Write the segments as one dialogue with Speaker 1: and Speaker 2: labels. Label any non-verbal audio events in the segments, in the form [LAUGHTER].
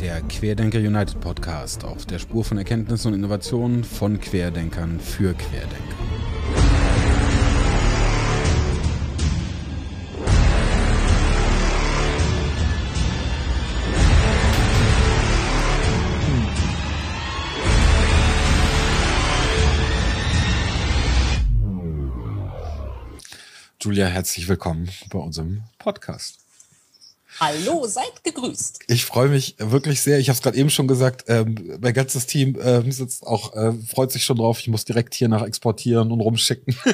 Speaker 1: der Querdenker United Podcast auf der Spur von Erkenntnissen und Innovationen von Querdenkern für Querdenker. Julia, herzlich willkommen bei unserem Podcast.
Speaker 2: Hallo, seid gegrüßt.
Speaker 1: Ich freue mich wirklich sehr. Ich habe es gerade eben schon gesagt. Ähm, mein ganzes Team äh, sitzt auch, äh, freut sich schon drauf. Ich muss direkt hier nach exportieren und rumschicken. [LAUGHS]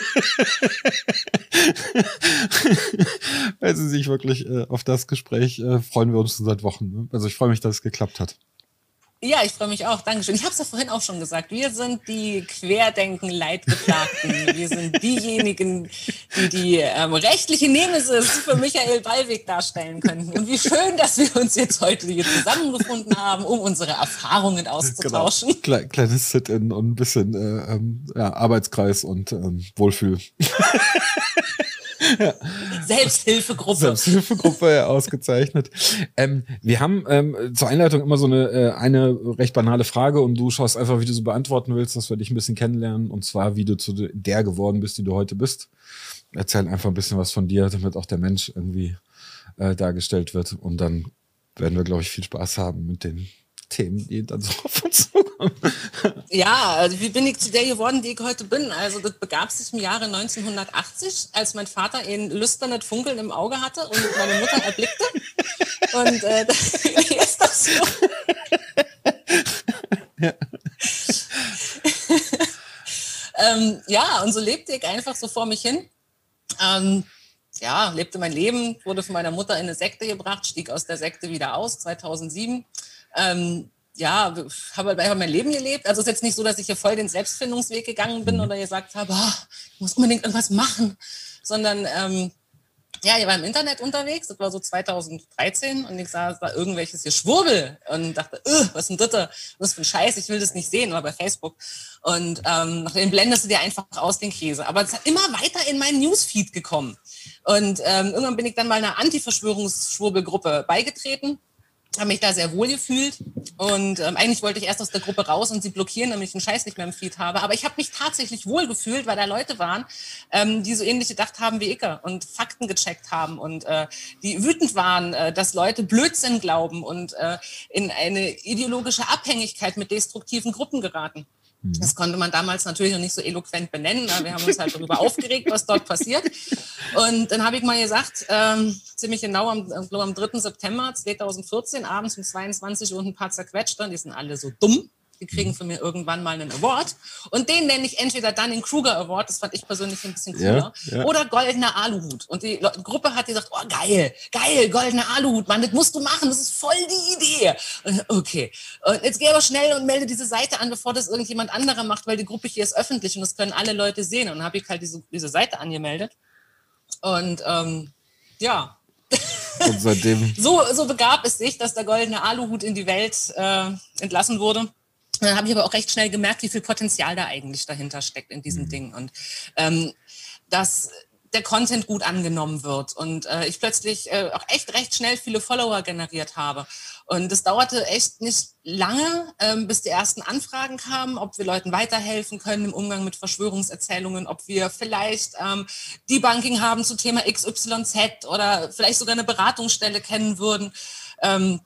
Speaker 1: Weil sie sich wirklich äh, auf das Gespräch äh, freuen wir uns seit Wochen. Ne? Also ich freue mich, dass es geklappt hat.
Speaker 2: Ja, ich freue mich auch. Dankeschön. Ich habe es ja vorhin auch schon gesagt. Wir sind die Querdenken-Leidgeplagten. [LAUGHS] Wir sind diejenigen, die die ähm, rechtliche Nemesis für Michael Ballweg darstellen könnten. Und wie schön, dass wir uns jetzt heute hier zusammengefunden haben, um unsere Erfahrungen auszutauschen.
Speaker 1: Genau. Kle kleines Sit-in und ein bisschen äh, ähm, ja, Arbeitskreis und ähm, Wohlfühl. [LAUGHS] [LAUGHS]
Speaker 2: Selbsthilfegruppe.
Speaker 1: Selbsthilfegruppe, ja, ausgezeichnet. Ähm, wir haben ähm, zur Einleitung immer so eine, äh, eine recht banale Frage und du schaust einfach, wie du sie beantworten willst, dass wir dich ein bisschen kennenlernen und zwar, wie du zu der geworden bist, die du heute bist. Erzähl einfach ein bisschen was von dir, damit auch der Mensch irgendwie äh, dargestellt wird und dann werden wir, glaube ich, viel Spaß haben mit den Themen, die dann so [LAUGHS] auf uns zukommen.
Speaker 2: Ja, also wie bin ich zu der geworden, die ich heute bin? Also das begab sich im Jahre 1980, als mein Vater ein lüsternes Funkeln im Auge hatte und meine Mutter erblickte. Und äh, [LAUGHS] wie ist das so? Ja. ähm, ja, und so lebte ich einfach so vor mich hin. Ähm, ja, lebte mein Leben, wurde von meiner Mutter in eine Sekte gebracht, stieg aus der Sekte wieder aus, 2007 ähm, ja, habe halt einfach mein Leben gelebt. Also es ist jetzt nicht so, dass ich hier voll den Selbstfindungsweg gegangen bin mhm. oder gesagt habe, oh, ich muss unbedingt irgendwas machen, sondern ähm, ja, ich war im Internet unterwegs, das war so 2013 und ich sah, es war irgendwelches hier Schwurbel und dachte, was ist denn das? Was für ein Scheiß, ich will das nicht sehen, war bei Facebook. Und ähm, nachdem blendest du dir einfach aus den Käse. Aber es hat immer weiter in meinen Newsfeed gekommen. Und ähm, irgendwann bin ich dann mal einer Anti-Verschwörungsschwurbelgruppe beigetreten habe mich da sehr wohl gefühlt und ähm, eigentlich wollte ich erst aus der Gruppe raus und sie blockieren, damit ich den Scheiß nicht mehr im Feed habe. Aber ich habe mich tatsächlich wohl gefühlt, weil da Leute waren, ähm, die so ähnlich gedacht haben wie ich und Fakten gecheckt haben und äh, die wütend waren, äh, dass Leute Blödsinn glauben und äh, in eine ideologische Abhängigkeit mit destruktiven Gruppen geraten. Mhm. Das konnte man damals natürlich noch nicht so eloquent benennen, aber wir haben uns halt darüber aufgeregt, was dort passiert. Und dann habe ich mal gesagt, ähm, ziemlich genau am, am 3. September 2014, abends um 22 Uhr und ein paar zerquetscht, die sind alle so dumm, die kriegen mhm. von mir irgendwann mal einen Award. Und den nenne ich entweder dann den Kruger Award, das fand ich persönlich ein bisschen cooler, ja, ja. oder goldener Aluhut. Und die Gruppe hat gesagt, oh geil, geil, goldener Aluhut, Mann, das musst du machen, das ist voll die Idee. Und, okay, und jetzt geh aber schnell und melde diese Seite an, bevor das irgendjemand anderer macht, weil die Gruppe hier ist öffentlich und das können alle Leute sehen. Und dann habe ich halt diese, diese Seite angemeldet. Und ähm, ja, [LAUGHS]
Speaker 1: und seitdem.
Speaker 2: so, so begab es sich, dass der goldene Aluhut in die Welt äh, entlassen wurde. Dann habe ich aber auch recht schnell gemerkt, wie viel Potenzial da eigentlich dahinter steckt in diesem mhm. Ding. Und ähm, dass der Content gut angenommen wird und äh, ich plötzlich äh, auch echt recht schnell viele Follower generiert habe. Und es dauerte echt nicht lange, ähm, bis die ersten Anfragen kamen, ob wir Leuten weiterhelfen können im Umgang mit Verschwörungserzählungen, ob wir vielleicht ähm, Debunking haben zu Thema XYZ oder vielleicht sogar eine Beratungsstelle kennen würden. Ähm,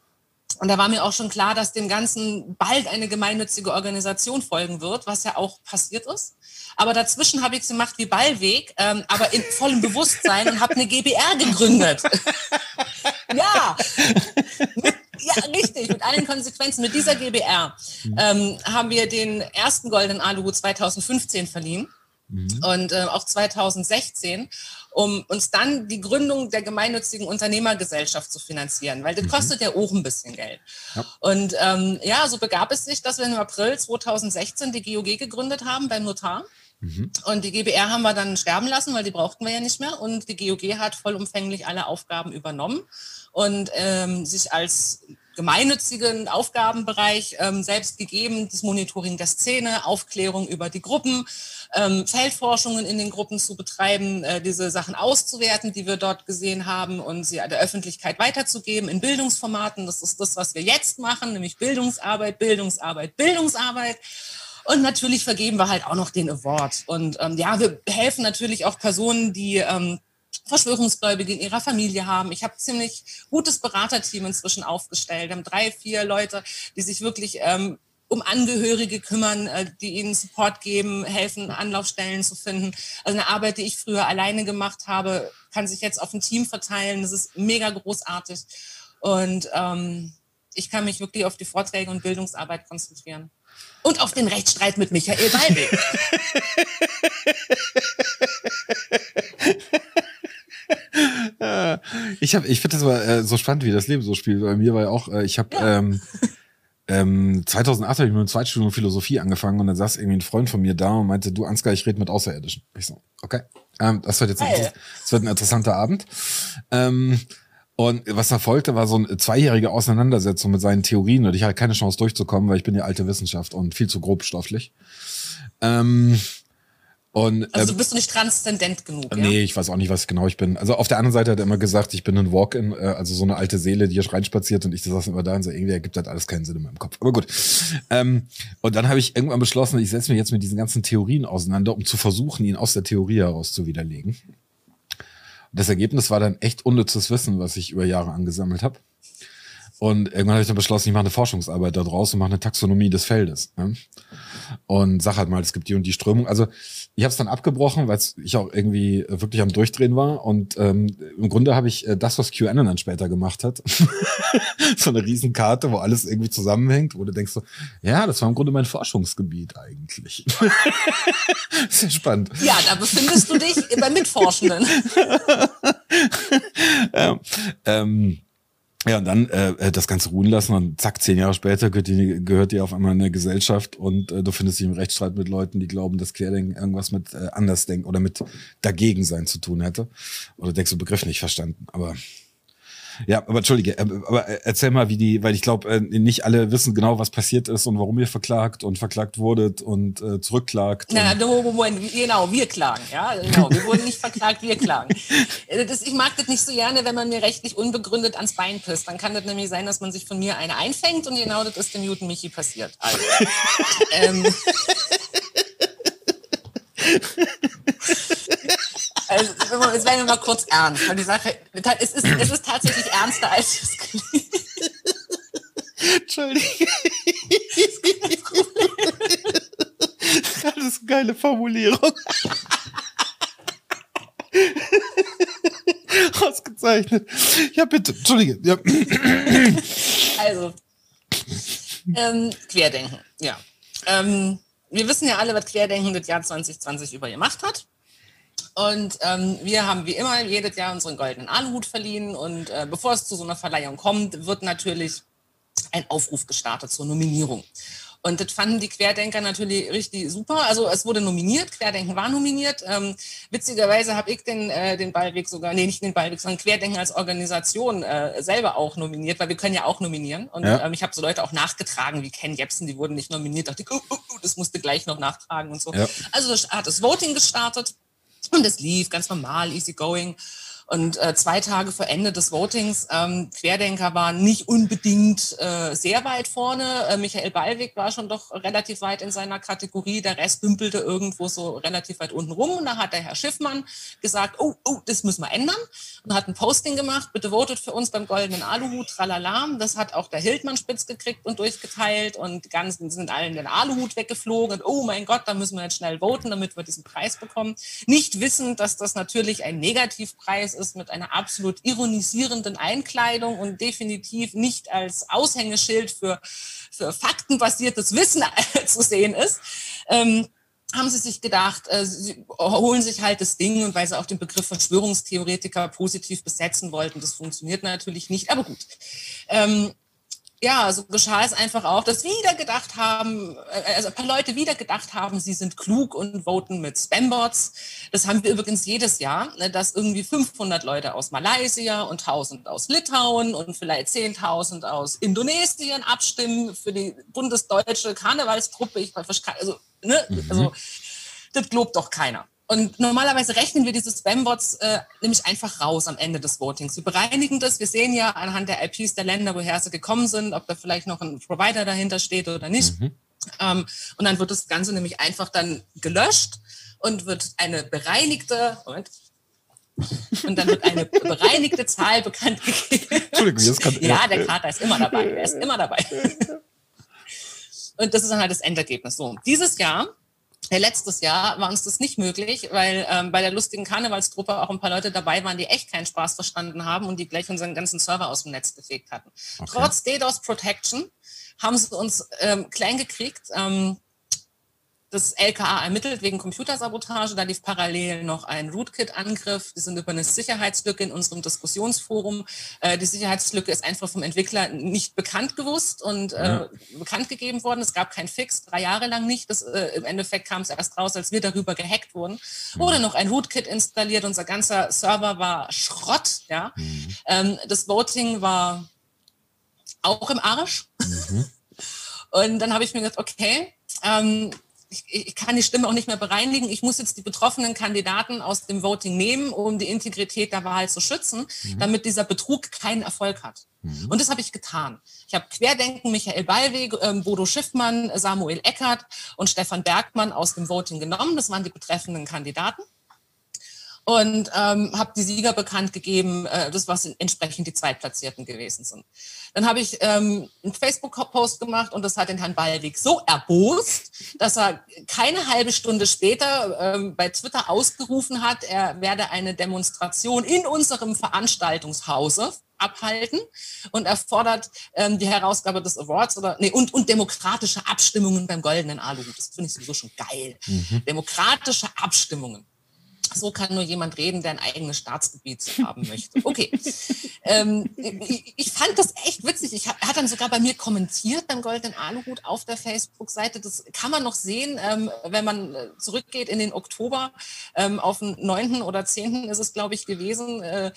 Speaker 2: und da war mir auch schon klar, dass dem Ganzen bald eine gemeinnützige Organisation folgen wird, was ja auch passiert ist. Aber dazwischen habe ich es gemacht wie Ballweg, ähm, aber in vollem Bewusstsein und habe eine GBR gegründet. [LAUGHS] ja. Mit, ja, richtig, mit allen Konsequenzen. Mit dieser GBR ähm, haben wir den ersten Goldenen Aluhut 2015 verliehen. Mhm. Und äh, auch 2016 um uns dann die Gründung der gemeinnützigen Unternehmergesellschaft zu finanzieren, weil das mhm. kostet ja auch ein bisschen Geld. Ja. Und ähm, ja, so begab es sich, dass wir im April 2016 die GOG gegründet haben beim Notar. Mhm. Und die GBR haben wir dann sterben lassen, weil die brauchten wir ja nicht mehr. Und die GOG hat vollumfänglich alle Aufgaben übernommen und ähm, sich als gemeinnützigen Aufgabenbereich ähm, selbst gegeben, das Monitoring der Szene, Aufklärung über die Gruppen, ähm, Feldforschungen in den Gruppen zu betreiben, äh, diese Sachen auszuwerten, die wir dort gesehen haben und sie der Öffentlichkeit weiterzugeben in Bildungsformaten. Das ist das, was wir jetzt machen, nämlich Bildungsarbeit, Bildungsarbeit, Bildungsarbeit. Und natürlich vergeben wir halt auch noch den Award. Und ähm, ja, wir helfen natürlich auch Personen, die ähm, Verschwörungsgläubige in ihrer Familie haben. Ich habe ziemlich gutes Beraterteam inzwischen aufgestellt. Wir haben drei, vier Leute, die sich wirklich ähm, um Angehörige kümmern, äh, die ihnen Support geben, helfen, Anlaufstellen zu finden. Also eine Arbeit, die ich früher alleine gemacht habe, kann sich jetzt auf ein Team verteilen. Das ist mega großartig. Und ähm, ich kann mich wirklich auf die Vorträge und Bildungsarbeit konzentrieren. Und auf den Rechtsstreit mit Michael Ballweg. [LAUGHS]
Speaker 1: ich habe, ich finde das aber äh, so spannend, wie das Leben so spielt. Bei mir war ja auch, äh, ich habe ja. ähm, ähm, 2008 habe ich mit einem Zweitstudium Philosophie angefangen und dann saß irgendwie ein Freund von mir da und meinte, du Ansgar, ich rede mit Außerirdischen. Ich so, okay, ähm, das wird jetzt ein, das wird ein interessanter Abend. Ähm, und was da folgte, war so eine zweijährige Auseinandersetzung mit seinen Theorien und ich hatte keine Chance durchzukommen, weil ich bin ja alte Wissenschaft und viel zu grobstofflich. Ähm, und,
Speaker 2: also du bist du nicht transzendent genug.
Speaker 1: Ja? Nee, ich weiß auch nicht, was genau ich bin. Also auf der anderen Seite hat er immer gesagt, ich bin ein Walk-in, äh, also so eine alte Seele, die hier reinspaziert und ich saß immer da und so, irgendwie ergibt das alles keinen Sinn in meinem Kopf. Aber gut. Ähm, und dann habe ich irgendwann beschlossen, ich setze mich jetzt mit diesen ganzen Theorien auseinander, um zu versuchen, ihn aus der Theorie heraus zu widerlegen. Und das Ergebnis war dann echt unnützes Wissen, was ich über Jahre angesammelt habe. Und irgendwann habe ich dann beschlossen, ich mache eine Forschungsarbeit da draus und mache eine Taxonomie des Feldes. Ne? Und sag halt mal, es gibt die und die Strömung. Also ich habe es dann abgebrochen, weil ich auch irgendwie wirklich am Durchdrehen war. Und ähm, im Grunde habe ich äh, das, was QAnon dann später gemacht hat. [LAUGHS] so eine Riesenkarte, wo alles irgendwie zusammenhängt, wo du denkst so, ja, das war im Grunde mein Forschungsgebiet eigentlich. [LAUGHS] Sehr spannend.
Speaker 2: Ja, da befindest du dich bei Mitforschenden. [LAUGHS]
Speaker 1: ähm, ähm, ja, und dann äh, äh, das Ganze ruhen lassen und zack, zehn Jahre später gehört die, gehört die auf einmal in eine Gesellschaft und äh, du findest dich im Rechtsstreit mit Leuten, die glauben, dass Querdenken irgendwas mit äh, Andersdenken oder mit dagegen sein zu tun hätte. Oder denkst du Begriff nicht verstanden. Aber ja, aber entschuldige, äh, aber äh, erzähl mal, wie die, weil ich glaube, äh, nicht alle wissen genau, was passiert ist und warum ihr verklagt und verklagt wurdet und äh, zurückklagt.
Speaker 2: Na, Moment, genau, wir klagen, ja, genau, wir wurden nicht verklagt, wir klagen. [LAUGHS] Das, ich mag das nicht so gerne, wenn man mir rechtlich unbegründet ans Bein pisst. Dann kann das nämlich sein, dass man sich von mir eine einfängt und genau das ist dem Newton Michi passiert. Also, [LAUGHS] ähm, [LAUGHS] Also, jetzt werden wir mal kurz ernst, weil die Sache, es ist, es ist tatsächlich ernster, als es klingt.
Speaker 1: Entschuldigung. Das ist eine geile Formulierung. Ausgezeichnet. Ja, bitte. Entschuldige. Ja.
Speaker 2: Also, ähm, Querdenken, ja. Ähm, wir wissen ja alle, was Querdenken das Jahr 2020 über gemacht hat. Und ähm, wir haben wie immer jedes Jahr unseren goldenen Aluhut verliehen. Und äh, bevor es zu so einer Verleihung kommt, wird natürlich ein Aufruf gestartet zur Nominierung. Und das fanden die Querdenker natürlich richtig super. Also es wurde nominiert, Querdenken war nominiert. Ähm, witzigerweise habe ich den, äh, den Ballweg sogar, nee, nicht den Ballweg, sondern Querdenken als Organisation äh, selber auch nominiert, weil wir können ja auch nominieren. Und ja. ähm, ich habe so Leute auch nachgetragen wie Ken Jebsen, die wurden nicht nominiert. dachte ich, oh, oh, oh, das musste gleich noch nachtragen und so. Ja. Also hat das Voting gestartet. Und es lief ganz normal, easy going. Und äh, zwei Tage vor Ende des Votings, ähm, Querdenker waren nicht unbedingt äh, sehr weit vorne. Äh, Michael Ballweg war schon doch relativ weit in seiner Kategorie. Der Rest dümpelte irgendwo so relativ weit unten rum. Und da hat der Herr Schiffmann gesagt, oh, oh, das müssen wir ändern. Und hat ein Posting gemacht, bitte votet für uns beim goldenen Aluhut, tralala. Das hat auch der Hildmann spitz gekriegt und durchgeteilt. Und die ganzen sind alle in den Aluhut weggeflogen. Und oh mein Gott, da müssen wir jetzt schnell voten, damit wir diesen Preis bekommen. Nicht wissend, dass das natürlich ein Negativpreis ist mit einer absolut ironisierenden Einkleidung und definitiv nicht als Aushängeschild für, für faktenbasiertes Wissen [LAUGHS] zu sehen ist. Ähm, haben sie sich gedacht, äh, sie holen sich halt das Ding und weil sie auch den Begriff Verschwörungstheoretiker positiv besetzen wollten, das funktioniert natürlich nicht, aber gut. Ähm, ja, so geschah es einfach auch, dass wieder gedacht haben, äh, also ein paar Leute wieder gedacht haben, sie sind klug und voten mit Spambots. Das haben wir übrigens jedes Jahr, ne, dass irgendwie 500 Leute aus Malaysia und 1000 aus Litauen und vielleicht 10.000 aus Indonesien abstimmen für die bundesdeutsche Karnevalstruppe. Ich, also, ne, mhm. also das glaubt doch keiner. Und normalerweise rechnen wir diese Spambots äh, nämlich einfach raus am Ende des Votings. Wir bereinigen das. Wir sehen ja anhand der IPs der Länder, woher sie gekommen sind, ob da vielleicht noch ein Provider dahinter steht oder nicht. Mhm. Ähm, und dann wird das Ganze nämlich einfach dann gelöscht und wird eine bereinigte, Moment, und dann wird eine bereinigte Zahl bekannt gegeben. Entschuldigung, jetzt kann, ja, der Kater ist immer dabei. Der ist immer dabei. [LAUGHS] Und das ist dann halt das Endergebnis. So, dieses Jahr letztes Jahr war uns das nicht möglich, weil ähm, bei der lustigen Karnevalstruppe auch ein paar Leute dabei waren, die echt keinen Spaß verstanden haben und die gleich unseren ganzen Server aus dem Netz gefegt hatten. Okay. Trotz DDoS Protection haben sie uns ähm, klein gekriegt. Ähm, das LKA ermittelt wegen Computersabotage. Da lief parallel noch ein Rootkit-Angriff. Die sind über eine Sicherheitslücke in unserem Diskussionsforum. Äh, die Sicherheitslücke ist einfach vom Entwickler nicht bekannt gewusst und äh, ja. bekannt gegeben worden. Es gab kein Fix, drei Jahre lang nicht. Das, äh, Im Endeffekt kam es erst raus, als wir darüber gehackt wurden. Mhm. Wurde noch ein Rootkit installiert. Unser ganzer Server war Schrott. Ja? Mhm. Ähm, das Voting war auch im Arsch. Mhm. [LAUGHS] Und dann habe ich mir gedacht, okay, ähm, ich, ich, kann die Stimme auch nicht mehr bereinigen. Ich muss jetzt die betroffenen Kandidaten aus dem Voting nehmen, um die Integrität der Wahl zu schützen, mhm. damit dieser Betrug keinen Erfolg hat. Mhm. Und das habe ich getan. Ich habe Querdenken Michael Ballweg, äh, Bodo Schiffmann, Samuel Eckert und Stefan Bergmann aus dem Voting genommen. Das waren die betreffenden Kandidaten und ähm, habe die Sieger bekannt gegeben, äh, das was entsprechend die Zweitplatzierten gewesen sind. Dann habe ich ähm, einen Facebook-Post gemacht und das hat den Herrn Ballweg so erbost, dass er keine halbe Stunde später ähm, bei Twitter ausgerufen hat, er werde eine Demonstration in unserem Veranstaltungshause abhalten und er fordert ähm, die Herausgabe des Awards oder nee, und, und demokratische Abstimmungen beim Goldenen Alu. Das finde ich sowieso schon geil. Mhm. Demokratische Abstimmungen so kann nur jemand reden, der ein eigenes Staatsgebiet haben möchte. Okay. ähm, ich, ich, fand das echt witzig. Ich hab, er hat dann sogar bei mir kommentiert beim Goldenen Aluhut auf der Facebook-Seite. Das kann man noch sehen, ähm, wenn man äh, zurückgeht in den Oktober. Ähm, auf den 9. oder 10. ist es, glaube ich, gewesen. Äh,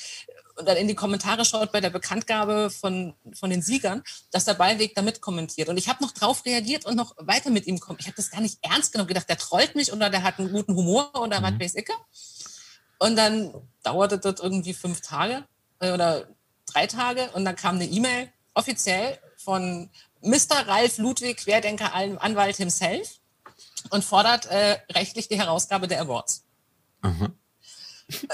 Speaker 2: dann in die Kommentare schaut bei der Bekanntgabe von, von den Siegern, dass der Ballweg da mitkommentiert. Und ich habe noch drauf reagiert und noch weiter mit ihm kommen. Ich habe das gar nicht ernst genommen, gedacht, der trollt mich oder der hat einen guten Humor oder mhm. was weiß ich. Und dann dauerte das irgendwie fünf Tage äh, oder drei Tage und dann kam eine E-Mail offiziell von Mr. Ralf Ludwig, Querdenker Anwalt himself und fordert äh, rechtlich die Herausgabe der Awards. Mhm.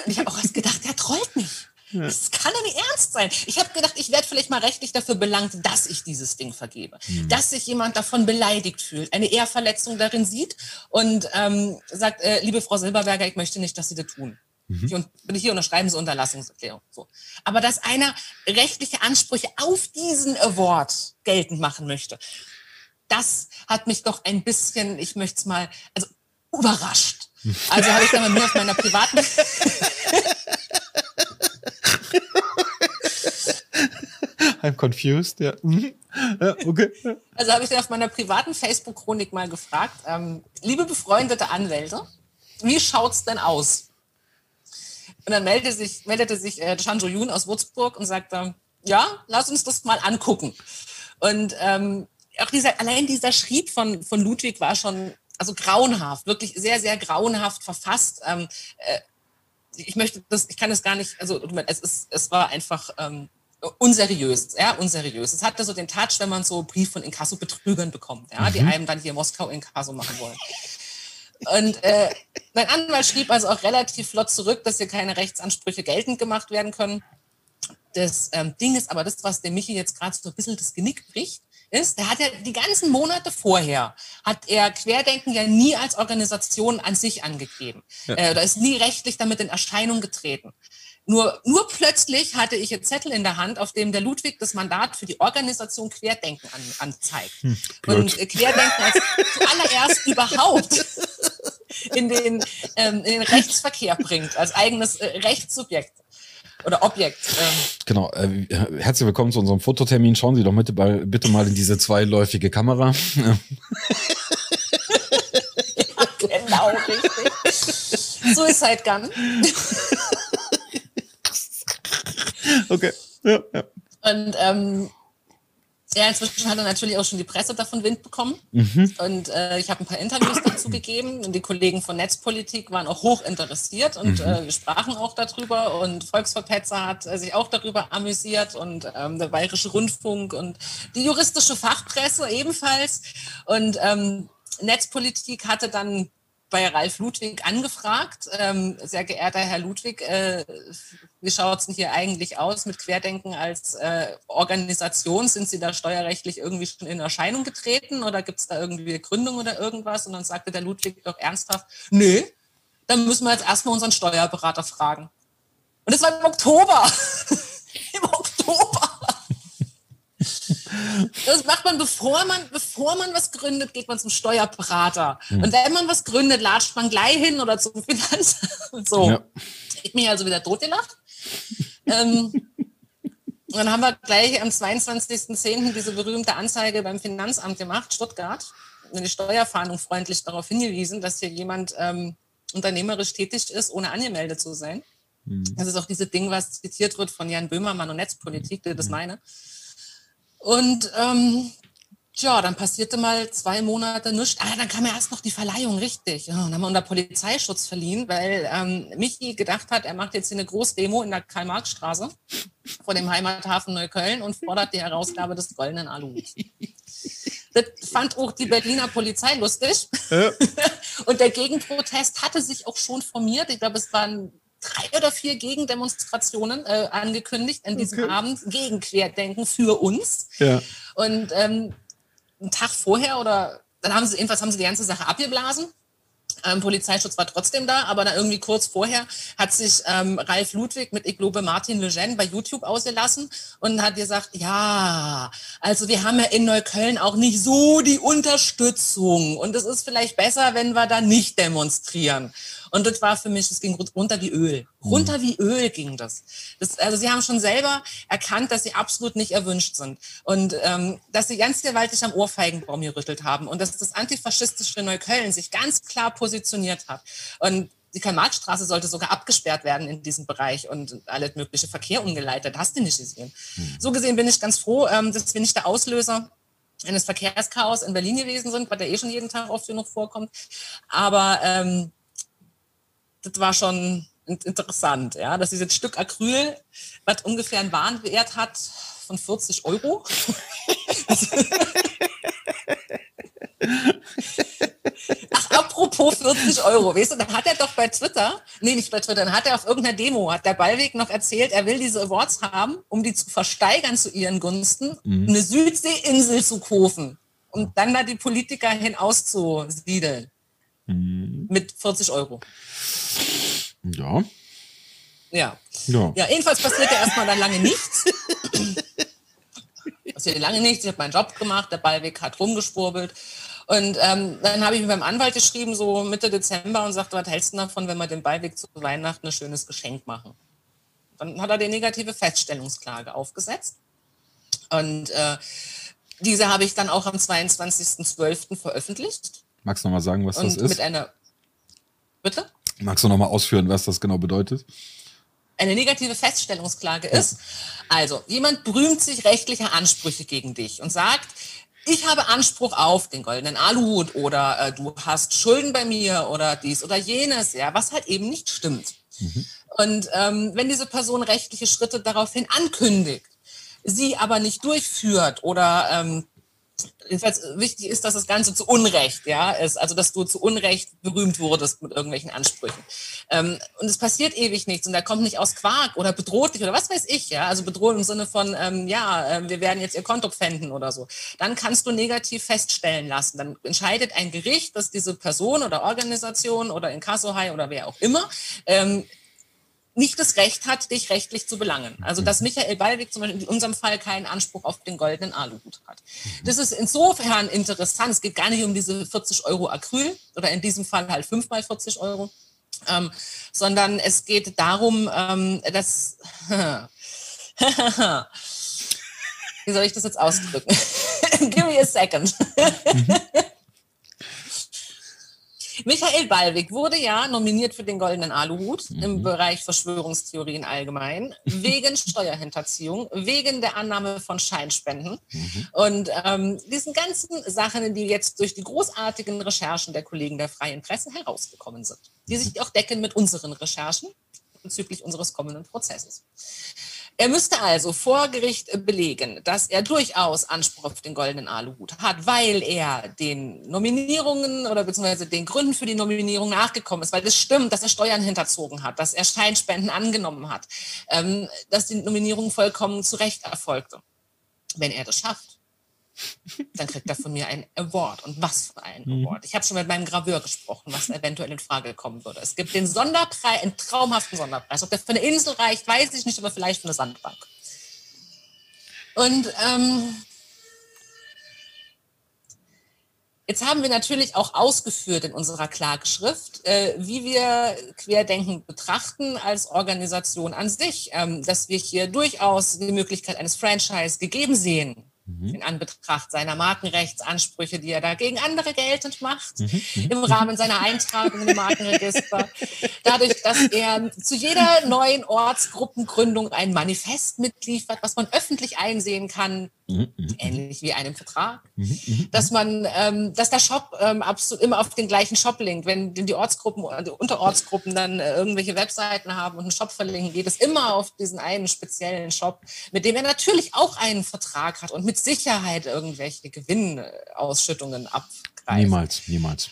Speaker 2: ich habe auch erst gedacht, der trollt mich. Ja. Das kann doch nicht ernst sein. Ich habe gedacht, ich werde vielleicht mal rechtlich dafür belangt, dass ich dieses Ding vergebe. Mhm. Dass sich jemand davon beleidigt fühlt, eine Ehrverletzung darin sieht und ähm, sagt, äh, liebe Frau Silberberger, ich möchte nicht, dass Sie das tun. Mhm. Hier, bin ich hier unterschreiben Sie Unterlassungserklärung. So. Aber dass einer rechtliche Ansprüche auf diesen Award geltend machen möchte, das hat mich doch ein bisschen, ich möchte es mal, also überrascht. [LAUGHS] Also habe ich dann bei mir auf meiner privaten [LAUGHS]
Speaker 1: I'm confused, ja. Mhm. okay.
Speaker 2: Also habe ich dann auf meiner privaten Facebook-Chronik mal gefragt, ähm, liebe befreundete Anwälte, wie schaut's denn aus? Und dann meldete sich, meldete sich äh, Chanjo Yun aus Würzburg und sagte, ja, lass uns das mal angucken. Und ähm, auch dieser, allein dieser Schrieb von, von Ludwig war schon also grauenhaft, wirklich sehr, sehr grauenhaft verfasst. Ähm, äh, ich möchte das, ich kann es gar nicht, also es, ist, es war einfach ähm, unseriös, ja, unseriös. Es hatte so den Touch, wenn man so Brief von Inkasso-Betrügern bekommt, ja, mhm. die einem dann hier Moskau Inkasso machen wollen. Und äh, mein Anwalt schrieb also auch relativ flott zurück, dass hier keine Rechtsansprüche geltend gemacht werden können. Das ähm, Ding ist aber das, was der Michi jetzt gerade so ein bisschen das Genick bricht, ist, der hat ja die ganzen Monate vorher, hat er Querdenken ja nie als Organisation an sich angegeben. Ja. Äh, da ist nie rechtlich damit in Erscheinung getreten. Nur, nur plötzlich hatte ich einen Zettel in der Hand, auf dem der Ludwig das Mandat für die Organisation Querdenken an, anzeigt. Hm, und äh, Querdenken als zuallererst [LAUGHS] überhaupt in den, ähm, in den Rechtsverkehr bringt, als eigenes äh, Rechtssubjekt. oder Objekt. Ähm.
Speaker 1: Genau. Äh, herzlich willkommen zu unserem Fototermin. Schauen Sie doch bitte, bei, bitte mal in diese zweiläufige Kamera. ja, [LAUGHS] [LAUGHS]
Speaker 2: genau, richtig. Suicide Gun.
Speaker 1: Okay. Ja, ja.
Speaker 2: Und ähm, ja, inzwischen hat er natürlich auch schon die Presse davon Wind bekommen. Mhm. Und äh, ich habe ein paar Interviews dazu gegeben. Und die Kollegen von Netzpolitik waren auch hoch interessiert und mhm. äh, sprachen auch darüber. Und Volksverpetzer hat äh, sich auch darüber amüsiert und ähm, der Bayerische Rundfunk und die juristische Fachpresse ebenfalls. Und ähm, Netzpolitik hatte dann bei Ralf Ludwig angefragt. Ähm, sehr geehrter Herr Ludwig, äh, wie schaut es denn hier eigentlich aus mit Querdenken als äh, Organisation? Sind Sie da steuerrechtlich irgendwie schon in Erscheinung getreten oder gibt es da irgendwie eine Gründung oder irgendwas? Und dann sagte der Ludwig doch ernsthaft, nö, dann müssen wir jetzt erstmal unseren Steuerberater fragen. Und das war im Oktober. [LAUGHS] Im Oktober. Das macht man, bevor man, bevor man was gründet, geht man zum Steuerberater. Mhm. Und wenn man was gründet, latscht man gleich hin oder zum Finanzamt. [LAUGHS] So. Ja. Ich bin also wieder totgelacht. ähm, und dann haben wir gleich am 22.10. diese berühmte Anzeige beim Finanzamt gemacht, Stuttgart, und die Steuerfahndung freundlich darauf hingewiesen, dass hier jemand ähm, unternehmerisch tätig ist, ohne angemeldet zu sein. Mhm. Das ist auch dieses Ding, was zitiert wird von Jan Böhmermann und Netzpolitik, das mhm. meine. Und ähm, Tja, dann passierte mal zwei Monate nichts. Ah, dann kam ja erst noch die Verleihung, richtig. Ja, dann haben wir unter Polizeischutz verliehen, weil ähm, Michi gedacht hat, er macht jetzt hier eine Großdemo in der Karl-Marx-Straße vor dem Heimathafen Neukölln und fordert die Herausgabe des goldenen Aluhuts. Das fand auch die Berliner Polizei lustig. Ja. [LAUGHS] Und der Gegenprotest hatte sich auch schon formiert. Ich glaube, es waren drei oder vier Gegendemonstrationen äh, angekündigt an diesem okay. Abend gegen Querdenken für uns. Ja. Und ähm, einen Tag vorher oder dann haben sie jedenfalls haben sie die ganze Sache abgeblasen. Ähm, Polizeischutz war trotzdem da, aber dann irgendwie kurz vorher hat sich ähm, Ralf Ludwig mit, ich glaube, Martin Lejeune bei YouTube ausgelassen und hat gesagt, ja, also wir haben ja in Neukölln auch nicht so die Unterstützung und es ist vielleicht besser, wenn wir da nicht demonstrieren. Und das war für mich, es ging runter wie Öl. Runter mhm. wie Öl ging das. das. Also sie haben schon selber erkannt, dass sie absolut nicht erwünscht sind. Und ähm, dass sie ganz gewaltig am Ohrfeigenbaum gerüttelt haben. Und dass das antifaschistische Neukölln sich ganz klar positioniert hat. Und die Karl-Marx-Straße sollte sogar abgesperrt werden in diesem Bereich und alles mögliche Verkehr umgeleitet. Hast du nicht gesehen. Mhm. So gesehen bin ich ganz froh, ähm, dass wir nicht der Auslöser eines Verkehrschaos in Berlin gewesen sind, was ja eh schon jeden Tag oft genug vorkommt. Aber ähm, das war schon interessant, ja, dass dieses Stück Acryl, was ungefähr einen Warenwert hat von 40 Euro. Ach, apropos 40 Euro, weißt du, dann hat er doch bei Twitter, nee, nicht bei Twitter, dann hat er auf irgendeiner Demo, hat der Ballweg noch erzählt, er will diese Awards haben, um die zu versteigern zu ihren Gunsten, mhm. eine Südseeinsel zu kaufen und dann da die Politiker hinauszusiedeln. Mhm. Mit 40 Euro.
Speaker 1: Ja.
Speaker 2: Ja. Ja, ja jedenfalls passierte erstmal dann lange nichts. [LAUGHS] passierte lange nichts. Ich habe meinen Job gemacht, der Ballweg hat rumgespurbelt. Und ähm, dann habe ich mit meinem Anwalt geschrieben, so Mitte Dezember, und sagte, was hältst du davon, wenn wir dem Ballweg zu Weihnachten ein schönes Geschenk machen? Dann hat er die negative Feststellungsklage aufgesetzt. Und äh, diese habe ich dann auch am 22.12. veröffentlicht.
Speaker 1: Magst du noch mal sagen, was und das ist?
Speaker 2: Mit einer Bitte?
Speaker 1: Magst du noch mal ausführen, was das genau bedeutet?
Speaker 2: Eine negative Feststellungsklage ja. ist, also jemand berühmt sich rechtlicher Ansprüche gegen dich und sagt, ich habe Anspruch auf den goldenen Aluhut oder äh, du hast Schulden bei mir oder dies oder jenes, ja, was halt eben nicht stimmt. Mhm. Und ähm, wenn diese Person rechtliche Schritte daraufhin ankündigt, sie aber nicht durchführt oder ähm, jedenfalls wichtig ist, dass das Ganze zu Unrecht, ja, ist, also dass du zu Unrecht berühmt wurdest mit irgendwelchen Ansprüchen. Ähm, und es passiert ewig nichts und er kommt nicht aus Quark oder bedroht dich oder was weiß ich, ja, also bedroht im Sinne von, ähm, ja, äh, wir werden jetzt ihr Konto pfänden oder so. Dann kannst du negativ feststellen lassen. Dann entscheidet ein Gericht, dass diese Person oder Organisation oder Inkassohai oder wer auch immer ähm, nicht das Recht hat, dich rechtlich zu belangen. Also dass Michael Ballweg zum Beispiel in unserem Fall keinen Anspruch auf den goldenen Aluhut hat. Das ist insofern interessant. Es geht gar nicht um diese 40 Euro Acryl oder in diesem Fall halt 5 mal 40 Euro, ähm, sondern es geht darum, ähm, dass, [LAUGHS] wie soll ich das jetzt ausdrücken? [LAUGHS] Give me a second. Mhm. Michael Ballwig wurde ja nominiert für den Goldenen Aluhut mhm. im Bereich Verschwörungstheorien allgemein, wegen [LAUGHS] Steuerhinterziehung, wegen der Annahme von Scheinspenden mhm. und ähm, diesen ganzen Sachen, die jetzt durch die großartigen Recherchen der Kollegen der Freien Presse herausgekommen sind, die sich auch decken mit unseren Recherchen bezüglich unseres kommenden Prozesses. Er müsste also vor Gericht belegen, dass er durchaus Anspruch auf den goldenen Aluhut hat, weil er den Nominierungen oder beziehungsweise den Gründen für die Nominierung nachgekommen ist, weil es stimmt, dass er Steuern hinterzogen hat, dass er Scheinspenden angenommen hat, ähm, dass die Nominierung vollkommen zu Recht erfolgte. Wenn er das schafft, dann kriegt er von mir einen Award. Und was für ein mhm. Award. Ich habe schon mit meinem Graveur gesprochen, was eventuell in Frage kommen würde. Es gibt den Sonderpreis, einen traumhaften Sonderpreis. Ob der für eine Insel reicht, weiß ich nicht, aber vielleicht für eine Sandbank. Und ähm, Jetzt haben wir natürlich auch ausgeführt in unserer Klageschrift, äh, wie wir Querdenken betrachten als Organisation an sich, ähm, dass wir hier durchaus die Möglichkeit eines Franchise gegeben sehen mhm. in Anbetracht seiner Markenrechtsansprüche, die er da gegen andere geltend macht, mhm. mhm. im Rahmen seiner Eintragung im Markenregister. Dadurch, dass er zu jeder neuen Ortsgruppengründung ein Manifest mitliefert, was man öffentlich einsehen kann, ähnlich wie einem Vertrag, mhm, dass man, ähm, dass der Shop ähm, absolut immer auf den gleichen Shop linkt. Wenn die Ortsgruppen oder die Unterortsgruppen dann äh, irgendwelche Webseiten haben und einen Shop verlinken, geht es immer auf diesen einen speziellen Shop, mit dem er natürlich auch einen Vertrag hat und mit Sicherheit irgendwelche Gewinnausschüttungen abgreift.
Speaker 1: Niemals, niemals.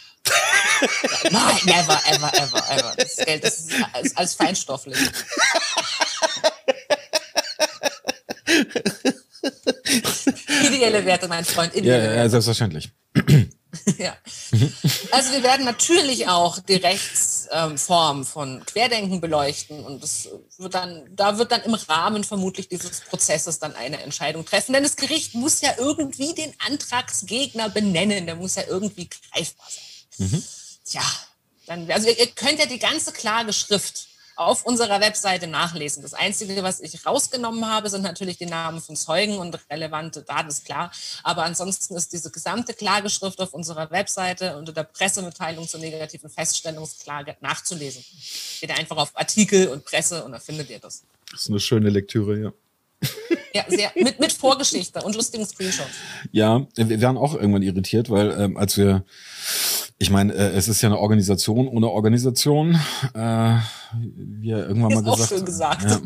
Speaker 2: Nein, never, ever, ever, ever. Das Geld das ist als, als feinstofflich. [LAUGHS] Ideelle Werte, mein Freund.
Speaker 1: Ideelle ja, ja, selbstverständlich. [CLEARS THROAT]
Speaker 2: ja. Also wir werden natürlich auch die Rechtsform ähm, von Querdenken beleuchten und das wird dann, da wird dann im Rahmen vermutlich dieses Prozesses dann eine Entscheidung treffen. Denn das Gericht muss ja irgendwie den Antragsgegner benennen, der muss ja irgendwie greifbar sein. Mhm. Tja, dann, also ihr, ihr könnt ja die ganze Klageschrift auf unserer Webseite nachlesen. Das Einzige, was ich rausgenommen habe, sind natürlich die Namen von Zeugen und relevante Daten, ist klar. Aber ansonsten ist diese gesamte Klageschrift auf unserer Webseite unter der Pressemitteilung zur negativen Feststellungsklage nachzulesen. Geht einfach auf Artikel und Presse und da findet ihr das.
Speaker 1: Das ist eine schöne Lektüre, ja.
Speaker 2: Ja, sehr, mit, mit Vorgeschichte und lustigen Screenshots.
Speaker 1: Ja, wir waren auch irgendwann irritiert, weil ähm, als wir ich meine, äh, es ist ja eine Organisation ohne Organisation, äh, wie er irgendwann ist mal gesagt. Auch schön
Speaker 2: gesagt.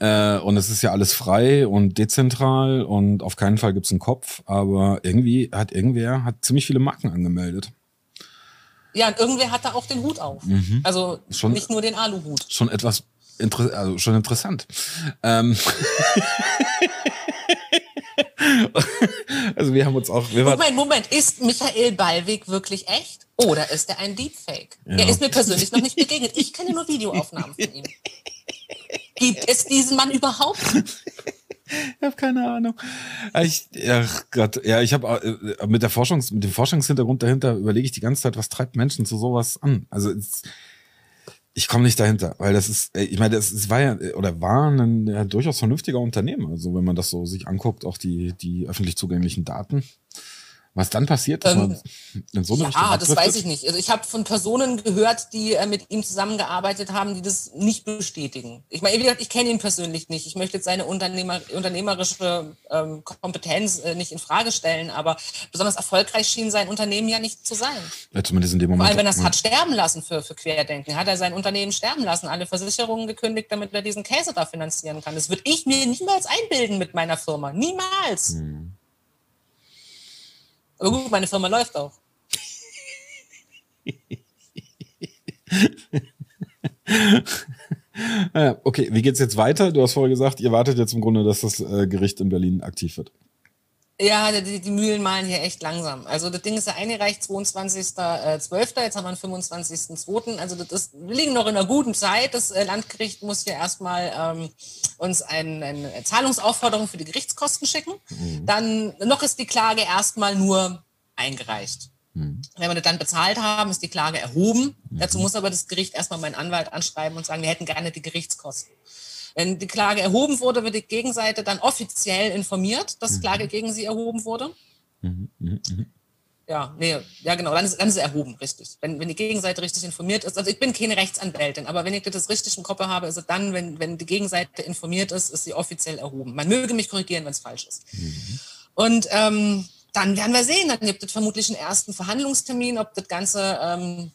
Speaker 1: Ja. Äh, und es ist ja alles frei und dezentral und auf keinen Fall gibt's einen Kopf, aber irgendwie hat irgendwer hat ziemlich viele Marken angemeldet.
Speaker 2: Ja, und irgendwer hat da auch den Hut auf. Mhm. Also schon, nicht nur den Aluhut.
Speaker 1: Schon etwas inter also schon interessant. Ähm [LAUGHS] [LAUGHS] also wir haben uns auch.
Speaker 2: Moment, Moment, ist Michael Ballweg wirklich echt? Oder ist er ein Deepfake? Ja. Er ist mir persönlich noch nicht begegnet. Ich kenne nur Videoaufnahmen von ihm. Gibt es diesen Mann überhaupt?
Speaker 1: Ich habe keine Ahnung. Ich, ach Gott, ja, ich habe äh, mit der Forschungs, mit dem Forschungshintergrund dahinter überlege ich die ganze Zeit, was treibt Menschen zu sowas an? Also es, ich komme nicht dahinter, weil das ist, äh, ich meine, das, das war ja oder war ein ja, durchaus vernünftiger Unternehmen. Also wenn man das so sich anguckt, auch die die öffentlich zugänglichen Daten. Was dann passiert, dass ähm, man
Speaker 2: in so eine Ja, das weiß ich nicht. Also ich habe von Personen gehört, die äh, mit ihm zusammengearbeitet haben, die das nicht bestätigen. Ich meine, wie gesagt, ich kenne ihn persönlich nicht. Ich möchte jetzt seine Unternehmer, unternehmerische ähm, Kompetenz äh, nicht in Frage stellen, aber besonders erfolgreich schien sein Unternehmen ja nicht zu sein.
Speaker 1: Ja, zumindest in dem Moment.
Speaker 2: Vor allem, wenn er es hat sterben lassen für, für Querdenken. Hat er sein Unternehmen sterben lassen, alle Versicherungen gekündigt, damit er diesen Käse da finanzieren kann. Das würde ich mir niemals einbilden mit meiner Firma. Niemals. Hm. Aber gut, meine Firma läuft auch. [LAUGHS]
Speaker 1: okay, wie geht's jetzt weiter? Du hast vorher gesagt, ihr wartet jetzt im Grunde, dass das äh, Gericht in Berlin aktiv wird.
Speaker 2: Ja, die, die, Mühlen malen hier echt langsam. Also das Ding ist ja eingereicht 22.12., jetzt haben wir den 25.02. Also das ist, wir liegen noch in einer guten Zeit. Das äh, Landgericht muss hier erstmal ähm, uns ein, eine Zahlungsaufforderung für die Gerichtskosten schicken. Mhm. Dann noch ist die Klage erstmal nur eingereicht. Mhm. Wenn wir das dann bezahlt haben, ist die Klage erhoben. Mhm. Dazu muss aber das Gericht erstmal meinen Anwalt anschreiben und sagen, wir hätten gerne die Gerichtskosten. Wenn die Klage erhoben wurde, wird die Gegenseite dann offiziell informiert, dass mhm. Klage gegen sie erhoben wurde. Mhm. Mhm. mhm. Ja, nee, ja genau, dann ist, dann ist es erhoben, richtig. Wenn, wenn die Gegenseite richtig informiert ist. Also ich bin keine Rechtsanwältin, aber wenn ich das richtig im Kopf habe, ist es dann, wenn, wenn die Gegenseite informiert ist, ist sie offiziell erhoben. Man möge mich korrigieren, wenn es falsch ist. Mhm. Und ähm, dann werden wir sehen, dann gibt es vermutlich einen ersten Verhandlungstermin, ob das Ganze ähm,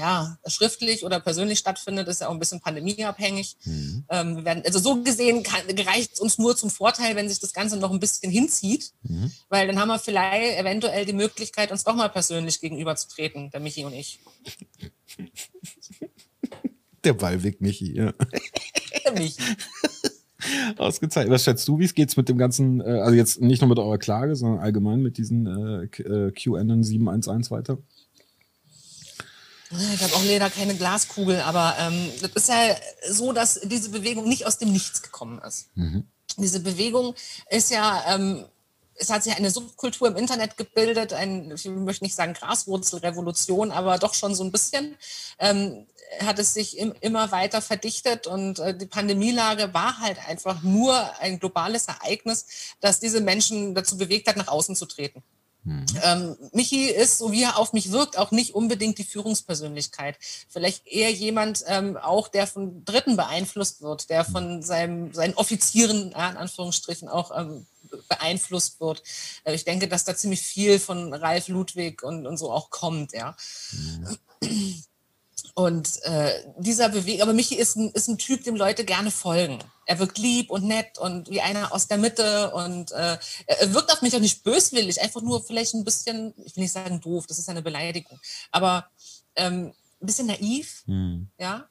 Speaker 2: ja, schriftlich oder persönlich stattfindet, ist ja auch ein bisschen pandemieabhängig. Mhm. Ähm, werden, also so gesehen reicht es uns nur zum Vorteil, wenn sich das Ganze noch ein bisschen hinzieht, mhm. weil dann haben wir vielleicht eventuell die Möglichkeit, uns doch mal persönlich gegenüberzutreten, der Michi und ich.
Speaker 1: Der Ballweg Michi, ja. Der Michi. [LAUGHS] Ausgezeichnet. Was schätzt du, wie es geht mit dem ganzen, äh, also jetzt nicht nur mit eurer Klage, sondern allgemein mit diesen äh, äh QN 711 weiter?
Speaker 2: Ich habe auch leider keine Glaskugel, aber ähm, das ist ja so, dass diese Bewegung nicht aus dem Nichts gekommen ist. Mhm. Diese Bewegung ist ja, ähm, es hat sich eine Subkultur im Internet gebildet, ein, ich möchte nicht sagen Graswurzelrevolution, aber doch schon so ein bisschen. Ähm, hat es sich im, immer weiter verdichtet und äh, die Pandemielage war halt einfach nur ein globales Ereignis, das diese Menschen dazu bewegt hat, nach außen zu treten. Mhm. Ähm, Michi ist, so wie er auf mich wirkt, auch nicht unbedingt die Führungspersönlichkeit. Vielleicht eher jemand, ähm, auch der von Dritten beeinflusst wird, der von seinem, seinen Offizieren, ja, in Anführungsstrichen, auch ähm, beeinflusst wird. Äh, ich denke, dass da ziemlich viel von Ralf Ludwig und, und so auch kommt, ja. Mhm. [CLEARS THROAT] Und äh, dieser Bewegung, aber Michi ist ein, ist ein Typ, dem Leute gerne folgen. Er wirkt lieb und nett und wie einer aus der Mitte und äh, er wirkt auf mich auch nicht böswillig, einfach nur vielleicht ein bisschen, ich will nicht sagen doof, das ist eine Beleidigung, aber ähm, ein bisschen naiv, hm. ja.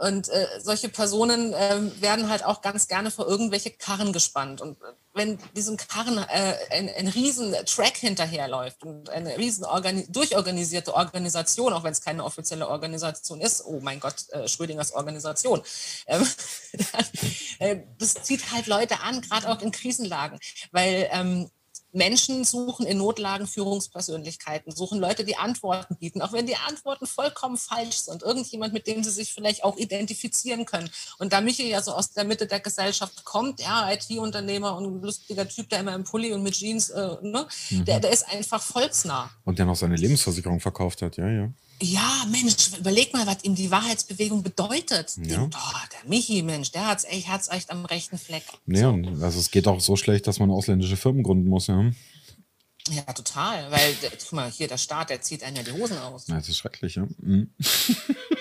Speaker 2: Und äh, solche Personen äh, werden halt auch ganz gerne vor irgendwelche Karren gespannt. Und äh, wenn diesem Karren äh, ein, ein riesen Track hinterherläuft und eine riesen organi durchorganisierte Organisation, auch wenn es keine offizielle Organisation ist, oh mein Gott, äh, Schrödingers Organisation, ähm, [LAUGHS] äh, das zieht halt Leute an, gerade auch in Krisenlagen, weil ähm, Menschen suchen in Notlagen Führungspersönlichkeiten, suchen Leute, die Antworten bieten, auch wenn die Antworten vollkommen falsch sind. Irgendjemand, mit dem sie sich vielleicht auch identifizieren können. Und da Michael ja so aus der Mitte der Gesellschaft kommt, ja, IT-Unternehmer und ein lustiger Typ, der immer im Pulli und mit Jeans, äh, ne, mhm. der, der ist einfach volksnah.
Speaker 1: Und der noch seine Lebensversicherung verkauft hat, ja, ja.
Speaker 2: Ja, Mensch, überleg mal, was ihm die Wahrheitsbewegung bedeutet. Ja. Den, oh, der Michi, Mensch, der hat's echt, hat's echt am rechten Fleck.
Speaker 1: Ja, so. also es geht auch so schlecht, dass man ausländische Firmen gründen muss, ja.
Speaker 2: Ja, total. Weil, guck mal, hier der Staat, der zieht einen ja die Hosen aus.
Speaker 1: Ja, das ist schrecklich, ja. Mhm.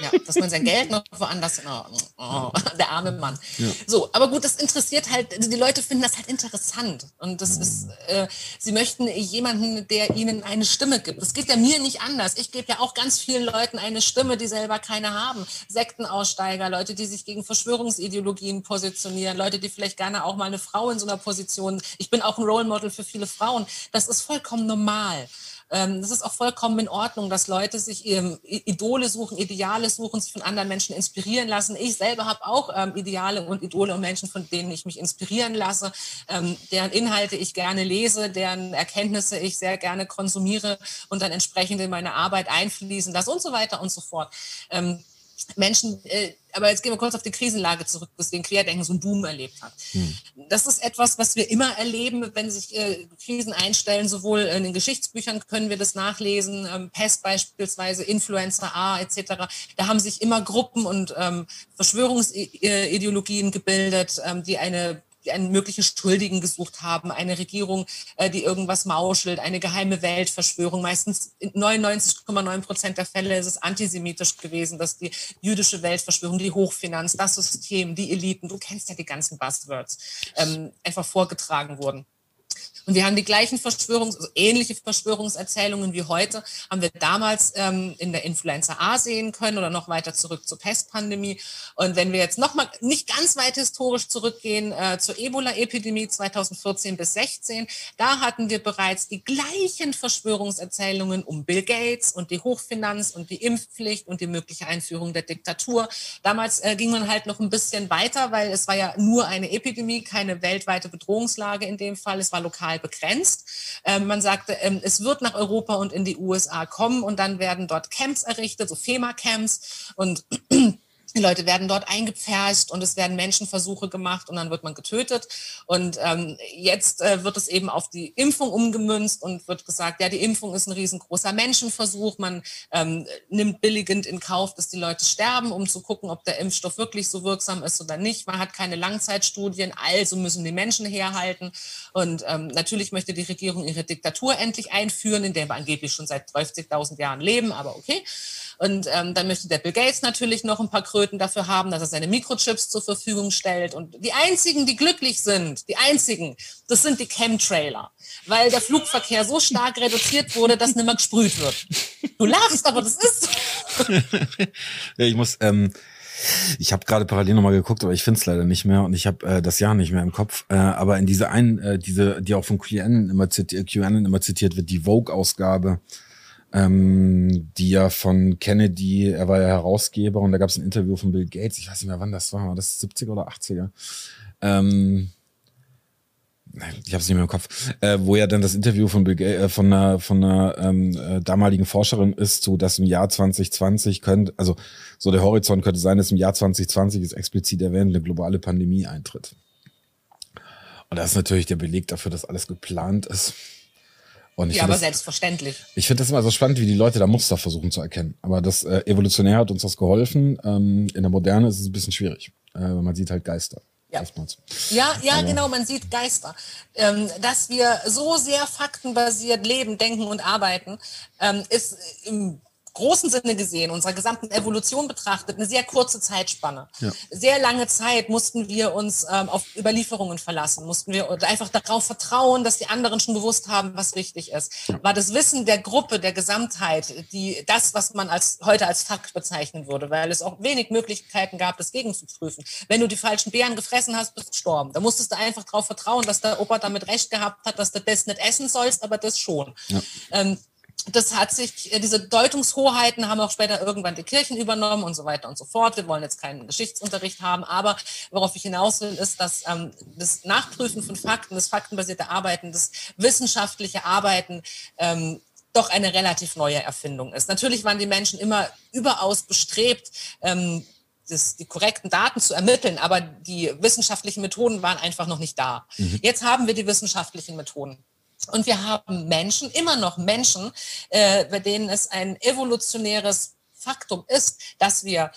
Speaker 2: Ja, dass man sein Geld noch woanders, oh, oh, [LAUGHS] der arme Mann. Ja. So, aber gut, das interessiert halt, die Leute finden das halt interessant. Und das mhm. ist, äh, sie möchten jemanden, der ihnen eine Stimme gibt. Das geht ja mir nicht anders. Ich gebe ja auch ganz vielen Leuten eine Stimme, die selber keine haben. Sektenaussteiger, Leute, die sich gegen Verschwörungsideologien positionieren, Leute, die vielleicht gerne auch mal eine Frau in so einer Position, ich bin auch ein Role Model für viele Frauen. Das ist vollkommen normal. Ähm, das ist auch vollkommen in Ordnung, dass Leute sich Idole suchen, Ideale suchen, sich von anderen Menschen inspirieren lassen. Ich selber habe auch ähm, Ideale und Idole und Menschen, von denen ich mich inspirieren lasse, ähm, deren Inhalte ich gerne lese, deren Erkenntnisse ich sehr gerne konsumiere und dann entsprechend in meine Arbeit einfließen lasse und so weiter und so fort. Menschen, äh, aber jetzt gehen wir kurz auf die Krisenlage zurück, weswegen Querdenken so einen Boom erlebt hat. Hm. Das ist etwas, was wir immer erleben, wenn sich äh, Krisen einstellen. Sowohl in den Geschichtsbüchern können wir das nachlesen, ähm, Pest beispielsweise, Influenza A etc. Da haben sich immer Gruppen und ähm, Verschwörungsideologien gebildet, ähm, die eine einen möglichen Schuldigen gesucht haben, eine Regierung, äh, die irgendwas mauschelt, eine geheime Weltverschwörung. Meistens in 99,9 Prozent der Fälle ist es antisemitisch gewesen, dass die jüdische Weltverschwörung, die Hochfinanz, das System, die Eliten, du kennst ja die ganzen Buzzwords, ähm, einfach vorgetragen wurden. Und wir haben die gleichen Verschwörungs-, also ähnliche Verschwörungserzählungen wie heute, haben wir damals ähm, in der Influenza A sehen können oder noch weiter zurück zur Pestpandemie. Und wenn wir jetzt noch mal nicht ganz weit historisch zurückgehen äh, zur Ebola-Epidemie 2014 bis 16, da hatten wir bereits die gleichen Verschwörungserzählungen um Bill Gates und die Hochfinanz und die Impfpflicht und die mögliche Einführung der Diktatur. Damals äh, ging man halt noch ein bisschen weiter, weil es war ja nur eine Epidemie, keine weltweite Bedrohungslage in dem Fall. Es war lokal begrenzt. Ähm, man sagte, ähm, es wird nach Europa und in die USA kommen und dann werden dort Camps errichtet, so FEMA-Camps und [CLEARS THROAT] die Leute werden dort eingepfercht und es werden Menschenversuche gemacht und dann wird man getötet. Und ähm, jetzt äh, wird es eben auf die Impfung umgemünzt und wird gesagt, ja, die Impfung ist ein riesengroßer Menschenversuch. Man ähm, nimmt billigend in Kauf, dass die Leute sterben, um zu gucken, ob der Impfstoff wirklich so wirksam ist oder nicht. Man hat keine Langzeitstudien, also müssen die Menschen herhalten. Und ähm, natürlich möchte die Regierung ihre Diktatur endlich einführen, in der wir angeblich schon seit 30.000 Jahren leben, aber okay. Und ähm, dann möchte der Bill Gates natürlich noch ein paar Kröten dafür haben, dass er seine Mikrochips zur Verfügung stellt. Und die einzigen, die glücklich sind, die einzigen, das sind die Chemtrailer, weil der Flugverkehr so stark reduziert wurde, dass nicht mehr gesprüht wird. Du lachst, aber das ist
Speaker 1: so. [LAUGHS] ja, ich muss. Ähm ich habe gerade parallel nochmal geguckt, aber ich finde es leider nicht mehr und ich habe äh, das Jahr nicht mehr im Kopf. Äh, aber in diese einen, äh, diese, die auch von QAnon immer, zitiert, QAnon immer zitiert wird, die Vogue-Ausgabe ähm, die ja von Kennedy, er war ja Herausgeber und da gab es ein Interview von Bill Gates, ich weiß nicht mehr wann das war, war das 70er oder 80er? Ähm, ich habe es nicht mehr im Kopf, äh, wo ja dann das Interview von Bill äh, von einer von einer ähm, äh, damaligen Forscherin ist, so dass im Jahr 2020 könnte, also so der Horizont könnte sein, dass im Jahr 2020 ist explizit erwähnt eine globale Pandemie eintritt. Und das ist natürlich der Beleg dafür, dass alles geplant ist.
Speaker 2: Und ich ja, aber das, selbstverständlich.
Speaker 1: Ich finde das immer so spannend, wie die Leute da Muster versuchen zu erkennen. Aber das äh, evolutionär hat uns das geholfen. Ähm, in der Moderne ist es ein bisschen schwierig. Äh, man sieht halt Geister.
Speaker 2: Ja, ja, ja aber genau, man sieht Geister. Ähm, dass wir so sehr faktenbasiert leben, denken und arbeiten, ähm, ist im großen Sinne gesehen, unserer gesamten Evolution betrachtet, eine sehr kurze Zeitspanne. Ja. Sehr lange Zeit mussten wir uns ähm, auf Überlieferungen verlassen, mussten wir einfach darauf vertrauen, dass die anderen schon gewusst haben, was richtig ist. Ja. War das Wissen der Gruppe, der Gesamtheit, die das, was man als heute als Fakt bezeichnen würde, weil es auch wenig Möglichkeiten gab, das gegenzuprüfen. Wenn du die falschen Beeren gefressen hast, bist du gestorben. Da musstest du einfach darauf vertrauen, dass der Opa damit recht gehabt hat, dass du das nicht essen sollst, aber das schon. Ja. Ähm, das hat sich, äh, diese Deutungshoheiten haben auch später irgendwann die Kirchen übernommen und so weiter und so fort. Wir wollen jetzt keinen Geschichtsunterricht haben, aber worauf ich hinaus will, ist, dass ähm, das Nachprüfen von Fakten, das faktenbasierte Arbeiten, das wissenschaftliche Arbeiten ähm, doch eine relativ neue Erfindung ist. Natürlich waren die Menschen immer überaus bestrebt, ähm, das, die korrekten Daten zu ermitteln, aber die wissenschaftlichen Methoden waren einfach noch nicht da. Mhm. Jetzt haben wir die wissenschaftlichen Methoden. Und wir haben Menschen, immer noch Menschen, äh, bei denen es ein evolutionäres Faktum ist, dass wir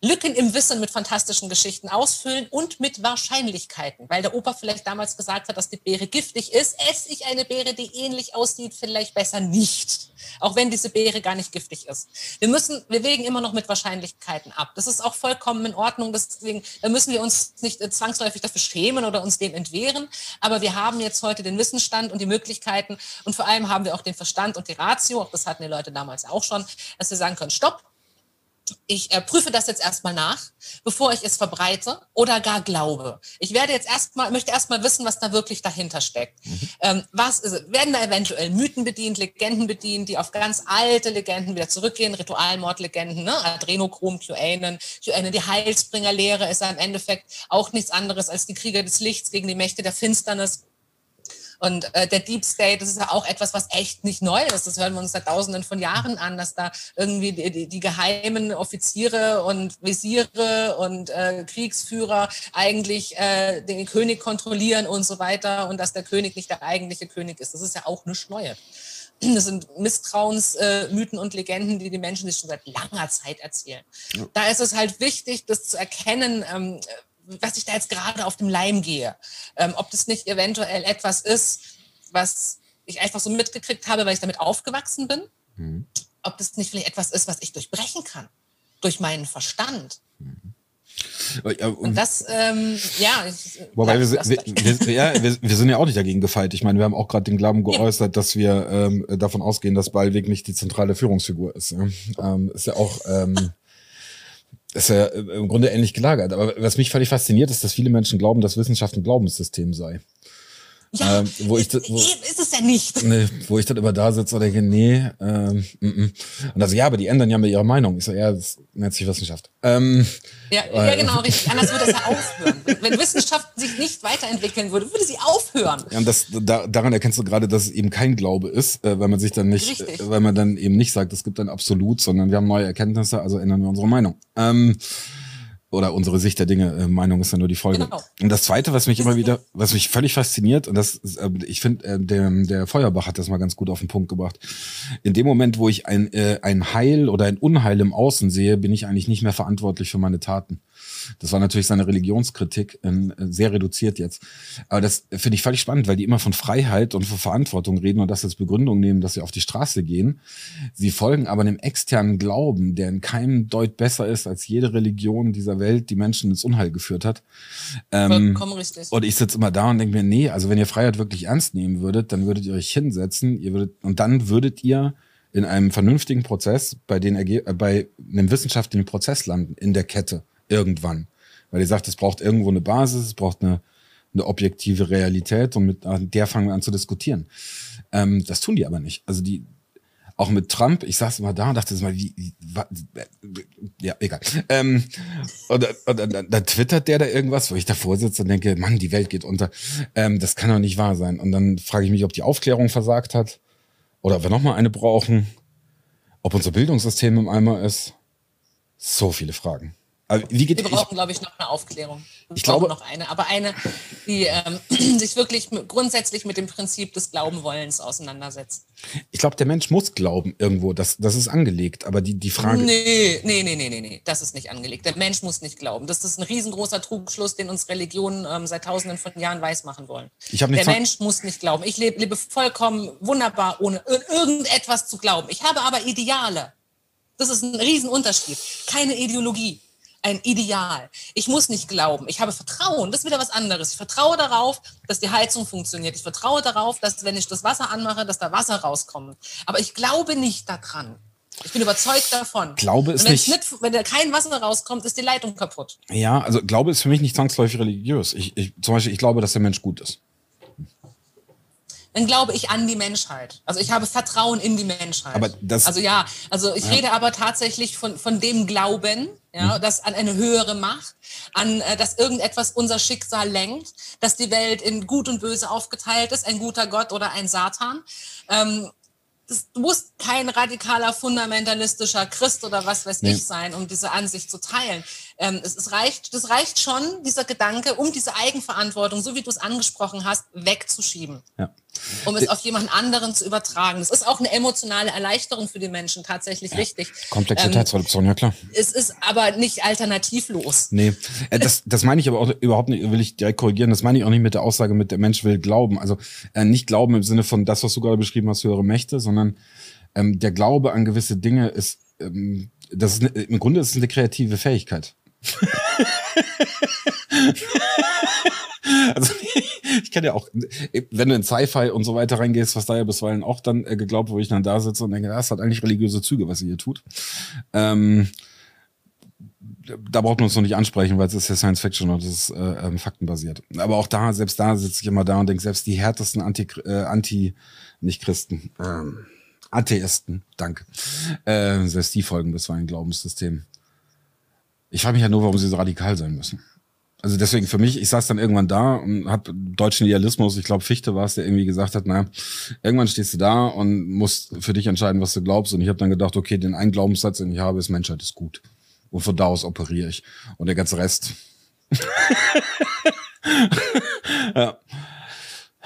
Speaker 2: Lücken im Wissen mit fantastischen Geschichten ausfüllen und mit Wahrscheinlichkeiten. Weil der Opa vielleicht damals gesagt hat, dass die Beere giftig ist, esse ich eine Beere, die ähnlich aussieht, vielleicht besser nicht. Auch wenn diese Beere gar nicht giftig ist. Wir müssen, wir wägen immer noch mit Wahrscheinlichkeiten ab. Das ist auch vollkommen in Ordnung. Deswegen da müssen wir uns nicht äh, zwangsläufig dafür schämen oder uns dem entwehren. Aber wir haben jetzt heute den Wissensstand und die Möglichkeiten und vor allem haben wir auch den Verstand und die Ratio, auch das hatten die Leute damals auch schon, dass wir sagen können, stopp, ich äh, prüfe das jetzt erstmal nach, bevor ich es verbreite oder gar glaube. Ich werde jetzt erstmal, möchte erstmal wissen, was da wirklich dahinter steckt. Mhm. Ähm, was ist, werden da eventuell Mythen bedient, Legenden bedient, die auf ganz alte Legenden wieder zurückgehen, Ritualmordlegenden, ne? Adrenochrom, QAnon, QAnon, die Heilsbringerlehre ist ja im Endeffekt auch nichts anderes als die Krieger des Lichts gegen die Mächte der Finsternis. Und äh, der Deep State, das ist ja auch etwas, was echt nicht neu ist. Das hören wir uns seit Tausenden von Jahren an, dass da irgendwie die, die, die geheimen Offiziere und Visiere und äh, Kriegsführer eigentlich äh, den König kontrollieren und so weiter und dass der König nicht der eigentliche König ist. Das ist ja auch nichts Neues. Das sind Misstrauensmythen äh, und Legenden, die die Menschen sich schon seit langer Zeit erzählen. Ja. Da ist es halt wichtig, das zu erkennen, ähm, was ich da jetzt gerade auf dem Leim gehe. Ähm, ob das nicht eventuell etwas ist, was ich einfach so mitgekriegt habe, weil ich damit aufgewachsen bin. Mhm. Ob das nicht vielleicht etwas ist, was ich durchbrechen kann. Durch meinen Verstand. Mhm. Und das, ähm, ja. Ich,
Speaker 1: Wobei wir, wir, wir, ja, wir, wir, sind ja auch nicht dagegen gefeit. Ich meine, wir haben auch gerade den Glauben geäußert, ja. dass wir ähm, davon ausgehen, dass Ballweg nicht die zentrale Führungsfigur ist. Ähm, ist ja auch ähm, ist ja äh, im Grunde ähnlich gelagert. Aber was mich völlig fasziniert, ist, dass viele Menschen glauben, dass Wissenschaft ein Glaubenssystem sei.
Speaker 2: Ja, ähm, wo ich, wo ist es ja nicht.
Speaker 1: Nee, wo ich dann immer da sitze und denke, nee, ähm, mm, mm. und also ja, aber die ändern ja mit ihrer Meinung. Ich so, ja, das nennt sich Wissenschaft. Ähm,
Speaker 2: ja, ja, genau, richtig. Anders würde es ja aufhören. Wenn Wissenschaft sich nicht weiterentwickeln würde, würde sie aufhören.
Speaker 1: Ja, und das, da, daran erkennst du gerade, dass es eben kein Glaube ist, äh, weil man sich dann nicht, äh, weil man dann eben nicht sagt, es gibt ein Absolut, sondern wir haben neue Erkenntnisse, also ändern wir unsere Meinung. Ähm, oder unsere Sicht der Dinge, äh, Meinung ist ja nur die Folge. Genau. Und das Zweite, was mich immer wieder, was mich völlig fasziniert, und das, äh, ich finde, äh, der, der Feuerbach hat das mal ganz gut auf den Punkt gebracht. In dem Moment, wo ich ein, äh, ein Heil oder ein Unheil im Außen sehe, bin ich eigentlich nicht mehr verantwortlich für meine Taten. Das war natürlich seine Religionskritik, äh, sehr reduziert jetzt. Aber das finde ich völlig spannend, weil die immer von Freiheit und von Verantwortung reden und das als Begründung nehmen, dass sie auf die Straße gehen. Sie folgen aber einem externen Glauben, der in keinem Deut besser ist als jede Religion dieser Welt, die Menschen ins Unheil geführt hat. Ähm, richtig. Und ich sitze immer da und denke mir, nee, also wenn ihr Freiheit wirklich ernst nehmen würdet, dann würdet ihr euch hinsetzen, ihr würdet, und dann würdet ihr in einem vernünftigen Prozess bei den Erge äh, bei einem wissenschaftlichen Prozess landen in der Kette irgendwann. Weil ihr sagt, es braucht irgendwo eine Basis, es braucht eine, eine objektive Realität und mit der fangen wir an zu diskutieren. Ähm, das tun die aber nicht. Also die, auch mit Trump, ich saß immer da und dachte mal, wie, wie ja, egal. Ähm, und, und, und, dann twittert der da irgendwas, wo ich davor sitze und denke, Mann, die Welt geht unter. Ähm, das kann doch nicht wahr sein. Und dann frage ich mich, ob die Aufklärung versagt hat oder ob wir nochmal eine brauchen, ob unser Bildungssystem im Eimer ist. So viele Fragen.
Speaker 2: Wir brauchen, glaube ich, noch eine Aufklärung. Wir ich glaube noch eine, aber eine, die ähm, [CLEARS THROAT] sich wirklich grundsätzlich mit dem Prinzip des Glaubenwollens auseinandersetzt.
Speaker 1: Ich glaube, der Mensch muss glauben irgendwo, das, das ist angelegt. Aber die, die Frage.
Speaker 2: Nee, nee, nee, nee, nee, nee, das ist nicht angelegt. Der Mensch muss nicht glauben. Das ist ein riesengroßer Trugschluss, den uns Religionen ähm, seit tausenden von Jahren weismachen wollen.
Speaker 1: Ich der
Speaker 2: Mensch muss nicht glauben. Ich lebe, lebe vollkommen wunderbar, ohne irgendetwas zu glauben. Ich habe aber Ideale. Das ist ein Riesenunterschied. Keine Ideologie ein Ideal. Ich muss nicht glauben. Ich habe Vertrauen. Das ist wieder was anderes. Ich vertraue darauf, dass die Heizung funktioniert. Ich vertraue darauf, dass wenn ich das Wasser anmache, dass da Wasser rauskommt. Aber ich glaube nicht daran. Ich bin überzeugt davon.
Speaker 1: Glaube ist nicht, nicht,
Speaker 2: wenn da kein Wasser rauskommt, ist die Leitung kaputt.
Speaker 1: Ja, also Glaube ist für mich nicht zwangsläufig religiös. Ich, ich, zum Beispiel, ich glaube, dass der Mensch gut ist
Speaker 2: dann glaube ich an die Menschheit. Also ich habe Vertrauen in die Menschheit.
Speaker 1: Aber das,
Speaker 2: also ja, also ich ja. rede aber tatsächlich von, von dem Glauben, ja, mhm. dass an eine höhere Macht, an äh, dass irgendetwas unser Schicksal lenkt, dass die Welt in Gut und Böse aufgeteilt ist, ein guter Gott oder ein Satan. Ähm, das, du musst kein radikaler, fundamentalistischer Christ oder was weiß nee. ich sein, um diese Ansicht zu teilen. Ähm, es, es, reicht, das reicht schon, dieser Gedanke, um diese Eigenverantwortung, so wie du es angesprochen hast, wegzuschieben. Ja. Um es auf jemanden anderen zu übertragen. Das ist auch eine emotionale Erleichterung für die Menschen, tatsächlich ja. richtig.
Speaker 1: Komplexitätsreduktion, ähm, ja klar.
Speaker 2: Es ist aber nicht alternativlos.
Speaker 1: Nee, äh, das, das meine ich aber auch überhaupt nicht, will ich direkt korrigieren, das meine ich auch nicht mit der Aussage, mit der Mensch will glauben. Also äh, nicht glauben im Sinne von das, was du gerade beschrieben hast, höhere Mächte, sondern ähm, der Glaube an gewisse Dinge ist, ähm, das ist eine, im Grunde ist es eine kreative Fähigkeit. [LAUGHS] also ich kenne ja auch, wenn du in Sci-Fi und so weiter reingehst, was da ja bisweilen auch dann äh, geglaubt, wo ich dann da sitze und denke, das hat eigentlich religiöse Züge, was sie hier tut. Ähm, da braucht man uns noch nicht ansprechen, weil es ist ja Science Fiction und es ist äh, ähm, faktenbasiert. Aber auch da, selbst da sitze ich immer da und denke, selbst die härtesten Anti, äh, Anti nicht Christen, ähm, Atheisten, danke, äh, selbst die folgen bisweilen Glaubenssystem. Ich frage mich ja nur, warum sie so radikal sein müssen. Also deswegen für mich, ich saß dann irgendwann da und habe deutschen Idealismus, ich glaube Fichte war es, der irgendwie gesagt hat, na, irgendwann stehst du da und musst für dich entscheiden, was du glaubst. Und ich habe dann gedacht, okay, den einen Glaubenssatz, den ich habe, ist Menschheit ist gut. Und von da aus operiere ich. Und der ganze Rest. [LAUGHS]
Speaker 2: ja.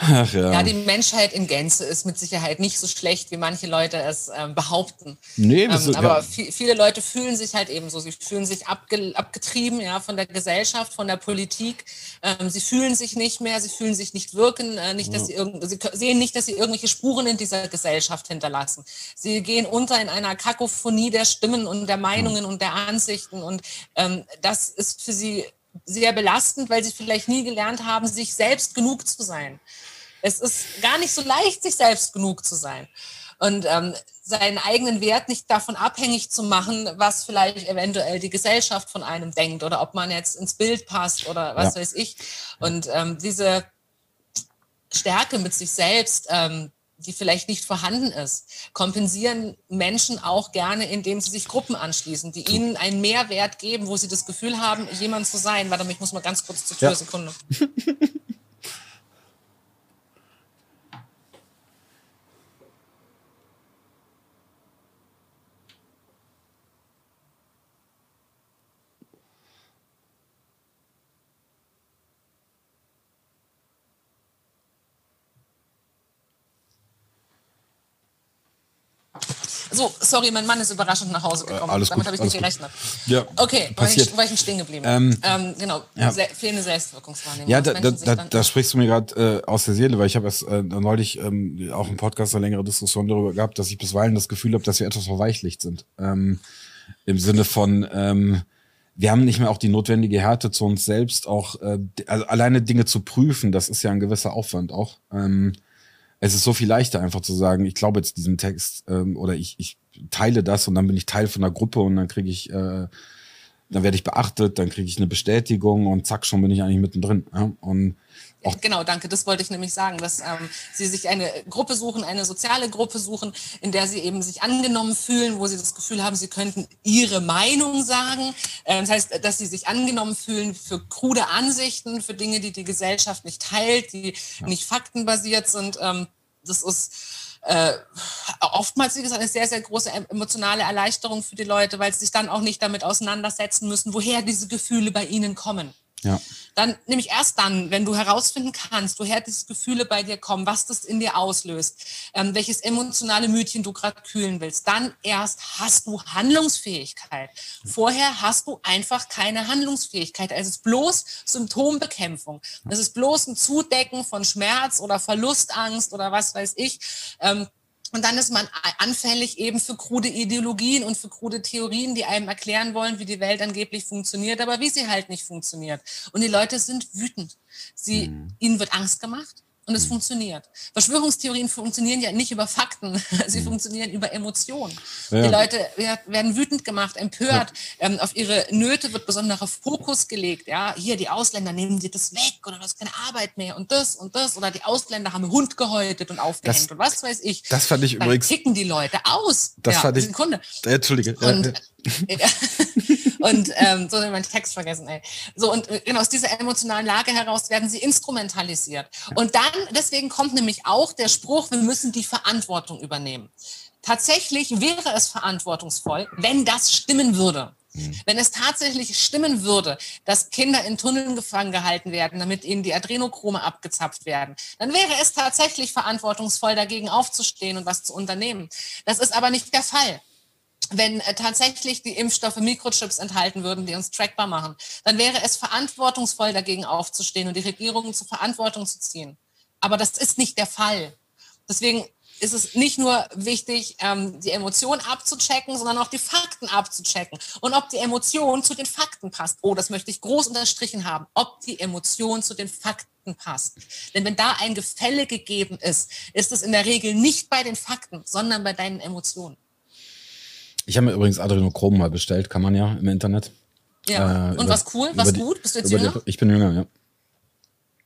Speaker 2: Ach ja. ja, die Menschheit in Gänze ist mit Sicherheit nicht so schlecht, wie manche Leute es ähm, behaupten. Nee, das ähm, ist, aber ja. viele Leute fühlen sich halt eben so. Sie fühlen sich abge abgetrieben ja, von der Gesellschaft, von der Politik. Ähm, sie fühlen sich nicht mehr, sie fühlen sich nicht wirken, äh, nicht, dass ja. sie, sie sehen nicht, dass sie irgendwelche Spuren in dieser Gesellschaft hinterlassen. Sie gehen unter in einer Kakophonie der Stimmen und der Meinungen und der Ansichten. Und ähm, das ist für sie sehr belastend, weil sie vielleicht nie gelernt haben, sich selbst genug zu sein. Es ist gar nicht so leicht, sich selbst genug zu sein. Und ähm, seinen eigenen Wert nicht davon abhängig zu machen, was vielleicht eventuell die Gesellschaft von einem denkt oder ob man jetzt ins Bild passt oder was ja. weiß ich. Und ähm, diese Stärke mit sich selbst, ähm, die vielleicht nicht vorhanden ist, kompensieren Menschen auch gerne, indem sie sich Gruppen anschließen, die ihnen einen Mehrwert geben, wo sie das Gefühl haben, jemand zu sein. Warte, ich muss mal ganz kurz zur Tür, ja. Sekunde. [LAUGHS] So, sorry, mein Mann ist überraschend nach Hause gekommen.
Speaker 1: Äh, alles
Speaker 2: Damit
Speaker 1: habe
Speaker 2: ich nicht gerechnet.
Speaker 1: Ja,
Speaker 2: okay, passiert. war ich, war ich stehen geblieben. Ähm, ähm, genau, ja. Se fehlende Selbstwirkungswahrnehmung.
Speaker 1: Ja, da, da, da, da, sprichst du mir gerade äh, aus der Seele, weil ich habe es äh, neulich ähm, auch im Podcast eine längere Diskussion darüber gehabt, dass ich bisweilen das Gefühl habe, dass wir etwas verweichlicht sind. Ähm, Im Sinne von, ähm, wir haben nicht mehr auch die notwendige Härte zu uns selbst, auch äh, also alleine Dinge zu prüfen, das ist ja ein gewisser Aufwand auch. Ähm, es ist so viel leichter, einfach zu sagen, ich glaube jetzt diesem Text ähm, oder ich, ich teile das und dann bin ich Teil von der Gruppe und dann kriege ich, äh, dann werde ich beachtet, dann kriege ich eine Bestätigung und zack, schon bin ich eigentlich mittendrin. Ja? Und
Speaker 2: auch genau, danke. Das wollte ich nämlich sagen, dass ähm, sie sich eine Gruppe suchen, eine soziale Gruppe suchen, in der sie eben sich angenommen fühlen, wo sie das Gefühl haben, sie könnten ihre Meinung sagen. Äh, das heißt, dass sie sich angenommen fühlen für krude Ansichten, für Dinge, die die Gesellschaft nicht teilt, die ja. nicht faktenbasiert sind. Ähm, das ist äh, oftmals, wie gesagt, eine sehr, sehr große emotionale Erleichterung für die Leute, weil sie sich dann auch nicht damit auseinandersetzen müssen, woher diese Gefühle bei ihnen kommen.
Speaker 1: Ja.
Speaker 2: Dann nämlich erst dann, wenn du herausfinden kannst, woher diese Gefühle bei dir kommen, was das in dir auslöst, ähm, welches emotionale Mütchen du gerade kühlen willst, dann erst hast du Handlungsfähigkeit. Vorher hast du einfach keine Handlungsfähigkeit. Es ist bloß Symptombekämpfung. Es ist bloß ein Zudecken von Schmerz oder Verlustangst oder was weiß ich. Ähm, und dann ist man anfällig eben für krude Ideologien und für krude Theorien, die einem erklären wollen, wie die Welt angeblich funktioniert, aber wie sie halt nicht funktioniert. Und die Leute sind wütend. Sie, mhm. Ihnen wird Angst gemacht und es mhm. funktioniert. Verschwörungstheorien funktionieren ja nicht über Fakten, [LAUGHS] sie mhm. funktionieren über Emotionen. Ja. Die Leute werden wütend gemacht, empört, ja. ähm, auf ihre Nöte wird besonderer Fokus gelegt. Ja, hier die Ausländer nehmen dir das weg oder du hast keine Arbeit mehr und das und das oder die Ausländer haben einen Hund gehäutet und aufgehängt das, und was weiß ich.
Speaker 1: Das fand ich Dann übrigens.
Speaker 2: ticken die Leute aus.
Speaker 1: Das
Speaker 2: ja,
Speaker 1: fand ich.
Speaker 2: Sekunde.
Speaker 1: Entschuldige.
Speaker 2: Und, [LAUGHS] und ähm, so habe ich meinen Text vergessen. Ey. So und äh, aus dieser emotionalen Lage heraus werden sie instrumentalisiert. Und dann deswegen kommt nämlich auch der Spruch: Wir müssen die Verantwortung übernehmen. Tatsächlich wäre es verantwortungsvoll, wenn das stimmen würde. Mhm. Wenn es tatsächlich stimmen würde, dass Kinder in Tunneln gefangen gehalten werden, damit ihnen die Adrenochrome abgezapft werden, dann wäre es tatsächlich verantwortungsvoll, dagegen aufzustehen und was zu unternehmen. Das ist aber nicht der Fall wenn äh, tatsächlich die Impfstoffe Mikrochips enthalten würden, die uns trackbar machen, dann wäre es verantwortungsvoll, dagegen aufzustehen und die Regierungen zur Verantwortung zu ziehen. Aber das ist nicht der Fall. Deswegen ist es nicht nur wichtig, ähm, die Emotion abzuchecken, sondern auch die Fakten abzuchecken. Und ob die Emotion zu den Fakten passt. Oh, das möchte ich groß unterstrichen haben. Ob die Emotion zu den Fakten passt. Denn wenn da ein Gefälle gegeben ist, ist es in der Regel nicht bei den Fakten, sondern bei deinen Emotionen.
Speaker 1: Ich habe mir übrigens Adrenochrom mal bestellt, kann man ja im Internet.
Speaker 2: Ja. Äh, Und über, was cool, was gut? Bist du jetzt jünger?
Speaker 1: Die, ich bin jünger, ja.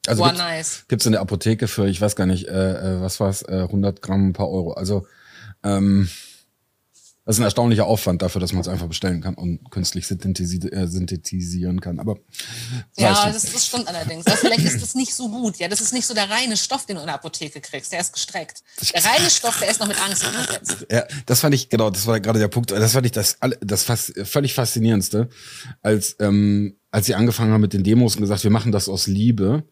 Speaker 1: Also
Speaker 2: Boah,
Speaker 1: gibt's,
Speaker 2: nice.
Speaker 1: Gibt's in der Apotheke für, ich weiß gar nicht, äh, äh was war's, äh, 100 Gramm, ein paar Euro. Also ähm, das ist ein erstaunlicher Aufwand dafür, dass man es einfach bestellen kann und künstlich synthetisi äh, synthetisieren kann. Aber
Speaker 2: ja, das, das, stimmt allerdings. Aber vielleicht ist das nicht so gut. Ja, das ist nicht so der reine Stoff, den du in der Apotheke kriegst. Der ist gestreckt. Der reine Stoff, der ist noch mit Angst übersetzt.
Speaker 1: Ja, das fand ich genau. Das war gerade der Punkt. Das fand ich das das fast, völlig faszinierendste, als ähm, als sie angefangen haben mit den Demos und gesagt, wir machen das aus Liebe.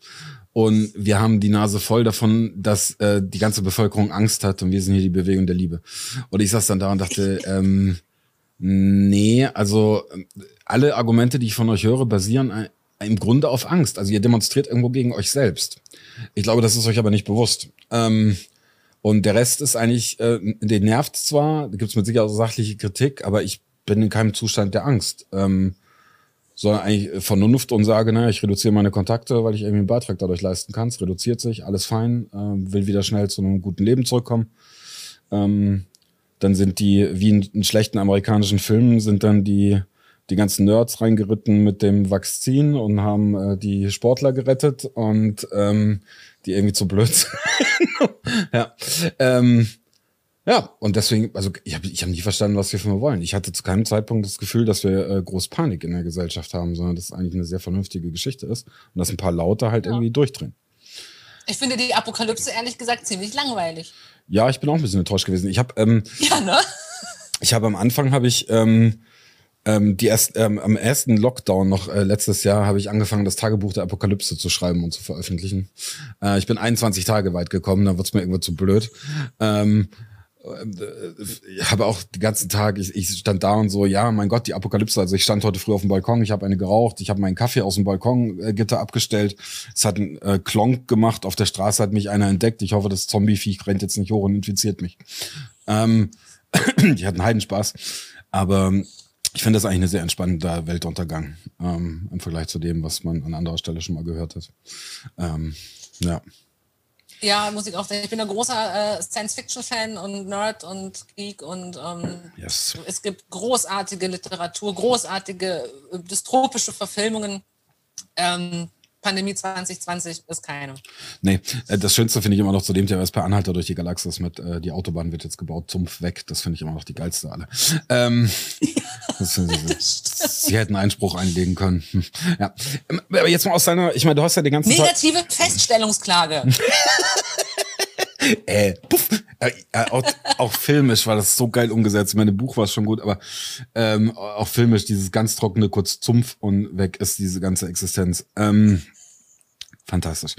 Speaker 1: Und wir haben die Nase voll davon, dass äh, die ganze Bevölkerung Angst hat und wir sind hier die Bewegung der Liebe. Und ich saß dann da und dachte, [LAUGHS] ähm, nee, also alle Argumente, die ich von euch höre, basieren im Grunde auf Angst. Also ihr demonstriert irgendwo gegen euch selbst. Ich glaube, das ist euch aber nicht bewusst. Ähm, und der Rest ist eigentlich, äh, den nervt zwar, da gibt es mit Sicherheit auch sachliche Kritik, aber ich bin in keinem Zustand der Angst. Ähm, sondern eigentlich Vernunft und sage, naja, ich reduziere meine Kontakte, weil ich irgendwie einen Beitrag dadurch leisten kann. Es reduziert sich, alles fein, äh, will wieder schnell zu einem guten Leben zurückkommen. Ähm, dann sind die, wie in, in schlechten amerikanischen Filmen, sind dann die die ganzen Nerds reingeritten mit dem Vakzin und haben äh, die Sportler gerettet und ähm, die irgendwie zu blöd [LAUGHS] sind. ja. Ähm, ja, und deswegen, also ich habe ich hab nie verstanden, was wir von mir wollen. Ich hatte zu keinem Zeitpunkt das Gefühl, dass wir äh, groß Panik in der Gesellschaft haben, sondern dass es eigentlich eine sehr vernünftige Geschichte ist und dass ein paar Laute halt ja. irgendwie durchdrehen.
Speaker 2: Ich finde die Apokalypse ehrlich gesagt ziemlich langweilig.
Speaker 1: Ja, ich bin auch ein bisschen enttäuscht gewesen. Ich habe ähm, ja, ne? Ich habe am Anfang habe ich ähm, ähm, die erst, ähm, am ersten Lockdown noch äh, letztes Jahr habe ich angefangen, das Tagebuch der Apokalypse zu schreiben und zu veröffentlichen. Äh, ich bin 21 Tage weit gekommen, dann wird's mir irgendwo zu blöd. Ähm, habe auch den ganzen Tag, ich, ich stand da und so, ja, mein Gott, die Apokalypse. Also ich stand heute früh auf dem Balkon, ich habe eine geraucht, ich habe meinen Kaffee aus dem Balkongitter abgestellt. Es hat einen äh, Klonk gemacht, auf der Straße hat mich einer entdeckt. Ich hoffe, das Zombie-Viech rennt jetzt nicht hoch und infiziert mich. Ähm, [CLEARS THROAT] die hatten Heidenspaß. Aber ich finde das eigentlich ein sehr entspannender Weltuntergang ähm, im Vergleich zu dem, was man an anderer Stelle schon mal gehört hat. Ähm, ja.
Speaker 2: Ja, muss ich auch sagen. Ich bin ein großer äh, Science-Fiction-Fan und Nerd und Geek und ähm, yes. es gibt großartige Literatur, großartige äh, dystropische Verfilmungen. Ähm, Pandemie 2020 ist keine.
Speaker 1: Nee, äh, das Schönste finde ich immer noch zu dem Thema ist per Anhalter durch die Galaxis mit äh, die Autobahn wird jetzt gebaut, Zumpf weg. Das finde ich immer noch die geilste alle. Ähm, [LAUGHS] das, das, sie hätten Einspruch einlegen können. [LAUGHS] Ja. Ähm, aber jetzt mal aus deiner, ich meine, du hast ja den ganzen
Speaker 2: Negative Tag Feststellungsklage. [LAUGHS]
Speaker 1: äh, puff. Äh, äh, auch, auch filmisch war das so geil umgesetzt. Meine Buch war schon gut, aber ähm, auch filmisch dieses ganz trockene, kurz Zumpf und weg ist diese ganze Existenz. Ähm, fantastisch.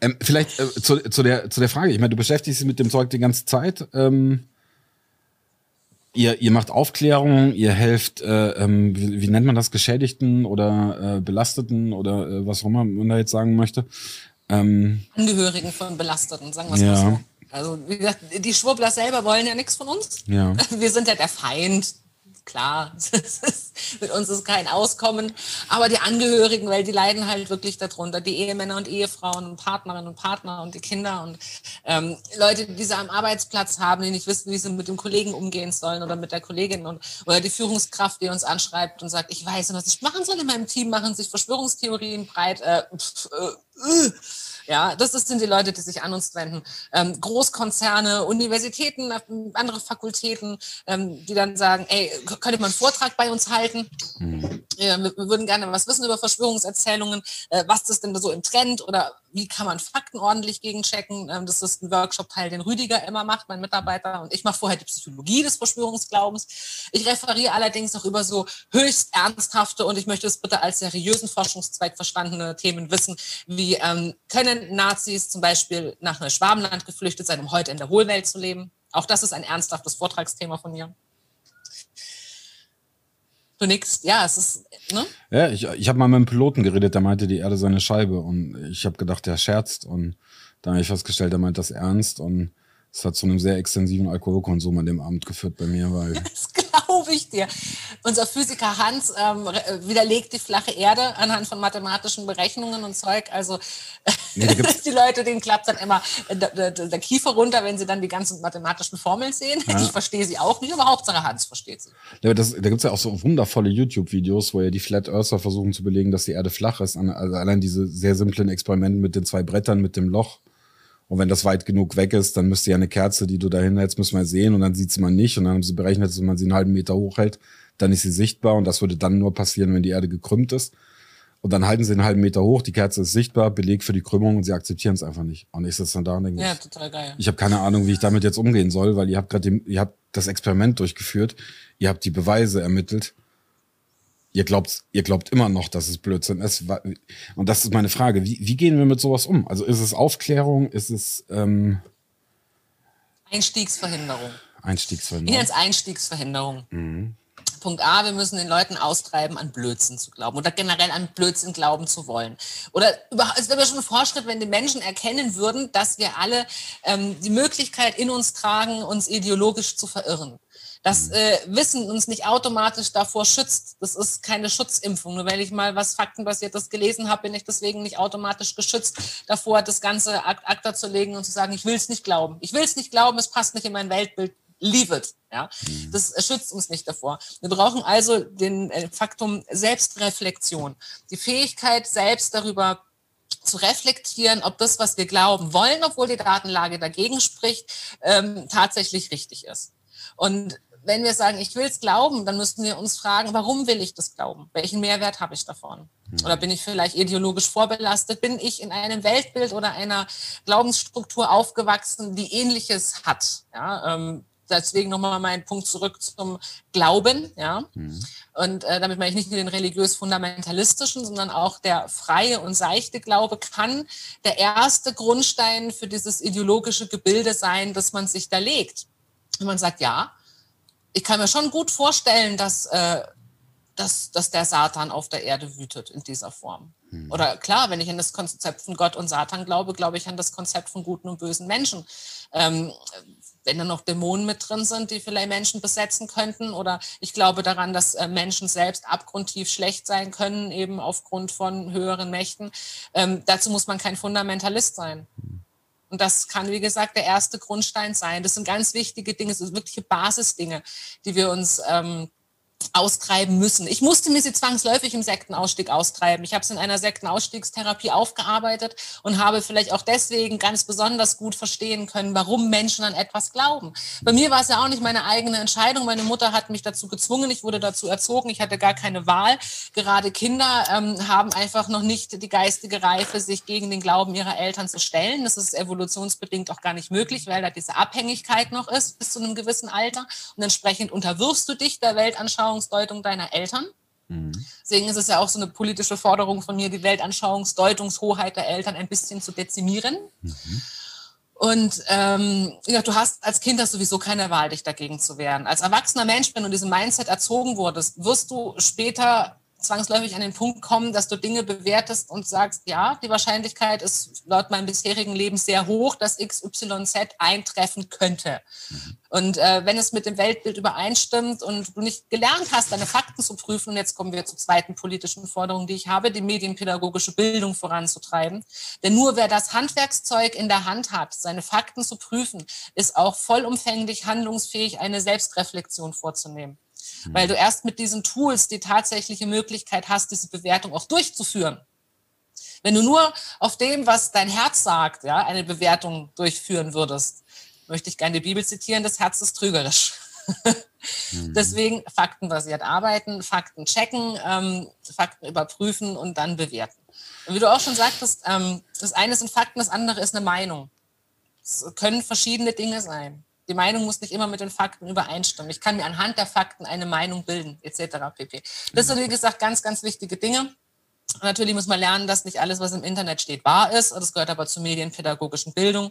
Speaker 1: Ähm, vielleicht äh, zu, zu, der, zu der Frage. Ich meine, du beschäftigst dich mit dem Zeug die ganze Zeit. Ähm, ihr, ihr macht Aufklärung, ihr helft, äh, ähm, wie, wie nennt man das, Geschädigten oder äh, Belasteten oder äh, was auch immer man da jetzt sagen möchte.
Speaker 2: Ähm, Angehörigen von Belasteten, sagen wir es ja. mal so. Also wie gesagt, die Schwurbler selber wollen ja nichts von uns. Ja. [LAUGHS] Wir sind ja der Feind. Klar, [LAUGHS] mit uns ist kein Auskommen. Aber die Angehörigen, weil die leiden halt wirklich darunter. Die Ehemänner und Ehefrauen und Partnerinnen und Partner und die Kinder und ähm, Leute, die sie am Arbeitsplatz haben, die nicht wissen, wie sie mit dem Kollegen umgehen sollen oder mit der Kollegin und oder die Führungskraft, die uns anschreibt und sagt, ich weiß nicht, was ich machen soll in meinem Team, machen sich Verschwörungstheorien breit. Äh, pf, äh, äh ja, das sind die Leute, die sich an uns wenden. Ähm, Großkonzerne, Universitäten, andere Fakultäten, ähm, die dann sagen, ey, könnte man einen Vortrag bei uns halten? Mhm. Ja, wir, wir, würden gerne was wissen über Verschwörungserzählungen. Äh, was ist denn so im Trend oder wie kann man Fakten ordentlich gegenchecken? Ähm, das ist ein Workshop-Teil, den Rüdiger immer macht, mein Mitarbeiter. Und ich mache vorher die Psychologie des Verschwörungsglaubens. Ich referiere allerdings auch über so höchst ernsthafte und ich möchte es bitte als seriösen Forschungszweig verstandene Themen wissen, wie ähm, können Nazis zum Beispiel nach Neuschwabenland geflüchtet sein, um heute in der Hohlwelt zu leben? Auch das ist ein ernsthaftes Vortragsthema von mir. Du nix, ja, es ist, ne?
Speaker 1: Ja, ich, ich habe mal mit einem Piloten geredet, der meinte, die Erde sei eine Scheibe und ich habe gedacht, der scherzt und dann habe ich festgestellt, der meint das ernst und es hat zu einem sehr extensiven Alkoholkonsum an dem Abend geführt bei mir, weil. [LAUGHS]
Speaker 2: Glaube ich dir. Unser Physiker Hans ähm, widerlegt die flache Erde anhand von mathematischen Berechnungen und Zeug. Also nee, [LAUGHS] die Leute, denen klappt dann immer der, der, der, Kiefer runter, wenn sie dann die ganzen mathematischen Formeln sehen. Ja. Ich verstehe sie auch nicht, aber Hauptsache Hans versteht sie.
Speaker 1: Ja, das, da gibt es ja auch so wundervolle YouTube-Videos, wo ja die Flat Earther versuchen zu belegen, dass die Erde flach ist. Also allein diese sehr simplen Experimente mit den zwei Brettern, mit dem Loch und wenn das weit genug weg ist, dann müsste ja eine Kerze, die du da hinhältst, müssen wir sehen und dann sieht sie man nicht. Und dann haben sie berechnet, dass wenn man sie einen halben Meter hochhält, dann ist sie sichtbar und das würde dann nur passieren, wenn die Erde gekrümmt ist. Und dann halten sie einen halben Meter hoch, die Kerze ist sichtbar, Beleg für die Krümmung und sie akzeptieren es einfach nicht. Und ich sitze dann da und denke, ja, total geil. ich habe keine Ahnung, wie ich damit jetzt umgehen soll, weil ihr habt gerade, ihr habt das Experiment durchgeführt, ihr habt die Beweise ermittelt ihr glaubt, ihr glaubt immer noch, dass es Blödsinn ist. Und das ist meine Frage. Wie, wie gehen wir mit sowas um? Also ist es Aufklärung? Ist es ähm
Speaker 2: Einstiegsverhinderung?
Speaker 1: Einstiegsverhinderung.
Speaker 2: Ich es Einstiegsverhinderung. Mhm. Punkt A, wir müssen den Leuten austreiben, an Blödsinn zu glauben oder generell an Blödsinn glauben zu wollen. Oder es wäre schon ein Fortschritt, wenn die Menschen erkennen würden, dass wir alle ähm, die Möglichkeit in uns tragen, uns ideologisch zu verirren. Das äh, Wissen uns nicht automatisch davor schützt. Das ist keine Schutzimpfung. Nur weil ich mal was Faktenbasiertes gelesen habe, bin ich deswegen nicht automatisch geschützt davor, das Ganze Akta zu legen und zu sagen, ich will es nicht glauben. Ich will es nicht glauben, es passt nicht in mein Weltbild. leave it. Ja? Das schützt uns nicht davor. Wir brauchen also den äh, Faktum Selbstreflexion, die Fähigkeit, selbst darüber zu reflektieren, ob das, was wir glauben wollen, obwohl die Datenlage dagegen spricht, ähm, tatsächlich richtig ist. Und wenn wir sagen, ich will es glauben, dann müssten wir uns fragen, warum will ich das glauben? Welchen Mehrwert habe ich davon? Mhm. Oder bin ich vielleicht ideologisch vorbelastet? Bin ich in einem Weltbild oder einer Glaubensstruktur aufgewachsen, die ähnliches hat? Ja, ähm, deswegen nochmal mein Punkt zurück zum Glauben, ja. Mhm. Und äh, damit meine ich nicht nur den religiös-fundamentalistischen, sondern auch der freie und seichte Glaube kann der erste Grundstein für dieses ideologische Gebilde sein, das man sich da legt. Und man sagt, ja, ich kann mir schon gut vorstellen, dass, äh, dass, dass der Satan auf der Erde wütet in dieser Form. Mhm. Oder klar, wenn ich an das Konzept von Gott und Satan glaube, glaube ich an das Konzept von guten und bösen Menschen. Ähm, wenn da noch Dämonen mit drin sind, die vielleicht Menschen besetzen könnten. Oder ich glaube daran, dass äh, Menschen selbst abgrundtief schlecht sein können, eben aufgrund von höheren Mächten. Ähm, dazu muss man kein Fundamentalist sein. Und das kann, wie gesagt, der erste Grundstein sein. Das sind ganz wichtige Dinge, das sind wirkliche Basisdinge, die wir uns ähm, austreiben müssen. Ich musste mir sie zwangsläufig im Sektenausstieg austreiben. Ich habe es in einer Sektenausstiegstherapie aufgearbeitet und habe vielleicht auch deswegen ganz besonders gut verstehen können, warum Menschen an etwas glauben. Bei mir war es ja auch nicht meine eigene Entscheidung. Meine Mutter hat mich dazu gezwungen. Ich wurde dazu erzogen. Ich hatte gar keine Wahl. Gerade Kinder ähm, haben einfach noch nicht die geistige Reife, sich gegen den Glauben ihrer Eltern zu stellen. Das ist evolutionsbedingt auch gar nicht möglich, weil da diese Abhängigkeit noch ist bis zu einem gewissen Alter. Und entsprechend unterwirfst du dich der Weltanschauung Weltanschauungsdeutung deiner Eltern. Mhm. Deswegen ist es ja auch so eine politische Forderung von mir, die Weltanschauungsdeutungshoheit der Eltern ein bisschen zu dezimieren. Mhm. Und ähm, ja, du hast als Kind hast sowieso keine Wahl, dich dagegen zu wehren. Als erwachsener Mensch, wenn du diesem Mindset erzogen wurdest, wirst du später zwangsläufig an den Punkt kommen, dass du Dinge bewertest und sagst, ja, die Wahrscheinlichkeit ist laut meinem bisherigen Leben sehr hoch, dass XYZ eintreffen könnte. Mhm. Und äh, wenn es mit dem Weltbild übereinstimmt und du nicht gelernt hast, deine Fakten zu prüfen, und jetzt kommen wir zur zweiten politischen Forderung, die ich habe, die medienpädagogische Bildung voranzutreiben. Denn nur wer das Handwerkszeug in der Hand hat, seine Fakten zu prüfen, ist auch vollumfänglich handlungsfähig, eine Selbstreflexion vorzunehmen. Mhm. Weil du erst mit diesen Tools die tatsächliche Möglichkeit hast, diese Bewertung auch durchzuführen. Wenn du nur auf dem, was dein Herz sagt, ja, eine Bewertung durchführen würdest, möchte ich gerne die Bibel zitieren, das Herz ist trügerisch. mhm. [LAUGHS] Deswegen faktenbasiert arbeiten, Fakten checken, ähm, Fakten überprüfen und dann bewerten. Und wie du auch schon sagtest, ähm, das eine sind Fakten, das andere ist eine Meinung. Es können verschiedene Dinge sein. Die Meinung muss nicht immer mit den Fakten übereinstimmen. Ich kann mir anhand der Fakten eine Meinung bilden, etc. pp. Das sind, wie gesagt, ganz, ganz wichtige Dinge. Natürlich muss man lernen, dass nicht alles, was im Internet steht, wahr ist. Das gehört aber zur medienpädagogischen Bildung.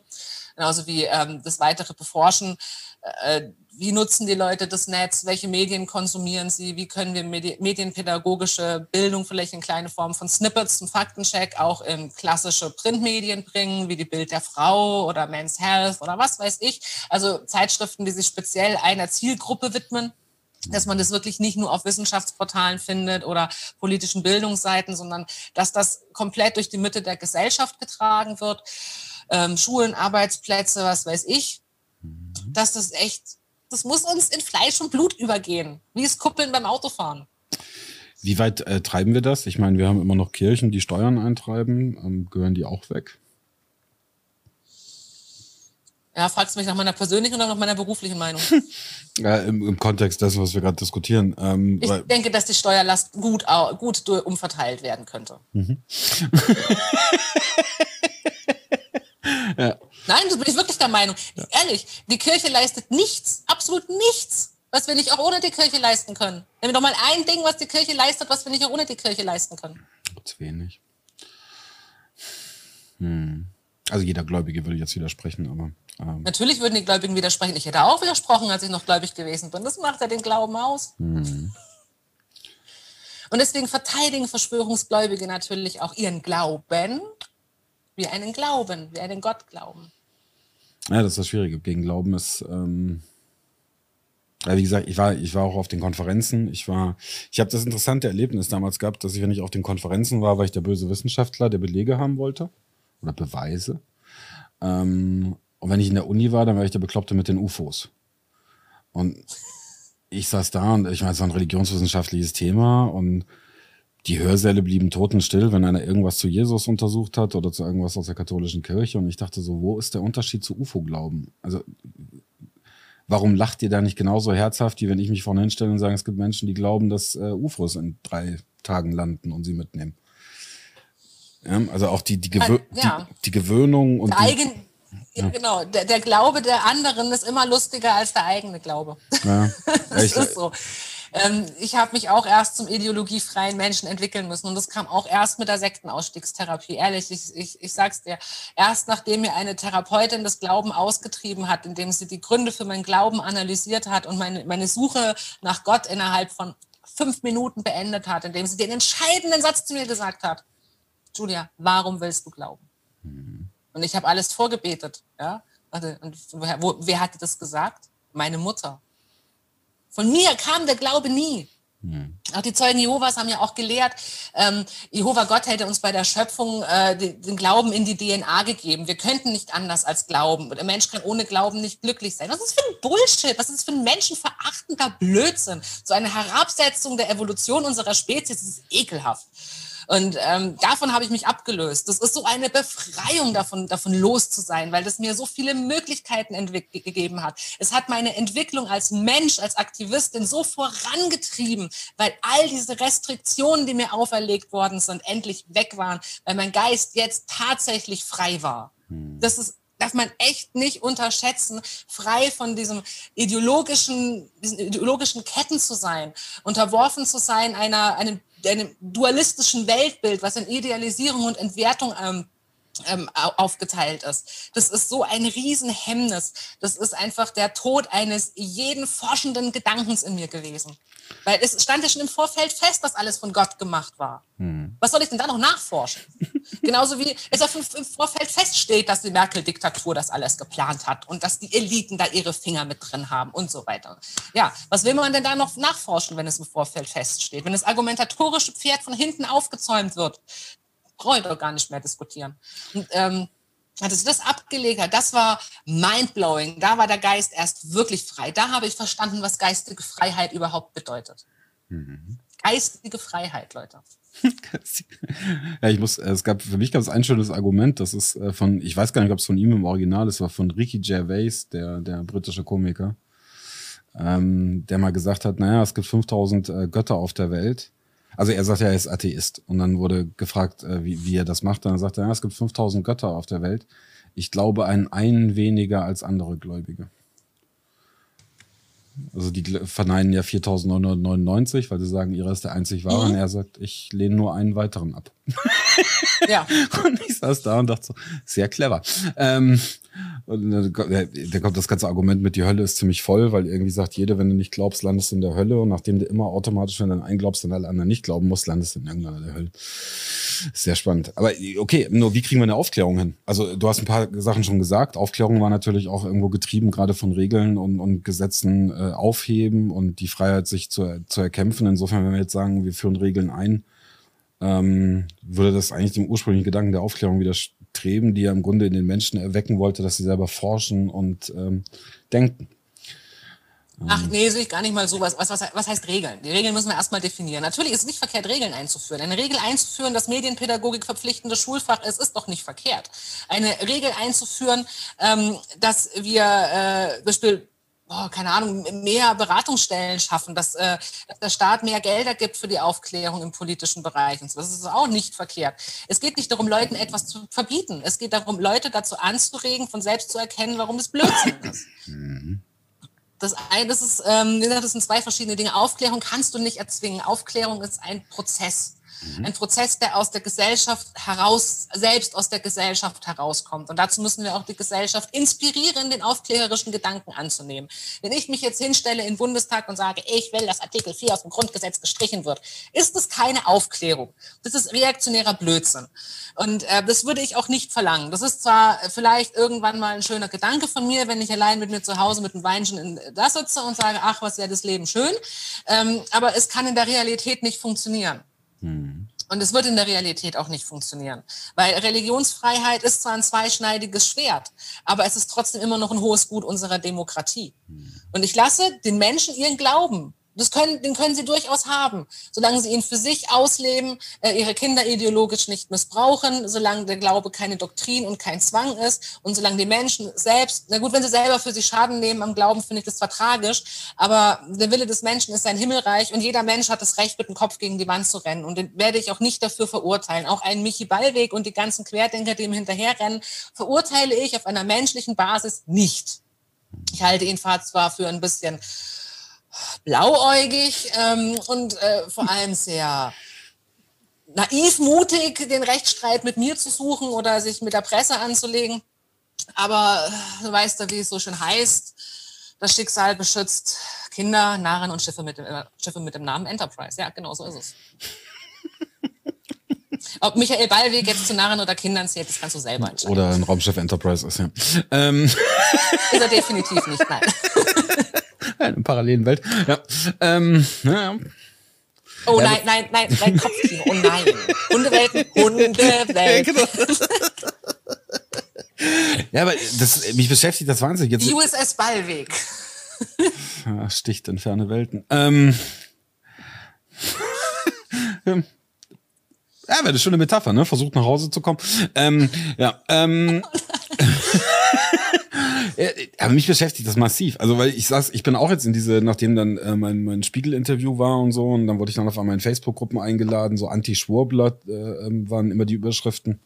Speaker 2: Genauso wie ähm, das weitere Beforschen. Äh, wie nutzen die Leute das Netz? Welche Medien konsumieren sie? Wie können wir Medi medienpädagogische Bildung vielleicht in kleine Form von Snippets zum Faktencheck auch in klassische Printmedien bringen, wie die Bild der Frau oder Men's Health oder was weiß ich? Also Zeitschriften, die sich speziell einer Zielgruppe widmen dass man das wirklich nicht nur auf Wissenschaftsportalen findet oder politischen Bildungsseiten, sondern dass das komplett durch die Mitte der Gesellschaft getragen wird. Ähm, Schulen, Arbeitsplätze, was weiß ich. Mhm. Dass das echt, das muss uns in Fleisch und Blut übergehen, wie es Kuppeln beim Autofahren.
Speaker 1: Wie weit äh, treiben wir das? Ich meine, wir haben immer noch Kirchen, die Steuern eintreiben. Ähm, gehören die auch weg?
Speaker 2: Ja, fragst du mich nach meiner persönlichen oder nach meiner beruflichen Meinung? [LAUGHS]
Speaker 1: ja, im, im, Kontext dessen, was wir gerade diskutieren. Ähm,
Speaker 2: ich denke, dass die Steuerlast gut, gut umverteilt werden könnte. Mhm. [LAUGHS] ja. Nein, so bin ich wirklich der Meinung. Ja. Ehrlich, die Kirche leistet nichts, absolut nichts, was wir nicht auch ohne die Kirche leisten können. Nehmen wir doch mal ein Ding, was die Kirche leistet, was wir nicht auch ohne die Kirche leisten können.
Speaker 1: Zu wenig. Hm. Also jeder Gläubige würde jetzt widersprechen, aber.
Speaker 2: Ähm. Natürlich würden die Gläubigen widersprechen. Ich hätte auch widersprochen, als ich noch gläubig gewesen bin. Das macht ja den Glauben aus. Mhm. Und deswegen verteidigen Verschwörungsgläubige natürlich auch ihren Glauben wie einen Glauben, wie einen Gott glauben.
Speaker 1: Ja, das ist das Schwierige. Gegen Glauben ist. Ähm ja, wie gesagt, ich war, ich war auch auf den Konferenzen. Ich war, ich habe das interessante Erlebnis damals gehabt, dass ich, wenn ich auf den Konferenzen war, war ich der böse Wissenschaftler, der Belege haben wollte oder Beweise. Ähm, und wenn ich in der Uni war, dann war ich der Bekloppte mit den UFOs. Und ich saß da und ich meine, es war ein religionswissenschaftliches Thema und die Hörsäle blieben totenstill, wenn einer irgendwas zu Jesus untersucht hat oder zu irgendwas aus der katholischen Kirche. Und ich dachte so, wo ist der Unterschied zu UFO-Glauben? Also, warum lacht ihr da nicht genauso herzhaft, wie wenn ich mich vorne hinstelle und sage, es gibt Menschen, die glauben, dass äh, UFOs in drei Tagen landen und sie mitnehmen? Ja, also auch die, die, Gewö ja. die, die, Gewöhnung und.
Speaker 2: Eigen, ja. Genau, der, der, Glaube der anderen ist immer lustiger als der eigene Glaube. Ja. [LAUGHS] das ist so. Ähm, ich habe mich auch erst zum ideologiefreien Menschen entwickeln müssen und das kam auch erst mit der Sektenausstiegstherapie. Ehrlich, ich, ich, ich sag's dir, erst nachdem mir eine Therapeutin das Glauben ausgetrieben hat, indem sie die Gründe für meinen Glauben analysiert hat und meine, meine Suche nach Gott innerhalb von fünf Minuten beendet hat, indem sie den entscheidenden Satz zu mir gesagt hat. Julia, warum willst du glauben? Mhm. Und ich habe alles vorgebetet. Ja? Und woher, wo, wer hatte das gesagt? Meine Mutter. Von mir kam der Glaube nie. Mhm. Auch die Zeugen Jehovas haben ja auch gelehrt, ähm, Jehova Gott hätte uns bei der Schöpfung äh, den, Glauben in die DNA gegeben. Wir könnten nicht anders als glauben. Der Mensch kann ohne Glauben nicht glücklich sein. Was ist für ein Bullshit? Was ist das für ein menschenverachtender Blödsinn? So eine Herabsetzung der Evolution unserer Spezies das ist ekelhaft. Und ähm, davon habe ich mich abgelöst. Das ist so eine Befreiung davon, davon los zu sein, weil das mir so viele Möglichkeiten gegeben hat. Es hat meine Entwicklung als Mensch, als Aktivistin so vorangetrieben, weil all diese Restriktionen, die mir auferlegt worden sind, endlich weg waren, weil mein Geist jetzt tatsächlich frei war. Hm. Das ist darf man echt nicht unterschätzen, frei von diesem ideologischen, diesen ideologischen Ketten zu sein, unterworfen zu sein einer, einem einem dualistischen Weltbild, was in Idealisierung und Entwertung ähm, ähm, aufgeteilt ist. Das ist so ein Riesenhemmnis. Das ist einfach der Tod eines jeden forschenden Gedankens in mir gewesen. Weil es stand ja schon im Vorfeld fest, dass alles von Gott gemacht war. Hm. Was soll ich denn da noch nachforschen? [LAUGHS] Genauso wie es auf im Vorfeld feststeht, dass die Merkel-Diktatur das alles geplant hat und dass die Eliten da ihre Finger mit drin haben und so weiter. Ja, was will man denn da noch nachforschen, wenn es im Vorfeld feststeht? Wenn das argumentatorische Pferd von hinten aufgezäumt wird, brauche ich doch gar nicht mehr diskutieren. Und, ähm, als sie das abgelegt hat, das war mindblowing. Da war der Geist erst wirklich frei. Da habe ich verstanden, was geistige Freiheit überhaupt bedeutet. Mhm. Geistige Freiheit, Leute. [LAUGHS]
Speaker 1: ja, ich muss, es gab, für mich gab es ein schönes Argument, das ist äh, von, ich weiß gar nicht, ob es von ihm im Original ist, war von Ricky Gervais, der, der britische Komiker, ähm, der mal gesagt hat, naja, es gibt 5000 äh, Götter auf der Welt also er sagt ja, er ist Atheist. Und dann wurde gefragt, äh, wie, wie er das macht. Und dann sagt er, ja, es gibt 5000 Götter auf der Welt. Ich glaube an einen weniger als andere Gläubige. Also die verneinen ja 4999, weil sie sagen, ihrer ist der einzig wahre. Mhm. Und er sagt, ich lehne nur einen weiteren ab. Ja. [LAUGHS] und ich saß da und dachte so, sehr clever. Ähm, und da kommt das ganze Argument mit, die Hölle ist ziemlich voll, weil irgendwie sagt jeder, wenn du nicht glaubst, landest du in der Hölle. Und nachdem du immer automatisch, wenn du einglaubst und alle anderen nicht glauben musst, landest du in irgendeiner der Hölle. Sehr spannend. Aber okay, nur wie kriegen wir eine Aufklärung hin? Also du hast ein paar Sachen schon gesagt. Aufklärung war natürlich auch irgendwo getrieben, gerade von Regeln und, und Gesetzen äh, aufheben und die Freiheit, sich zu, zu erkämpfen. Insofern, wenn wir jetzt sagen, wir führen Regeln ein, ähm, würde das eigentlich dem ursprünglichen Gedanken der Aufklärung widerstreben, die ja im Grunde in den Menschen erwecken wollte, dass sie selber forschen und ähm, denken.
Speaker 2: Ach nee, sehe ich gar nicht mal so. Was, was, was heißt Regeln? Die Regeln müssen wir erstmal definieren. Natürlich ist es nicht verkehrt, Regeln einzuführen. Eine Regel einzuführen, dass Medienpädagogik verpflichtendes Schulfach ist, ist doch nicht verkehrt. Eine Regel einzuführen, ähm, dass wir äh, Beispiel oh, keine Ahnung, mehr Beratungsstellen schaffen, dass, äh, dass, der Staat mehr Gelder gibt für die Aufklärung im politischen Bereich. Und so. Das ist auch nicht verkehrt. Es geht nicht darum, Leuten etwas zu verbieten. Es geht darum, Leute dazu anzuregen, von selbst zu erkennen, warum es Blödsinn ist. Mhm. Das eine, das ist, ähm, das sind zwei verschiedene Dinge. Aufklärung kannst du nicht erzwingen. Aufklärung ist ein Prozess. Mhm. Ein Prozess, der aus der Gesellschaft heraus, selbst aus der Gesellschaft herauskommt. Und dazu müssen wir auch die Gesellschaft inspirieren, den aufklärerischen Gedanken anzunehmen. Wenn ich mich jetzt hinstelle in den Bundestag und sage, ich will, dass Artikel 4 aus dem Grundgesetz gestrichen wird, ist das keine Aufklärung. Das ist reaktionärer Blödsinn. Und äh, das würde ich auch nicht verlangen. Das ist zwar vielleicht irgendwann mal ein schöner Gedanke von mir, wenn ich allein mit mir zu Hause mit einem Weinchen in, da sitze und sage, ach, was wäre das Leben schön. Ähm, aber es kann in der Realität nicht funktionieren. Mhm. Und es wird in der Realität auch nicht funktionieren, weil Religionsfreiheit ist zwar ein zweischneidiges Schwert, aber es ist trotzdem immer noch ein hohes Gut unserer Demokratie. Mhm. Und ich lasse den Menschen ihren Glauben. Das können, den können sie durchaus haben, solange sie ihn für sich ausleben, äh, ihre Kinder ideologisch nicht missbrauchen, solange der Glaube keine Doktrin und kein Zwang ist und solange die Menschen selbst, na gut, wenn sie selber für sich Schaden nehmen am Glauben, finde ich das zwar tragisch, aber der Wille des Menschen ist sein Himmelreich und jeder Mensch hat das Recht, mit dem Kopf gegen die Wand zu rennen und den werde ich auch nicht dafür verurteilen. Auch einen Michi Ballweg und die ganzen Querdenker, die ihm hinterherrennen, verurteile ich auf einer menschlichen Basis nicht. Ich halte ihn zwar für ein bisschen blauäugig ähm, und äh, vor allem sehr naiv, mutig, den Rechtsstreit mit mir zu suchen oder sich mit der Presse anzulegen. Aber äh, du weißt ja, wie es so schön heißt, das Schicksal beschützt Kinder, Narren und Schiffe mit, dem, äh, Schiffe mit dem Namen Enterprise. Ja, genau so ist es. [LAUGHS] Ob Michael Ballweg jetzt zu Narren oder Kindern zählt, das kannst du selber entscheiden.
Speaker 1: Oder ein Raumschiff Enterprise ist, ja. Ähm. Ist
Speaker 2: er definitiv nicht, nein. [LAUGHS] [LAUGHS]
Speaker 1: In einer parallelen Welt. Ja. Ähm, ja.
Speaker 2: Oh nein, nein, nein, nein, Kopfkino. Oh nein. [LAUGHS] Hundewelten, Hundewelten. Ja, genau.
Speaker 1: ja, aber das, mich beschäftigt das wahnsinnig.
Speaker 2: Jetzt, USS Ballweg. [LAUGHS]
Speaker 1: Ja, sticht in ferne Welten. Ähm. Ja, wäre eine Metapher, ne? Versucht nach Hause zu kommen. Ähm, ja, ähm, aber mich beschäftigt das massiv. Also, weil ich saß, ich bin auch jetzt in diese, nachdem dann äh, mein, mein Spiegel-Interview war und so, und dann wurde ich dann auf einmal in Facebook-Gruppen eingeladen, so Anti-Schwurbler äh, ähm, waren immer die Überschriften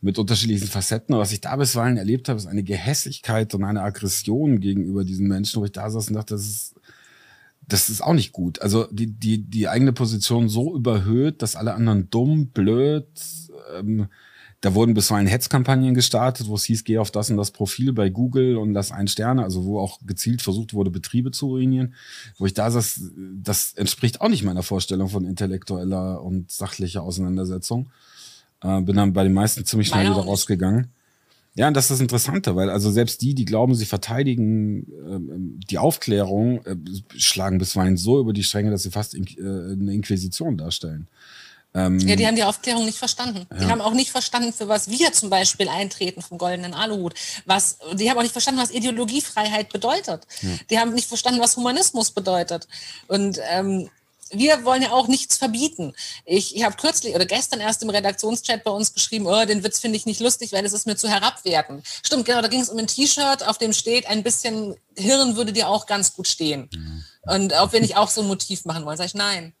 Speaker 1: mit unterschiedlichen Facetten. Und was ich da bisweilen erlebt habe, ist eine Gehässigkeit und eine Aggression gegenüber diesen Menschen, wo ich da saß und dachte, das ist das ist auch nicht gut. Also die, die, die eigene Position so überhöht, dass alle anderen dumm, blöd, ähm, da wurden bisweilen Hetzkampagnen gestartet, wo es hieß, geh auf das und das Profil bei Google und lass ein Sterne, also wo auch gezielt versucht wurde, Betriebe zu ruinieren, wo ich da saß, das entspricht auch nicht meiner Vorstellung von intellektueller und sachlicher Auseinandersetzung. Äh, bin dann bei den meisten ziemlich schnell wieder rausgegangen. Ja, und das ist das Interessante, weil also selbst die, die glauben, sie verteidigen ähm, die Aufklärung, äh, schlagen bisweilen so über die Stränge, dass sie fast in, äh, eine Inquisition darstellen.
Speaker 2: Ähm, ja, die haben die Aufklärung nicht verstanden. Ja. Die haben auch nicht verstanden, für was wir zum Beispiel eintreten vom goldenen Aluhut. Was, die haben auch nicht verstanden, was Ideologiefreiheit bedeutet. Ja. Die haben nicht verstanden, was Humanismus bedeutet. Und ähm, wir wollen ja auch nichts verbieten. Ich, ich habe kürzlich oder gestern erst im Redaktionschat bei uns geschrieben, oh, den Witz finde ich nicht lustig, weil es ist mir zu herabwerten. Stimmt, genau, da ging es um ein T-Shirt, auf dem steht, ein bisschen Hirn würde dir auch ganz gut stehen. Mhm. Und ob wir nicht auch so ein Motiv machen wollen, sage ich nein.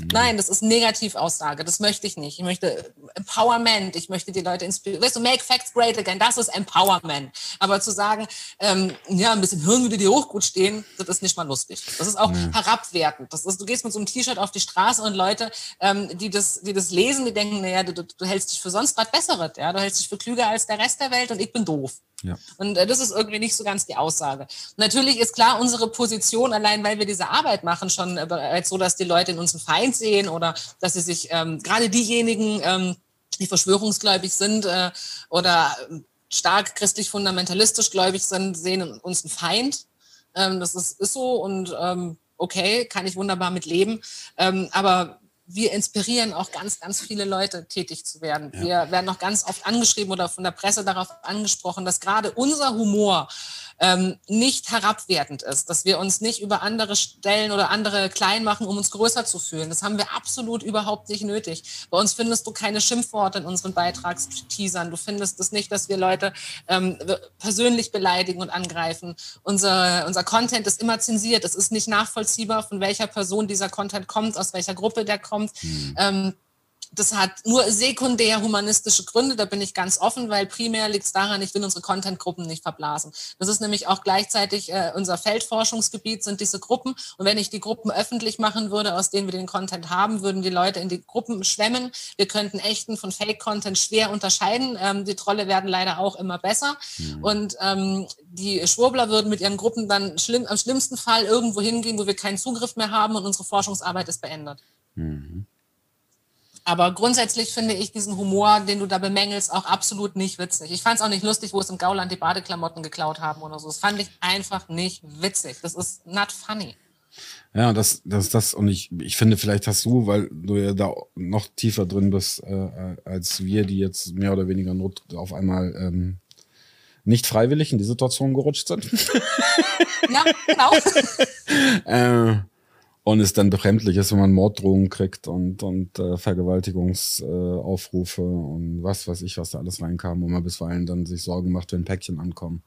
Speaker 2: Mhm. Nein, das ist Negativaussage. Das möchte ich nicht. Ich möchte Empowerment. Ich möchte die Leute inspirieren. Weißt du, make facts great again. Das ist Empowerment. Aber zu sagen, ähm, ja, ein bisschen Hirn würde dir auch gut stehen, das ist nicht mal lustig. Das ist auch ja. herabwertend. Das ist, du gehst mit so einem T-Shirt auf die Straße und Leute, ähm, die, das, die das lesen, die denken, naja, du, du hältst dich für sonst was Besseres. Ja? Du hältst dich für klüger als der Rest der Welt und ich bin doof. Ja. Und äh, das ist irgendwie nicht so ganz die Aussage. Natürlich ist klar unsere Position, allein weil wir diese Arbeit machen, schon äh, bereits so, dass die Leute in uns einen Feind sehen oder dass sie sich ähm, gerade diejenigen, ähm, die verschwörungsgläubig sind äh, oder ähm, stark christlich-fundamentalistisch gläubig sind, sehen uns einen Feind. Ähm, das ist, ist so und ähm, okay, kann ich wunderbar mit leben. Ähm, aber wir inspirieren auch ganz, ganz viele Leute, tätig zu werden. Ja. Wir werden noch ganz oft angeschrieben oder von der Presse darauf angesprochen, dass gerade unser Humor ähm, nicht herabwertend ist, dass wir uns nicht über andere stellen oder andere klein machen, um uns größer zu fühlen. Das haben wir absolut überhaupt nicht nötig. Bei uns findest du keine Schimpfworte in unseren Beitragsteasern. Du findest es nicht, dass wir Leute ähm, persönlich beleidigen und angreifen. Unser, unser Content ist immer zensiert. Es ist nicht nachvollziehbar, von welcher Person dieser Content kommt, aus welcher Gruppe der kommt. Mhm. Ähm, das hat nur sekundär humanistische Gründe, da bin ich ganz offen, weil primär liegt es daran, ich will unsere Contentgruppen nicht verblasen. Das ist nämlich auch gleichzeitig äh, unser Feldforschungsgebiet, sind diese Gruppen. Und wenn ich die Gruppen öffentlich machen würde, aus denen wir den Content haben, würden die Leute in die Gruppen schwemmen. Wir könnten echten von Fake-Content schwer unterscheiden. Ähm, die Trolle werden leider auch immer besser. Mhm. Und ähm, die Schwurbler würden mit ihren Gruppen dann schlimm, am schlimmsten Fall irgendwo hingehen, wo wir keinen Zugriff mehr haben und unsere Forschungsarbeit ist beendet. Mhm. Aber grundsätzlich finde ich diesen Humor, den du da bemängelst, auch absolut nicht witzig. Ich fand es auch nicht lustig, wo es im Gauland die Badeklamotten geklaut haben oder so. Das fand ich einfach nicht witzig. Das ist not funny.
Speaker 1: Ja, das, das, das, und ich, ich finde, vielleicht hast du, weil du ja da noch tiefer drin bist, äh, als wir, die jetzt mehr oder weniger Not auf einmal ähm, nicht freiwillig in die Situation gerutscht sind. [LAUGHS]
Speaker 2: ja, genau. [LAUGHS]
Speaker 1: äh, und es dann befremdlich ist, wenn man Morddrohungen kriegt und, und äh, Vergewaltigungsaufrufe äh, und was weiß ich, was da alles reinkam, wo man bisweilen dann sich Sorgen macht, wenn Päckchen ankommen.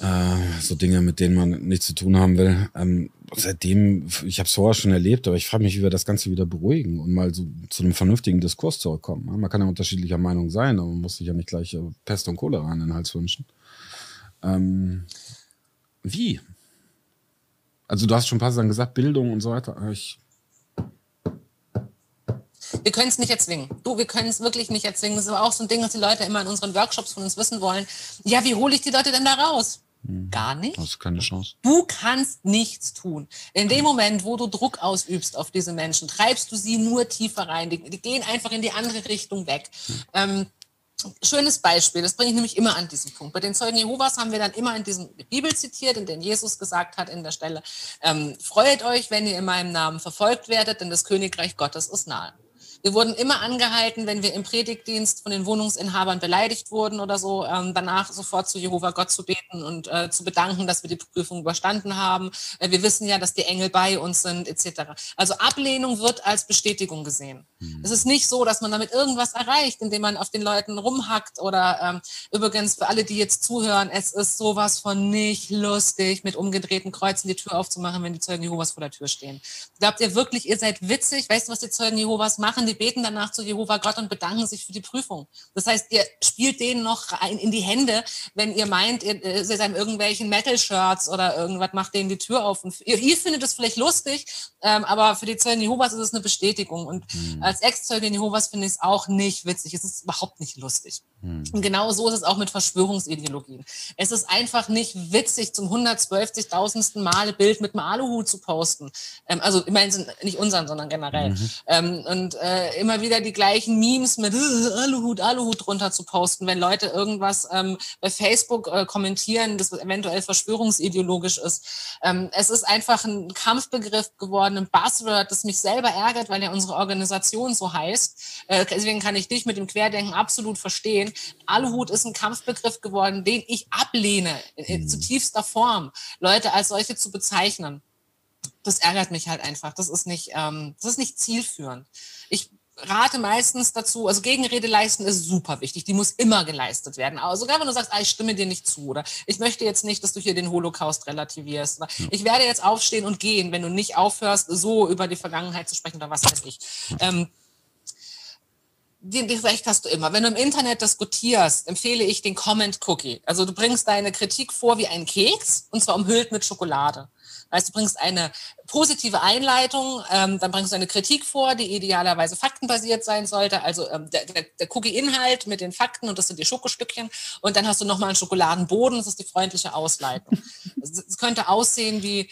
Speaker 1: Äh, so Dinge, mit denen man nichts zu tun haben will. Ähm, seitdem, ich habe es vorher schon erlebt, aber ich frage mich, wie wir das Ganze wieder beruhigen und mal so zu einem vernünftigen Diskurs zurückkommen. Man kann ja unterschiedlicher Meinung sein, aber man muss sich ja nicht gleich äh, Pest und Cholera an den Hals wünschen. Ähm, wie? Also du hast schon ein paar Sachen gesagt, Bildung und so weiter. Ich
Speaker 2: wir können es nicht erzwingen. Du, wir können es wirklich nicht erzwingen. Das ist aber auch so ein Ding, dass die Leute immer in unseren Workshops von uns wissen wollen. Ja, wie hole ich die Leute denn da raus? Hm. Gar nicht.
Speaker 1: Das ist keine Chance.
Speaker 2: Du kannst nichts tun. In dem Moment, wo du Druck ausübst auf diese Menschen, treibst du sie nur tiefer rein. Die, die gehen einfach in die andere Richtung weg. Hm. Ähm, Schönes Beispiel, das bringe ich nämlich immer an diesen Punkt. Bei den Zeugen Jehovas haben wir dann immer in diesem Bibel zitiert, in dem Jesus gesagt hat in der Stelle, ähm, freut euch, wenn ihr in meinem Namen verfolgt werdet, denn das Königreich Gottes ist nahe. Wir wurden immer angehalten, wenn wir im Predigtdienst von den Wohnungsinhabern beleidigt wurden oder so, ähm, danach sofort zu Jehova Gott zu beten und äh, zu bedanken, dass wir die Prüfung überstanden haben. Äh, wir wissen ja, dass die Engel bei uns sind, etc. Also Ablehnung wird als Bestätigung gesehen. Mhm. Es ist nicht so, dass man damit irgendwas erreicht, indem man auf den Leuten rumhackt oder ähm, übrigens für alle, die jetzt zuhören, es ist sowas von nicht lustig, mit umgedrehten Kreuzen die Tür aufzumachen, wenn die Zeugen Jehovas vor der Tür stehen. Glaubt ihr wirklich, ihr seid witzig? Weißt du, was die Zeugen Jehovas machen? Die beten danach zu Jehova Gott und bedanken sich für die Prüfung. Das heißt, ihr spielt denen noch rein in die Hände, wenn ihr meint, ihr, ihr seid in irgendwelchen Metal-Shirts oder irgendwas, macht denen die Tür auf. Und ihr, ihr findet es vielleicht lustig, ähm, aber für die Zeugen Jehovas ist es eine Bestätigung. Und mhm. als Ex-Zeugin Jehovas finde ich es auch nicht witzig. Es ist überhaupt nicht lustig. Mhm. Und genau so ist es auch mit Verschwörungsideologien. Es ist einfach nicht witzig, zum 112.000. Mal Bild mit einem Aluhut zu posten. Ähm, also, ich meine, nicht unseren, sondern generell. Mhm. Ähm, und äh, äh, immer wieder die gleichen Memes mit äh, Aluhut, Aluhut drunter zu posten, wenn Leute irgendwas ähm, bei Facebook äh, kommentieren, das eventuell verschwörungsideologisch ist. Ähm, es ist einfach ein Kampfbegriff geworden, ein Buzzword, das mich selber ärgert, weil ja unsere Organisation so heißt. Äh, deswegen kann ich dich mit dem Querdenken absolut verstehen. Aluhut ist ein Kampfbegriff geworden, den ich ablehne, in, in mhm. zutiefster Form, Leute als solche zu bezeichnen das ärgert mich halt einfach. Das ist nicht, ähm, das ist nicht zielführend. Ich rate meistens dazu, also Gegenrede leisten ist super wichtig, die muss immer geleistet werden. Aber sogar wenn du sagst, ah, ich stimme dir nicht zu oder ich möchte jetzt nicht, dass du hier den Holocaust relativierst. Oder ich werde jetzt aufstehen und gehen, wenn du nicht aufhörst, so über die Vergangenheit zu sprechen oder was weiß ich. Ähm, den Recht hast du immer. Wenn du im Internet diskutierst, empfehle ich den Comment Cookie. Also du bringst deine Kritik vor wie ein Keks und zwar umhüllt mit Schokolade. Heißt, du bringst eine positive Einleitung, ähm, dann bringst du eine Kritik vor, die idealerweise faktenbasiert sein sollte. Also ähm, der, der, der Cookie-Inhalt mit den Fakten und das sind die Schokostückchen. Und dann hast du nochmal einen Schokoladenboden, das ist die freundliche Ausleitung. [LAUGHS] Es könnte aussehen wie,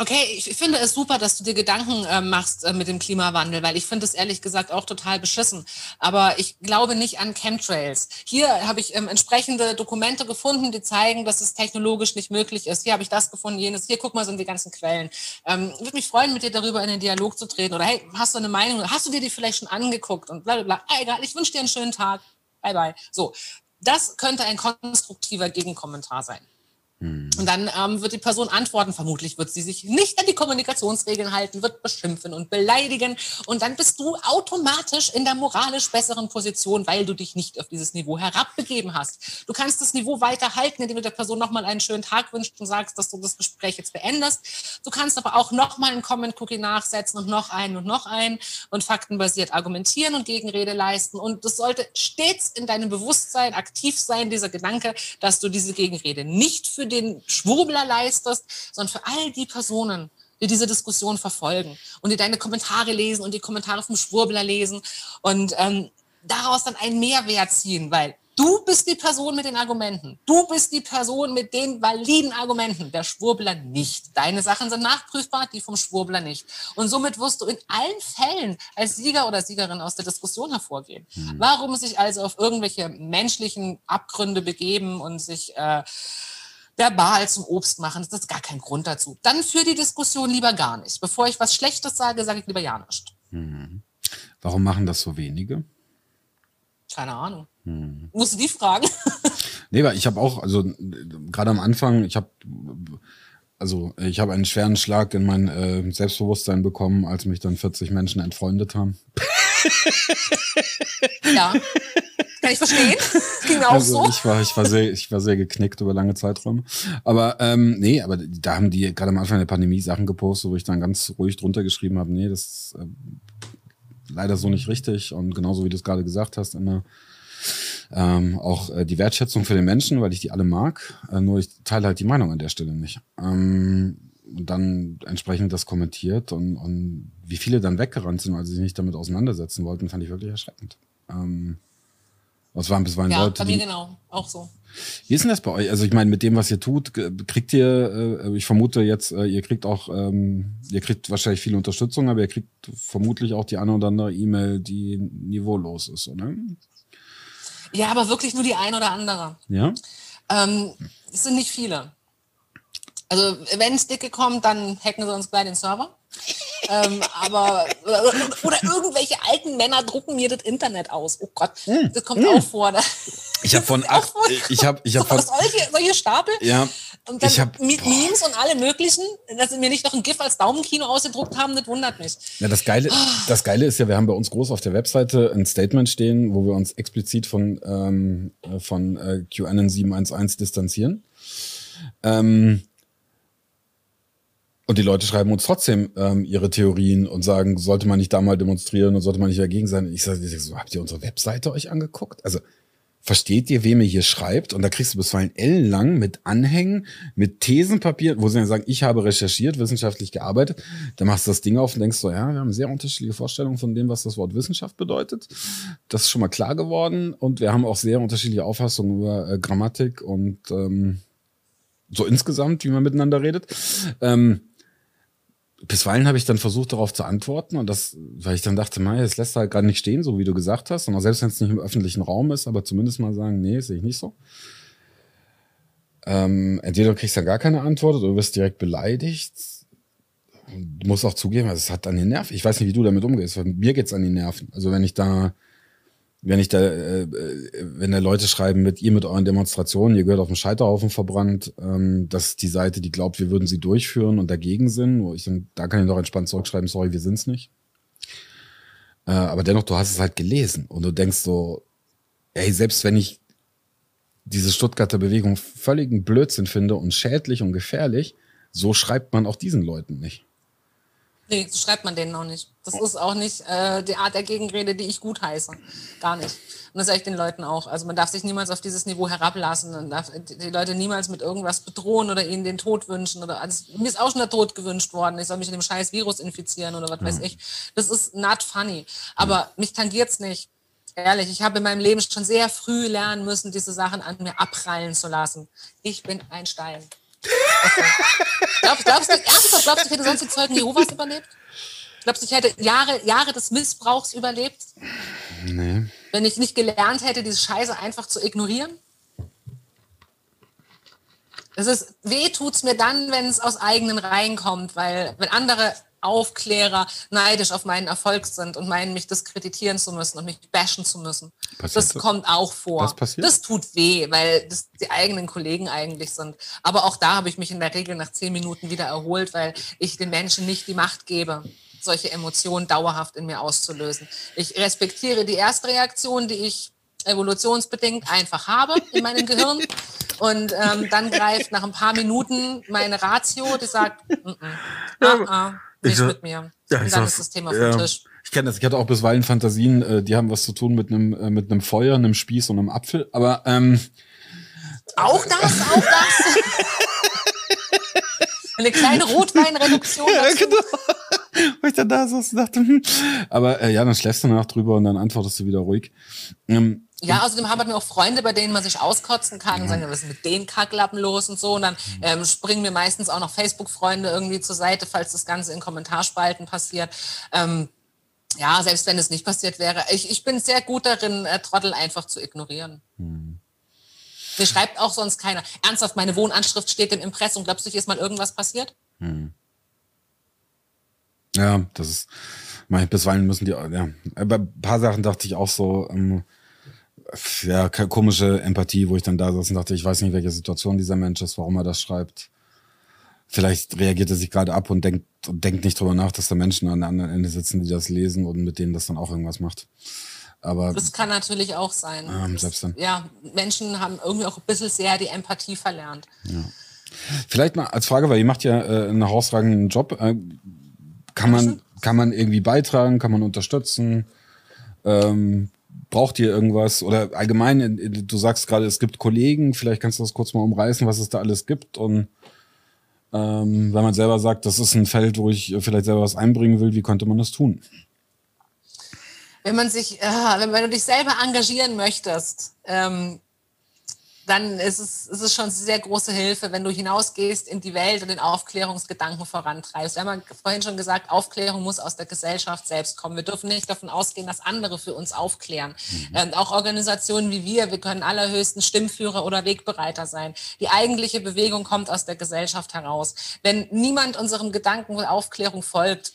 Speaker 2: Okay, ich finde es super, dass du dir Gedanken äh, machst äh, mit dem Klimawandel, weil ich finde es ehrlich gesagt auch total beschissen. Aber ich glaube nicht an Chemtrails. Hier habe ich ähm, entsprechende Dokumente gefunden, die zeigen, dass es technologisch nicht möglich ist. Hier habe ich das gefunden, jenes. Hier, guck mal, sind die ganzen Quellen. Ähm, würde mich freuen, mit dir darüber in den Dialog zu treten. Oder hey, hast du eine Meinung? Hast du dir die vielleicht schon angeguckt? Und bla bla bla. Ah, egal, ich wünsche dir einen schönen Tag. Bye bye. So, das könnte ein konstruktiver Gegenkommentar sein. Und dann ähm, wird die Person antworten, vermutlich wird sie sich nicht an die Kommunikationsregeln halten, wird beschimpfen und beleidigen. Und dann bist du automatisch in der moralisch besseren Position, weil du dich nicht auf dieses Niveau herabbegeben hast. Du kannst das Niveau weiter halten, indem du der Person nochmal einen schönen Tag wünschst und sagst, dass du das Gespräch jetzt beendest. Du kannst aber auch nochmal einen Comment-Cookie nachsetzen und noch einen und noch einen und faktenbasiert argumentieren und Gegenrede leisten. Und das sollte stets in deinem Bewusstsein aktiv sein, dieser Gedanke, dass du diese Gegenrede nicht für den Schwurbler leistest, sondern für all die Personen, die diese Diskussion verfolgen und die deine Kommentare lesen und die Kommentare vom Schwurbler lesen und ähm, daraus dann einen Mehrwert ziehen, weil du bist die Person mit den Argumenten. Du bist die Person mit den validen Argumenten. Der Schwurbler nicht. Deine Sachen sind nachprüfbar, die vom Schwurbler nicht. Und somit wirst du in allen Fällen als Sieger oder Siegerin aus der Diskussion hervorgehen. Mhm. Warum sich also auf irgendwelche menschlichen Abgründe begeben und sich äh, verbal zum Obst machen. Das ist gar kein Grund dazu. Dann für die Diskussion lieber gar nicht. Bevor ich was Schlechtes sage, sage ich lieber ja nicht.
Speaker 1: Hm. Warum machen das so wenige?
Speaker 2: Keine Ahnung. Hm. Musst du die fragen? [LAUGHS]
Speaker 1: Nee, weil ich habe auch, also gerade am Anfang, ich habe also ich habe einen schweren Schlag in mein äh, Selbstbewusstsein bekommen, als mich dann 40 Menschen entfreundet haben.
Speaker 2: Ja. Kann ich verstehen. Ging auch
Speaker 1: also
Speaker 2: so.
Speaker 1: Ich war, ich war sehr, ich war sehr geknickt über lange Zeiträume. Aber ähm, nee, aber da haben die gerade am Anfang der Pandemie Sachen gepostet, wo ich dann ganz ruhig drunter geschrieben habe, nee, das ist äh, leider so nicht richtig. Und genauso wie du es gerade gesagt hast, immer ähm, auch äh, die Wertschätzung für den Menschen, weil ich die alle mag. Äh, nur ich teile halt die Meinung an der Stelle nicht. Ähm, dann entsprechend das kommentiert und, und wie viele dann weggerannt sind, weil sie sich nicht damit auseinandersetzen wollten, fand ich wirklich erschreckend. Ähm, was waren bisweilen
Speaker 2: ja,
Speaker 1: Leute?
Speaker 2: bei mir genau, auch so.
Speaker 1: Wie ist denn das bei euch? Also ich meine, mit dem, was ihr tut, kriegt ihr, äh, ich vermute jetzt, äh, ihr kriegt auch, ähm, ihr kriegt wahrscheinlich viel Unterstützung, aber ihr kriegt vermutlich auch die eine oder andere E-Mail, die niveaulos ist, oder?
Speaker 2: Ja, aber wirklich nur die ein oder andere.
Speaker 1: Ja.
Speaker 2: Ähm, es sind nicht viele. Also wenn es dicke kommt, dann hacken sie uns gleich den Server. ähm, aber oder irgendwelche alten Männer drucken mir das Internet aus. Oh Gott, hm. das kommt hm. auch vor.
Speaker 1: Ich habe von acht, ich habe ich habe von
Speaker 2: solche, solche Stapel.
Speaker 1: Ja.
Speaker 2: Und dann
Speaker 1: ich hab,
Speaker 2: mit Memes und alle möglichen, dass sie mir nicht noch ein GIF als Daumenkino ausgedruckt haben, das wundert mich.
Speaker 1: Ja, das Geile, das Geile ist ja, wir haben bei uns groß auf der Webseite ein Statement stehen, wo wir uns explizit von, ähm, von äh, QAnon 711 distanzieren. Ähm, und die Leute schreiben uns trotzdem ähm, ihre Theorien und sagen, sollte man nicht da mal demonstrieren und sollte man nicht dagegen sein. ich sage, so, habt ihr unsere Webseite euch angeguckt? Also versteht ihr, wem ihr hier schreibt? Und da kriegst du bisweilen ellenlang mit Anhängen, mit Thesenpapier, wo sie dann sagen, ich habe recherchiert, wissenschaftlich gearbeitet. Da machst du das Ding auf und denkst so, ja, wir haben sehr unterschiedliche Vorstellungen von dem, was das Wort Wissenschaft bedeutet. Das ist schon mal klar geworden. Und wir haben auch sehr unterschiedliche Auffassungen über äh, Grammatik und ähm, so insgesamt, wie man miteinander redet. Ähm, bisweilen habe ich dann versucht, darauf zu antworten und das, weil ich dann dachte, Mai, es lässt halt gerade nicht stehen, so wie du gesagt hast, und selbst wenn es nicht im öffentlichen Raum ist, aber zumindest mal sagen, nee, sehe ich nicht so. Ähm, entweder du kriegst dann gar keine Antwort oder du wirst direkt beleidigt. Du musst auch zugeben, also es hat an den Nerven. Ich weiß nicht, wie du damit umgehst. Mir geht's an die Nerven. Also wenn ich da wenn ich da, äh, wenn da Leute schreiben mit ihr mit euren Demonstrationen, ihr gehört auf dem Scheiterhaufen verbrannt, ähm, das ist die Seite, die glaubt, wir würden sie durchführen und dagegen sind, wo ich dann, da kann ich doch entspannt zurückschreiben, sorry, wir sind's nicht. Äh, aber dennoch, du hast es halt gelesen und du denkst so, ey, selbst wenn ich diese Stuttgarter Bewegung völligen Blödsinn finde und schädlich und gefährlich, so schreibt man auch diesen Leuten nicht.
Speaker 2: Nee, so schreibt man denen auch nicht. Das ist auch nicht äh, die Art der Gegenrede, die ich gut heiße. Gar nicht. Und das sage ich den Leuten auch. Also man darf sich niemals auf dieses Niveau herablassen. Man darf die Leute niemals mit irgendwas bedrohen oder ihnen den Tod wünschen. Oder also, mir ist auch schon der Tod gewünscht worden. Ich soll mich mit dem scheiß Virus infizieren oder was ja. weiß ich. Das ist not funny. Aber ja. mich tangiert's nicht. Ehrlich, ich habe in meinem Leben schon sehr früh lernen müssen, diese Sachen an mir abprallen zu lassen. Ich bin ein Stein. Glaubst, glaubst, du, ernsthaft, glaubst du, ich hätte sonst die Zeugen Jehovas überlebt? Glaubst du, ich hätte Jahre, Jahre des Missbrauchs überlebt?
Speaker 1: Nee.
Speaker 2: Wenn ich nicht gelernt hätte, diese Scheiße einfach zu ignorieren? Es ist, weh tut's mir dann, wenn es aus eigenen Reihen kommt, weil wenn andere Aufklärer neidisch auf meinen Erfolg sind und meinen, mich diskreditieren zu müssen und mich bashen zu müssen. Passiert das, das kommt auch vor.
Speaker 1: Das, passiert?
Speaker 2: das tut weh, weil das die eigenen Kollegen eigentlich sind. Aber auch da habe ich mich in der Regel nach zehn Minuten wieder erholt, weil ich den Menschen nicht die Macht gebe, solche Emotionen dauerhaft in mir auszulösen. Ich respektiere die erste Reaktion, die ich evolutionsbedingt einfach habe in meinem Gehirn. [LAUGHS] Und ähm, dann greift nach ein paar Minuten meine Ratio, die sagt, mm -mm, ah, ah, nicht ich, mit mir. Ja, und dann ist das Thema vom Tisch.
Speaker 1: Ich kenne das. Ich hatte auch bisweilen Fantasien, äh, die haben was zu tun mit einem äh, mit einem Feuer, einem Spieß und einem Apfel. Aber ähm,
Speaker 2: auch das, auch das. [LAUGHS] Eine kleine Rotweinreduktion. Ja, genau.
Speaker 1: Wo ich dann da so dachte, hm. aber äh, ja, dann schläfst du danach drüber und dann antwortest du wieder ruhig. Ähm,
Speaker 2: ja, außerdem haben wir auch Freunde, bei denen man sich auskotzen kann und sagen, was ist mit den Kacklappen los und so. Und dann ähm, springen mir meistens auch noch Facebook-Freunde irgendwie zur Seite, falls das Ganze in Kommentarspalten passiert. Ähm, ja, selbst wenn es nicht passiert wäre. Ich, ich bin sehr gut darin, äh, Trottel einfach zu ignorieren. Hm. Mir schreibt auch sonst keiner. Ernsthaft, meine Wohnanschrift steht im Impressum. Glaubst du, hier ist mal irgendwas passiert? Hm.
Speaker 1: Ja, das ist, bisweilen müssen die, ja, bei ein paar Sachen dachte ich auch so, ähm, ja, komische Empathie, wo ich dann da saß und dachte, ich weiß nicht, welche Situation dieser Mensch ist, warum er das schreibt. Vielleicht reagiert er sich gerade ab und denkt, und denkt nicht drüber nach, dass da Menschen an der anderen Ende sitzen, die das lesen und mit denen das dann auch irgendwas macht. Aber
Speaker 2: das kann natürlich auch sein.
Speaker 1: Ähm, selbst dann.
Speaker 2: Ja, Menschen haben irgendwie auch ein bisschen sehr die Empathie verlernt.
Speaker 1: Ja. Vielleicht mal als Frage, weil ihr macht ja äh, einen herausragenden Job. Äh, kann man, kann man irgendwie beitragen? Kann man unterstützen? Ähm, braucht ihr irgendwas? Oder allgemein, du sagst gerade, es gibt Kollegen, vielleicht kannst du das kurz mal umreißen, was es da alles gibt. Und ähm, wenn man selber sagt, das ist ein Feld, wo ich vielleicht selber was einbringen will, wie könnte man das tun?
Speaker 2: Wenn man sich, äh, wenn, wenn, du dich selber engagieren möchtest, ähm, dann ist es, ist es schon sehr große Hilfe, wenn du hinausgehst in die Welt und den Aufklärungsgedanken vorantreibst. Wir haben ja vorhin schon gesagt, Aufklärung muss aus der Gesellschaft selbst kommen. Wir dürfen nicht davon ausgehen, dass andere für uns aufklären. Mhm. Ähm, auch Organisationen wie wir, wir können allerhöchsten Stimmführer oder Wegbereiter sein. Die eigentliche Bewegung kommt aus der Gesellschaft heraus. Wenn niemand unserem Gedanken Aufklärung folgt,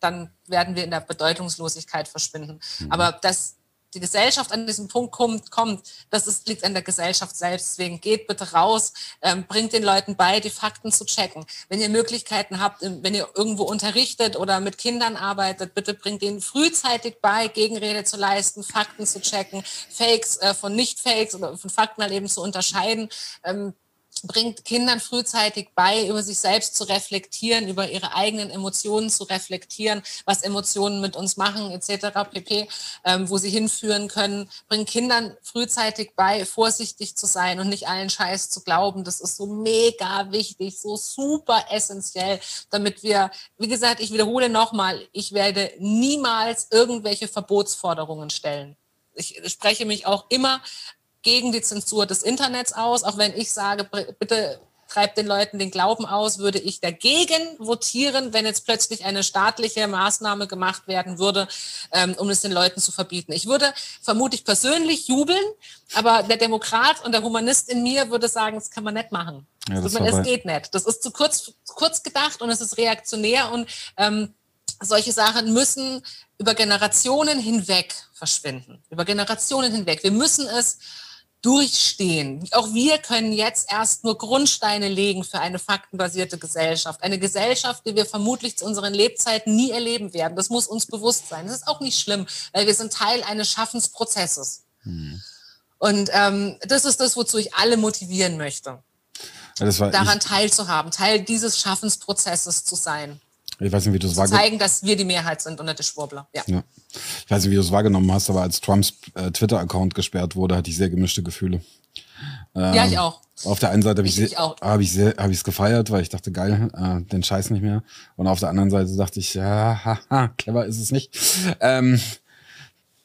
Speaker 2: dann werden wir in der Bedeutungslosigkeit verschwinden. Mhm. Aber das die Gesellschaft an diesen Punkt kommt, kommt das ist, liegt an der Gesellschaft selbst. Deswegen geht bitte raus, ähm, bringt den Leuten bei, die Fakten zu checken. Wenn ihr Möglichkeiten habt, wenn ihr irgendwo unterrichtet oder mit Kindern arbeitet, bitte bringt ihnen frühzeitig bei, Gegenrede zu leisten, Fakten zu checken, Fakes äh, von Nicht-Fakes oder von Fakten halt eben zu unterscheiden. Ähm, bringt Kindern frühzeitig bei, über sich selbst zu reflektieren, über ihre eigenen Emotionen zu reflektieren, was Emotionen mit uns machen, etc. pp., ähm, wo sie hinführen können. Bringt Kindern frühzeitig bei, vorsichtig zu sein und nicht allen Scheiß zu glauben. Das ist so mega wichtig, so super essentiell, damit wir, wie gesagt, ich wiederhole nochmal, ich werde niemals irgendwelche Verbotsforderungen stellen. Ich spreche mich auch immer gegen die Zensur des Internets aus. Auch wenn ich sage, bitte treibt den Leuten den Glauben aus, würde ich dagegen votieren, wenn jetzt plötzlich eine staatliche Maßnahme gemacht werden würde, ähm, um es den Leuten zu verbieten. Ich würde vermutlich persönlich jubeln, aber der Demokrat und der Humanist in mir würde sagen, das kann man nicht machen. Ja, das man, es geht nicht. Das ist zu kurz, kurz gedacht und es ist reaktionär und ähm, solche Sachen müssen über Generationen hinweg verschwinden. Über Generationen hinweg. Wir müssen es durchstehen. Auch wir können jetzt erst nur Grundsteine legen für eine faktenbasierte Gesellschaft. Eine Gesellschaft, die wir vermutlich zu unseren Lebzeiten nie erleben werden. Das muss uns bewusst sein. Das ist auch nicht schlimm, weil wir sind Teil eines Schaffensprozesses. Hm. Und ähm, das ist das, wozu ich alle motivieren möchte. daran teilzuhaben, Teil dieses Schaffensprozesses zu sein.
Speaker 1: Ich weiß nicht, wie du es
Speaker 2: wahrgenommen hast. zeigen, dass wir die Mehrheit sind und nicht die Schwurbler. Ja. ja.
Speaker 1: Ich weiß nicht, wie du es wahrgenommen hast, aber als Trumps äh, Twitter-Account gesperrt wurde, hatte ich sehr gemischte Gefühle.
Speaker 2: Ähm, ja, ich auch.
Speaker 1: Auf der einen Seite habe ich, ich, hab ich hab ich's gefeiert, weil ich dachte, geil, äh, den Scheiß nicht mehr. Und auf der anderen Seite dachte ich, ja, [LAUGHS] haha, clever ist es nicht. Ähm,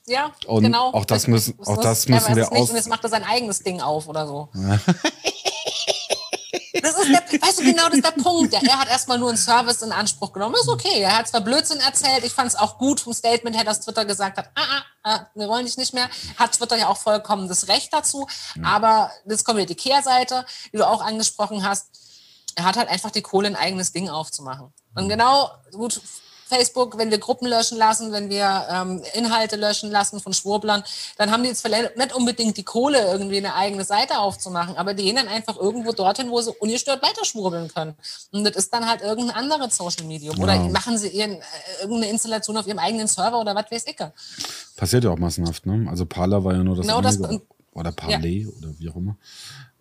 Speaker 2: ja, und genau.
Speaker 1: Auch das müssen, auch das müssen wir aus.
Speaker 2: Und jetzt macht er sein eigenes Ding auf oder so. [LAUGHS] Ist [LAUGHS] der, weißt du, genau das ist der Punkt. Er hat erstmal nur einen Service in Anspruch genommen. Das ist okay. Er hat zwar Blödsinn erzählt. Ich fand es auch gut vom Statement her, dass Twitter gesagt hat, ah, ah, ah, wir wollen dich nicht mehr. Hat Twitter ja auch vollkommen das Recht dazu. Mhm. Aber jetzt kommt wieder die Kehrseite, die du auch angesprochen hast. Er hat halt einfach die Kohle, ein eigenes Ding aufzumachen. Und genau, gut, Facebook, wenn wir Gruppen löschen lassen, wenn wir ähm, Inhalte löschen lassen von Schwurblern, dann haben die jetzt vielleicht nicht unbedingt die Kohle, irgendwie eine eigene Seite aufzumachen, aber die gehen dann einfach irgendwo dorthin, wo sie ungestört weiterschwurbeln können. Und das ist dann halt irgendein anderes Social Medium. Ja. Oder machen sie ihren, äh, irgendeine Installation auf ihrem eigenen Server oder was weiß ich.
Speaker 1: Passiert ja auch massenhaft, ne? Also Parler war ja nur das, genau das oder Parley ja. oder wie auch immer.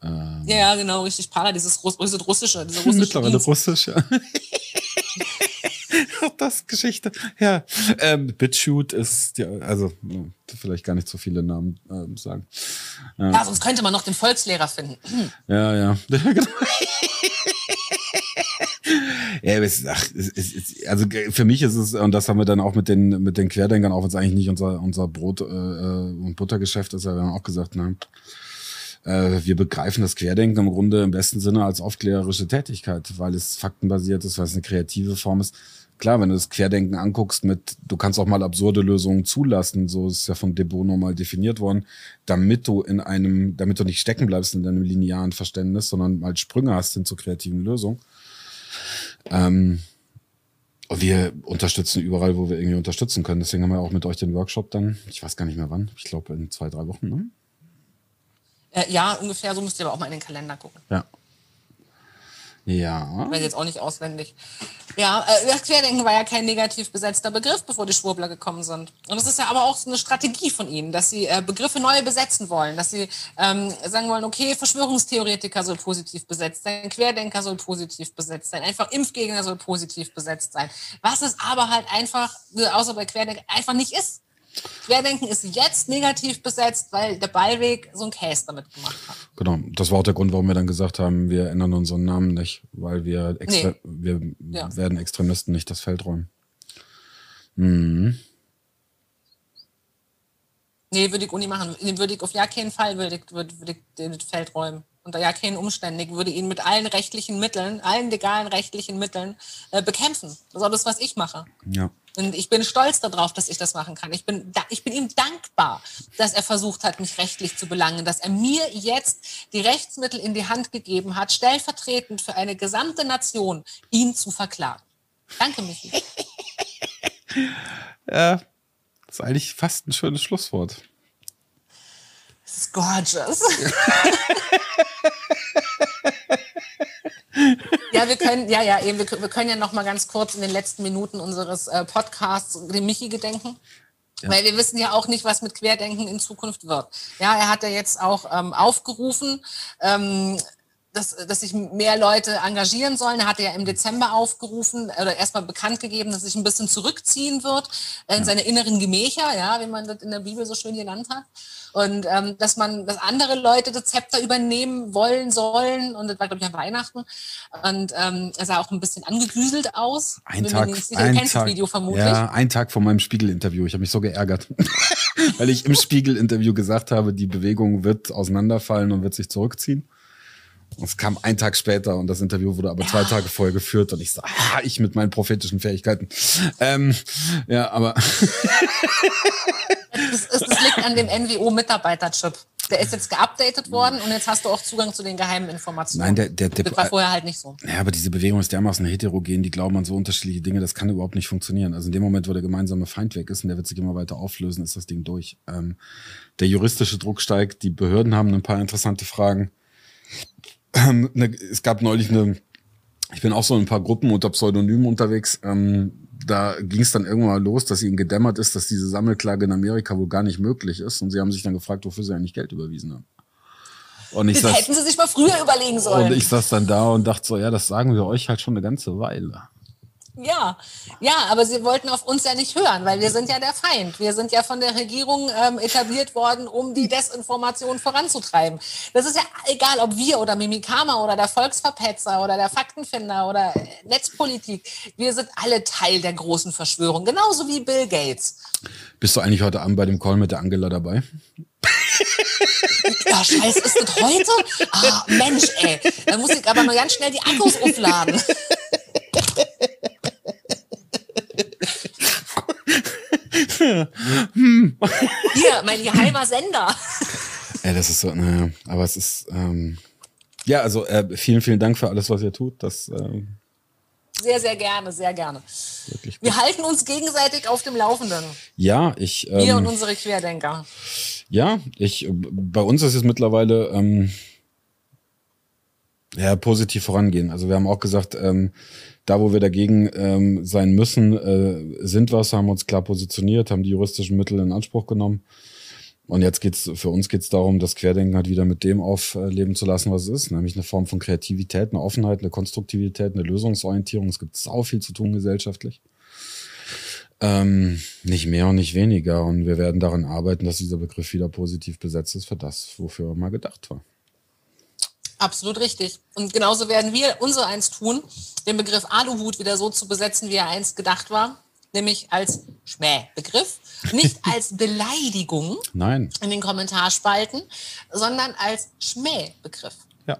Speaker 2: Ähm, ja, ja, genau, richtig. Parler, dieses Russ russische, diese [LAUGHS] russische
Speaker 1: Mittlerweile russisch, ja. [LAUGHS] [LAUGHS] das Geschichte. Ja. Ähm, BitShoot ist, ja, also vielleicht gar nicht so viele Namen ähm, sagen.
Speaker 2: Ja. ja. sonst könnte man noch den Volkslehrer finden.
Speaker 1: Ja, ja. [LAUGHS] genau. ja, es, ach, es, es, also für mich ist es, und das haben wir dann auch mit den, mit den Querdenkern, auch wenn es eigentlich nicht unser, unser Brot- äh, und Buttergeschäft ist, ja, wir haben auch gesagt, ne, äh, wir begreifen das Querdenken im Grunde im besten Sinne als aufklärerische Tätigkeit, weil es faktenbasiert ist, weil es eine kreative Form ist klar, wenn du das Querdenken anguckst mit, du kannst auch mal absurde Lösungen zulassen, so ist ja von De Bono mal definiert worden, damit du in einem, damit du nicht stecken bleibst in deinem linearen Verständnis, sondern mal Sprünge hast hin zur kreativen Lösung. Ähm, wir unterstützen überall, wo wir irgendwie unterstützen können. Deswegen haben wir auch mit euch den Workshop dann, ich weiß gar nicht mehr wann, ich glaube in zwei, drei Wochen, ne?
Speaker 2: Äh, ja, ungefähr so müsst ihr aber auch mal in den Kalender gucken.
Speaker 1: Ja. Ja.
Speaker 2: Ich weiß jetzt auch nicht auswendig. Ja, äh, das Querdenken war ja kein negativ besetzter Begriff, bevor die Schwurbler gekommen sind. Und es ist ja aber auch so eine Strategie von ihnen, dass sie äh, Begriffe neu besetzen wollen, dass sie ähm, sagen wollen, okay, Verschwörungstheoretiker soll positiv besetzt sein, Querdenker soll positiv besetzt sein, einfach Impfgegner soll positiv besetzt sein. Was es aber halt einfach, außer bei Querdenken, einfach nicht ist. Querdenken ist jetzt negativ besetzt, weil der Ballweg so ein Case damit gemacht hat.
Speaker 1: Genau, das war auch der Grund, warum wir dann gesagt haben, wir ändern unseren Namen nicht, weil wir, nee. wir ja. werden Extremisten nicht das Feld räumen. Mhm.
Speaker 2: Nee, würde ich nicht machen. Würde ich auf ja keinen Fall würde ich, würde, würde ich das Feld räumen unter ja keinen Umständen. Ich würde ihn mit allen rechtlichen Mitteln, allen legalen rechtlichen Mitteln äh, bekämpfen. Das ist auch das, was ich mache.
Speaker 1: Ja.
Speaker 2: Und ich bin stolz darauf, dass ich das machen kann. Ich bin, ich bin ihm dankbar, dass er versucht hat, mich rechtlich zu belangen, dass er mir jetzt die Rechtsmittel in die Hand gegeben hat, stellvertretend für eine gesamte Nation, ihn zu verklagen. Danke, Michi. [LAUGHS]
Speaker 1: ja, das ist eigentlich fast ein schönes Schlusswort.
Speaker 2: Das ist gorgeous. [LAUGHS] [LAUGHS] ja, wir können, ja, ja, eben, wir, wir, können ja noch mal ganz kurz in den letzten Minuten unseres äh, Podcasts dem Michi gedenken. Ja. Weil wir wissen ja auch nicht, was mit Querdenken in Zukunft wird. Ja, er hat ja jetzt auch ähm, aufgerufen, ähm, dass, dass sich mehr Leute engagieren sollen. Er hatte ja im Dezember aufgerufen oder erstmal bekannt gegeben, dass sich ein bisschen zurückziehen wird in seine inneren Gemächer, ja, wie man das in der Bibel so schön genannt hat. Und ähm, dass man, dass andere Leute das Zepter übernehmen wollen sollen. Und das war, glaube ich, an Weihnachten. Und ähm, er sah auch ein bisschen angegüselt aus.
Speaker 1: Ein Tag, ein Tag, Video vermutlich. Ja, ein Tag vor meinem Spiegel-Interview. Ich habe mich so geärgert, [LAUGHS] weil ich im Spiegel-Interview gesagt habe, die Bewegung wird auseinanderfallen und wird sich zurückziehen. Es kam ein Tag später und das Interview wurde aber zwei Tage vorher geführt und ich so, ah, ich mit meinen prophetischen Fähigkeiten. Ähm, ja, aber. [LAUGHS]
Speaker 2: das, liegt an dem NWO-Mitarbeiterchip. Der ist jetzt geupdatet worden und jetzt hast du auch Zugang zu den geheimen Informationen.
Speaker 1: Nein, der, der, der
Speaker 2: das war vorher halt nicht so.
Speaker 1: Ja, aber diese Bewegung ist dermaßen heterogen, die glauben an so unterschiedliche Dinge, das kann überhaupt nicht funktionieren. Also in dem Moment, wo der gemeinsame Feind weg ist und der wird sich immer weiter auflösen, ist das Ding durch. Ähm, der juristische Druck steigt, die Behörden haben ein paar interessante Fragen. Ähm, ne, es gab neulich eine, ich bin auch so in ein paar Gruppen unter Pseudonymen unterwegs. Ähm, da ging es dann irgendwann mal los, dass ihnen gedämmert ist, dass diese Sammelklage in Amerika wohl gar nicht möglich ist. Und sie haben sich dann gefragt, wofür sie eigentlich Geld überwiesen haben.
Speaker 2: Und ich das saß, hätten sie sich mal früher überlegen sollen.
Speaker 1: Und ich saß dann da und dachte so, ja, das sagen wir euch halt schon eine ganze Weile.
Speaker 2: Ja, ja, aber sie wollten auf uns ja nicht hören, weil wir sind ja der Feind. Wir sind ja von der Regierung ähm, etabliert worden, um die Desinformation voranzutreiben. Das ist ja egal, ob wir oder Mimikama oder der Volksverpetzer oder der Faktenfinder oder äh, Netzpolitik. Wir sind alle Teil der großen Verschwörung, genauso wie Bill Gates.
Speaker 1: Bist du eigentlich heute Abend bei dem Call mit der Angela dabei?
Speaker 2: Ja, scheiße, ist das heute? Ah, Mensch, ey. Dann muss ich aber nur ganz schnell die Akkus aufladen. [LAUGHS] hm. Hier, mein geheimer Sender.
Speaker 1: Ja, das ist so, naja, aber es ist, ähm, ja, also äh, vielen, vielen Dank für alles, was ihr tut. Das, ähm,
Speaker 2: sehr, sehr gerne, sehr gerne. Wir halten uns gegenseitig auf dem Laufenden.
Speaker 1: Ja, ich.
Speaker 2: Ähm, Wir und unsere Querdenker.
Speaker 1: Ja, ich, bei uns ist es mittlerweile ähm, ja, positiv vorangehen. Also wir haben auch gesagt, ähm, da, wo wir dagegen ähm, sein müssen, äh, sind was, haben uns klar positioniert, haben die juristischen Mittel in Anspruch genommen. Und jetzt geht's für uns geht's darum, das Querdenken halt wieder mit dem aufleben zu lassen, was es ist, nämlich eine Form von Kreativität, eine Offenheit, eine Konstruktivität, eine Lösungsorientierung. Es gibt sau viel zu tun gesellschaftlich. Ähm, nicht mehr und nicht weniger. Und wir werden daran arbeiten, dass dieser Begriff wieder positiv besetzt ist für das, wofür er mal gedacht war.
Speaker 2: Absolut richtig. Und genauso werden wir unser eins tun, den Begriff Aluhut wieder so zu besetzen, wie er einst gedacht war, nämlich als Schmähbegriff, nicht [LAUGHS] als Beleidigung
Speaker 1: Nein.
Speaker 2: in den Kommentarspalten, sondern als Schmähbegriff.
Speaker 1: Ja.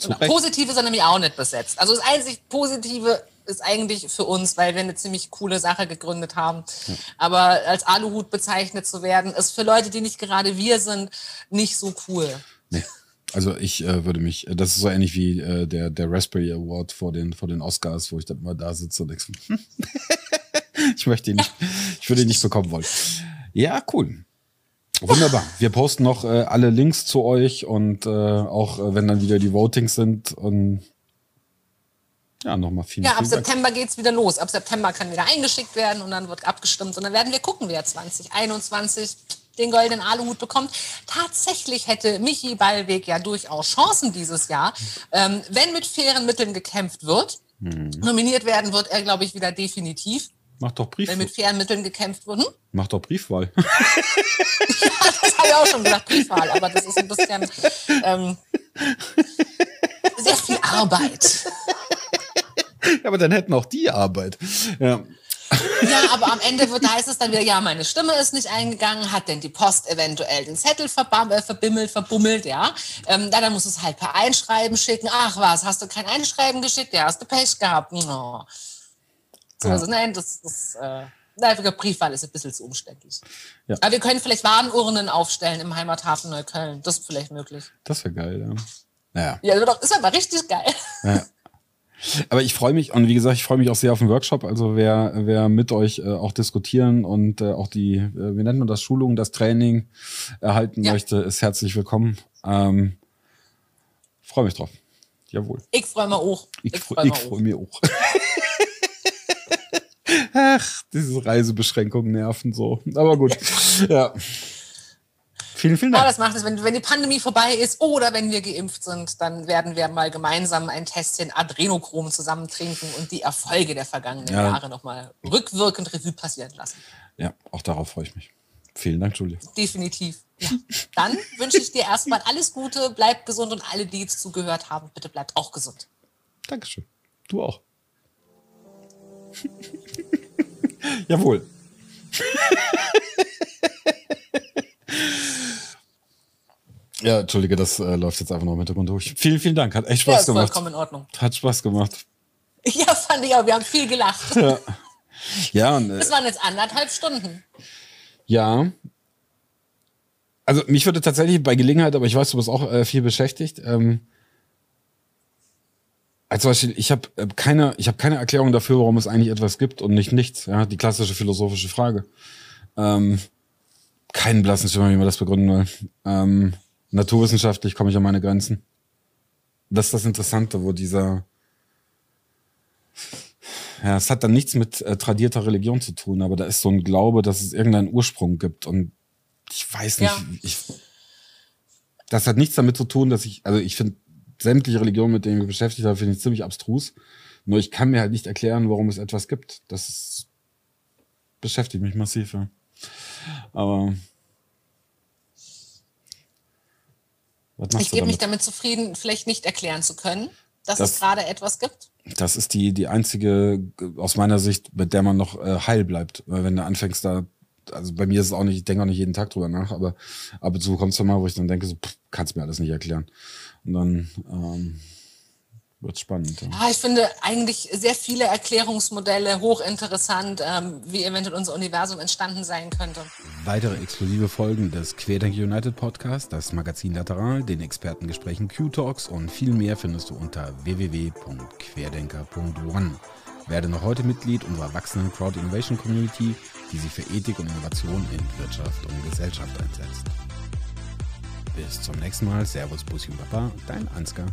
Speaker 2: Genau. Positive sind nämlich auch nicht besetzt. Also das einzig Positive ist eigentlich für uns, weil wir eine ziemlich coole Sache gegründet haben. Ja. Aber als Aluhut bezeichnet zu werden, ist für Leute, die nicht gerade wir sind, nicht so cool.
Speaker 1: Nee. Also ich äh, würde mich, das ist so ähnlich wie äh, der, der Raspberry Award vor den, vor den Oscars, wo ich dann mal da sitze und denke, [LAUGHS] ich möchte ihn nicht, ich würde ihn nicht bekommen wollen. Ja, cool. Wunderbar. Wir posten noch äh, alle Links zu euch und äh, auch äh, wenn dann wieder die Votings sind und ja, nochmal vielen,
Speaker 2: Ja, ab
Speaker 1: vielen Dank.
Speaker 2: September geht's wieder los. Ab September kann wieder eingeschickt werden und dann wird abgestimmt und dann werden wir gucken, wer 2021 den goldenen Aluhut bekommt. Tatsächlich hätte Michi Ballweg ja durchaus Chancen dieses Jahr, ähm, wenn mit fairen Mitteln gekämpft wird.
Speaker 1: Hm.
Speaker 2: Nominiert werden wird er, glaube ich, wieder definitiv.
Speaker 1: Mach doch Brief.
Speaker 2: Wenn mit fairen Mitteln gekämpft wird. Hm?
Speaker 1: Mach doch Briefwahl. [LAUGHS]
Speaker 2: Das habe ich auch schon gesagt, Briefwahl, aber das ist ein bisschen ähm, sehr viel Arbeit. [LAUGHS]
Speaker 1: aber dann hätten auch die Arbeit. Ja.
Speaker 2: Ja, aber am Ende wird, heißt es dann wieder, ja, meine Stimme ist nicht eingegangen, hat denn die Post eventuell den Zettel äh, verbimmelt, verbummelt, ja. Ähm, da, dann musst du es halt per Einschreiben schicken. Ach was, hast du kein Einschreiben geschickt? Ja, hast du Pech gehabt. Oh. So,
Speaker 1: Ja.
Speaker 2: also, nein, das ist, äh, die Briefwahl ist ein bisschen zu umständlich.
Speaker 1: Ja.
Speaker 2: Aber wir können vielleicht Warnurnen aufstellen im Heimathafen Neukölln. Das ist vielleicht möglich.
Speaker 1: Das wäre geil, ja. Naja.
Speaker 2: Ja, das ist aber richtig geil.
Speaker 1: Ja. Aber ich freue mich, und wie gesagt, ich freue mich auch sehr auf den Workshop. Also wer, wer mit euch äh, auch diskutieren und äh, auch die, äh, wie nennt man das, Schulung, das Training erhalten
Speaker 2: Ja.
Speaker 1: möchte, ist herzlich willkommen. Ähm, freue mich drauf. Jawohl.
Speaker 2: Ich freue mich auch.
Speaker 1: Ich,
Speaker 2: Ich
Speaker 1: freu-
Speaker 2: freue mich
Speaker 1: freue mich auch. [LAUGHS] Ach, diese Reisebeschränkungen nerven so. Aber gut. Ja. Vielen, vielen
Speaker 2: Ja,
Speaker 1: Dank.
Speaker 2: das macht es, wenn, wenn die Pandemie vorbei ist oder wenn wir geimpft sind, dann werden wir mal gemeinsam ein Tässchen Adrenochrom zusammen trinken und die Erfolge der vergangenen
Speaker 1: Ja.
Speaker 2: Jahre nochmal rückwirkend Revue passieren lassen.
Speaker 1: Ja, auch darauf freue ich mich. Vielen Dank, Julia.
Speaker 2: Definitiv. Ja. Dann [LAUGHS] wünsche ich dir erstmal alles Gute, bleib gesund und alle, die jetzt zugehört haben, bitte bleibt auch gesund.
Speaker 1: Dankeschön. Du auch. [LAUGHS] Jawohl. [LAUGHS] ja, Entschuldige, das äh, läuft jetzt einfach noch im Hintergrund durch. Vielen, vielen Dank. Hat echt
Speaker 2: Ja,
Speaker 1: Spaß
Speaker 2: ist
Speaker 1: gemacht.
Speaker 2: vollkommen in Ordnung.
Speaker 1: Hat Spaß gemacht. [LAUGHS]
Speaker 2: Ja, fand ich auch. Wir haben viel gelacht. [LAUGHS]
Speaker 1: Ja. Ja, und, äh,
Speaker 2: Das waren jetzt anderthalb Stunden.
Speaker 1: ja. Also mich würde tatsächlich bei Gelegenheit, aber ich weiß, du bist auch äh, viel beschäftigt. Ähm, also zum Beispiel, ich habe äh, keine, ich habe keine Erklärung dafür, warum es eigentlich etwas gibt und nicht nichts. Ja, die klassische philosophische Frage. Ähm, keinen blassen Schimmer, wie man das begründen will. Ähm, naturwissenschaftlich komme ich an meine Grenzen. Das ist das Interessante, wo dieser ja, es hat dann nichts mit äh, tradierter Religion zu tun, aber da ist so ein Glaube, dass es irgendeinen Ursprung gibt und ich weiß nicht,
Speaker 2: Ja.
Speaker 1: ich, das hat nichts damit zu tun, dass ich, also ich finde sämtliche Religionen, mit denen ich mich beschäftigt habe, finde ich ziemlich abstrus. Nur ich kann mir halt nicht erklären, warum es etwas gibt. Das beschäftigt mich massiv. Ja. Aber was machst
Speaker 2: Ich
Speaker 1: du
Speaker 2: gebe mich damit? zufrieden, vielleicht nicht erklären zu können, dass
Speaker 1: Das-
Speaker 2: es gerade etwas gibt.
Speaker 1: Das ist die, die einzige, aus meiner Sicht, mit der man noch äh, heil bleibt. Weil Wenn du anfängst da, also bei mir ist es auch nicht, ich denke auch nicht jeden Tag drüber nach, aber ab und zu kommt es mal, wo ich dann denke, so, pff, kannst mir alles nicht erklären. Und dann ähm, wird's spannend. Ja.
Speaker 2: Ah, ich finde eigentlich sehr viele Erklärungsmodelle hochinteressant, ähm, wie eventuell unser Universum entstanden sein könnte.
Speaker 1: Weitere exklusive Folgen des Querdenker United Podcast, das Magazin Lateral, den Expertengesprächen Q-Talks und viel mehr findest du unter www.querdenker.one. Werde noch heute Mitglied unserer wachsenden Crowd Innovation Community, die sich für Ethik und Innovation in Wirtschaft und Gesellschaft einsetzt. Bis zum nächsten Mal. Servus, Bussi und Papa, dein Ansgar.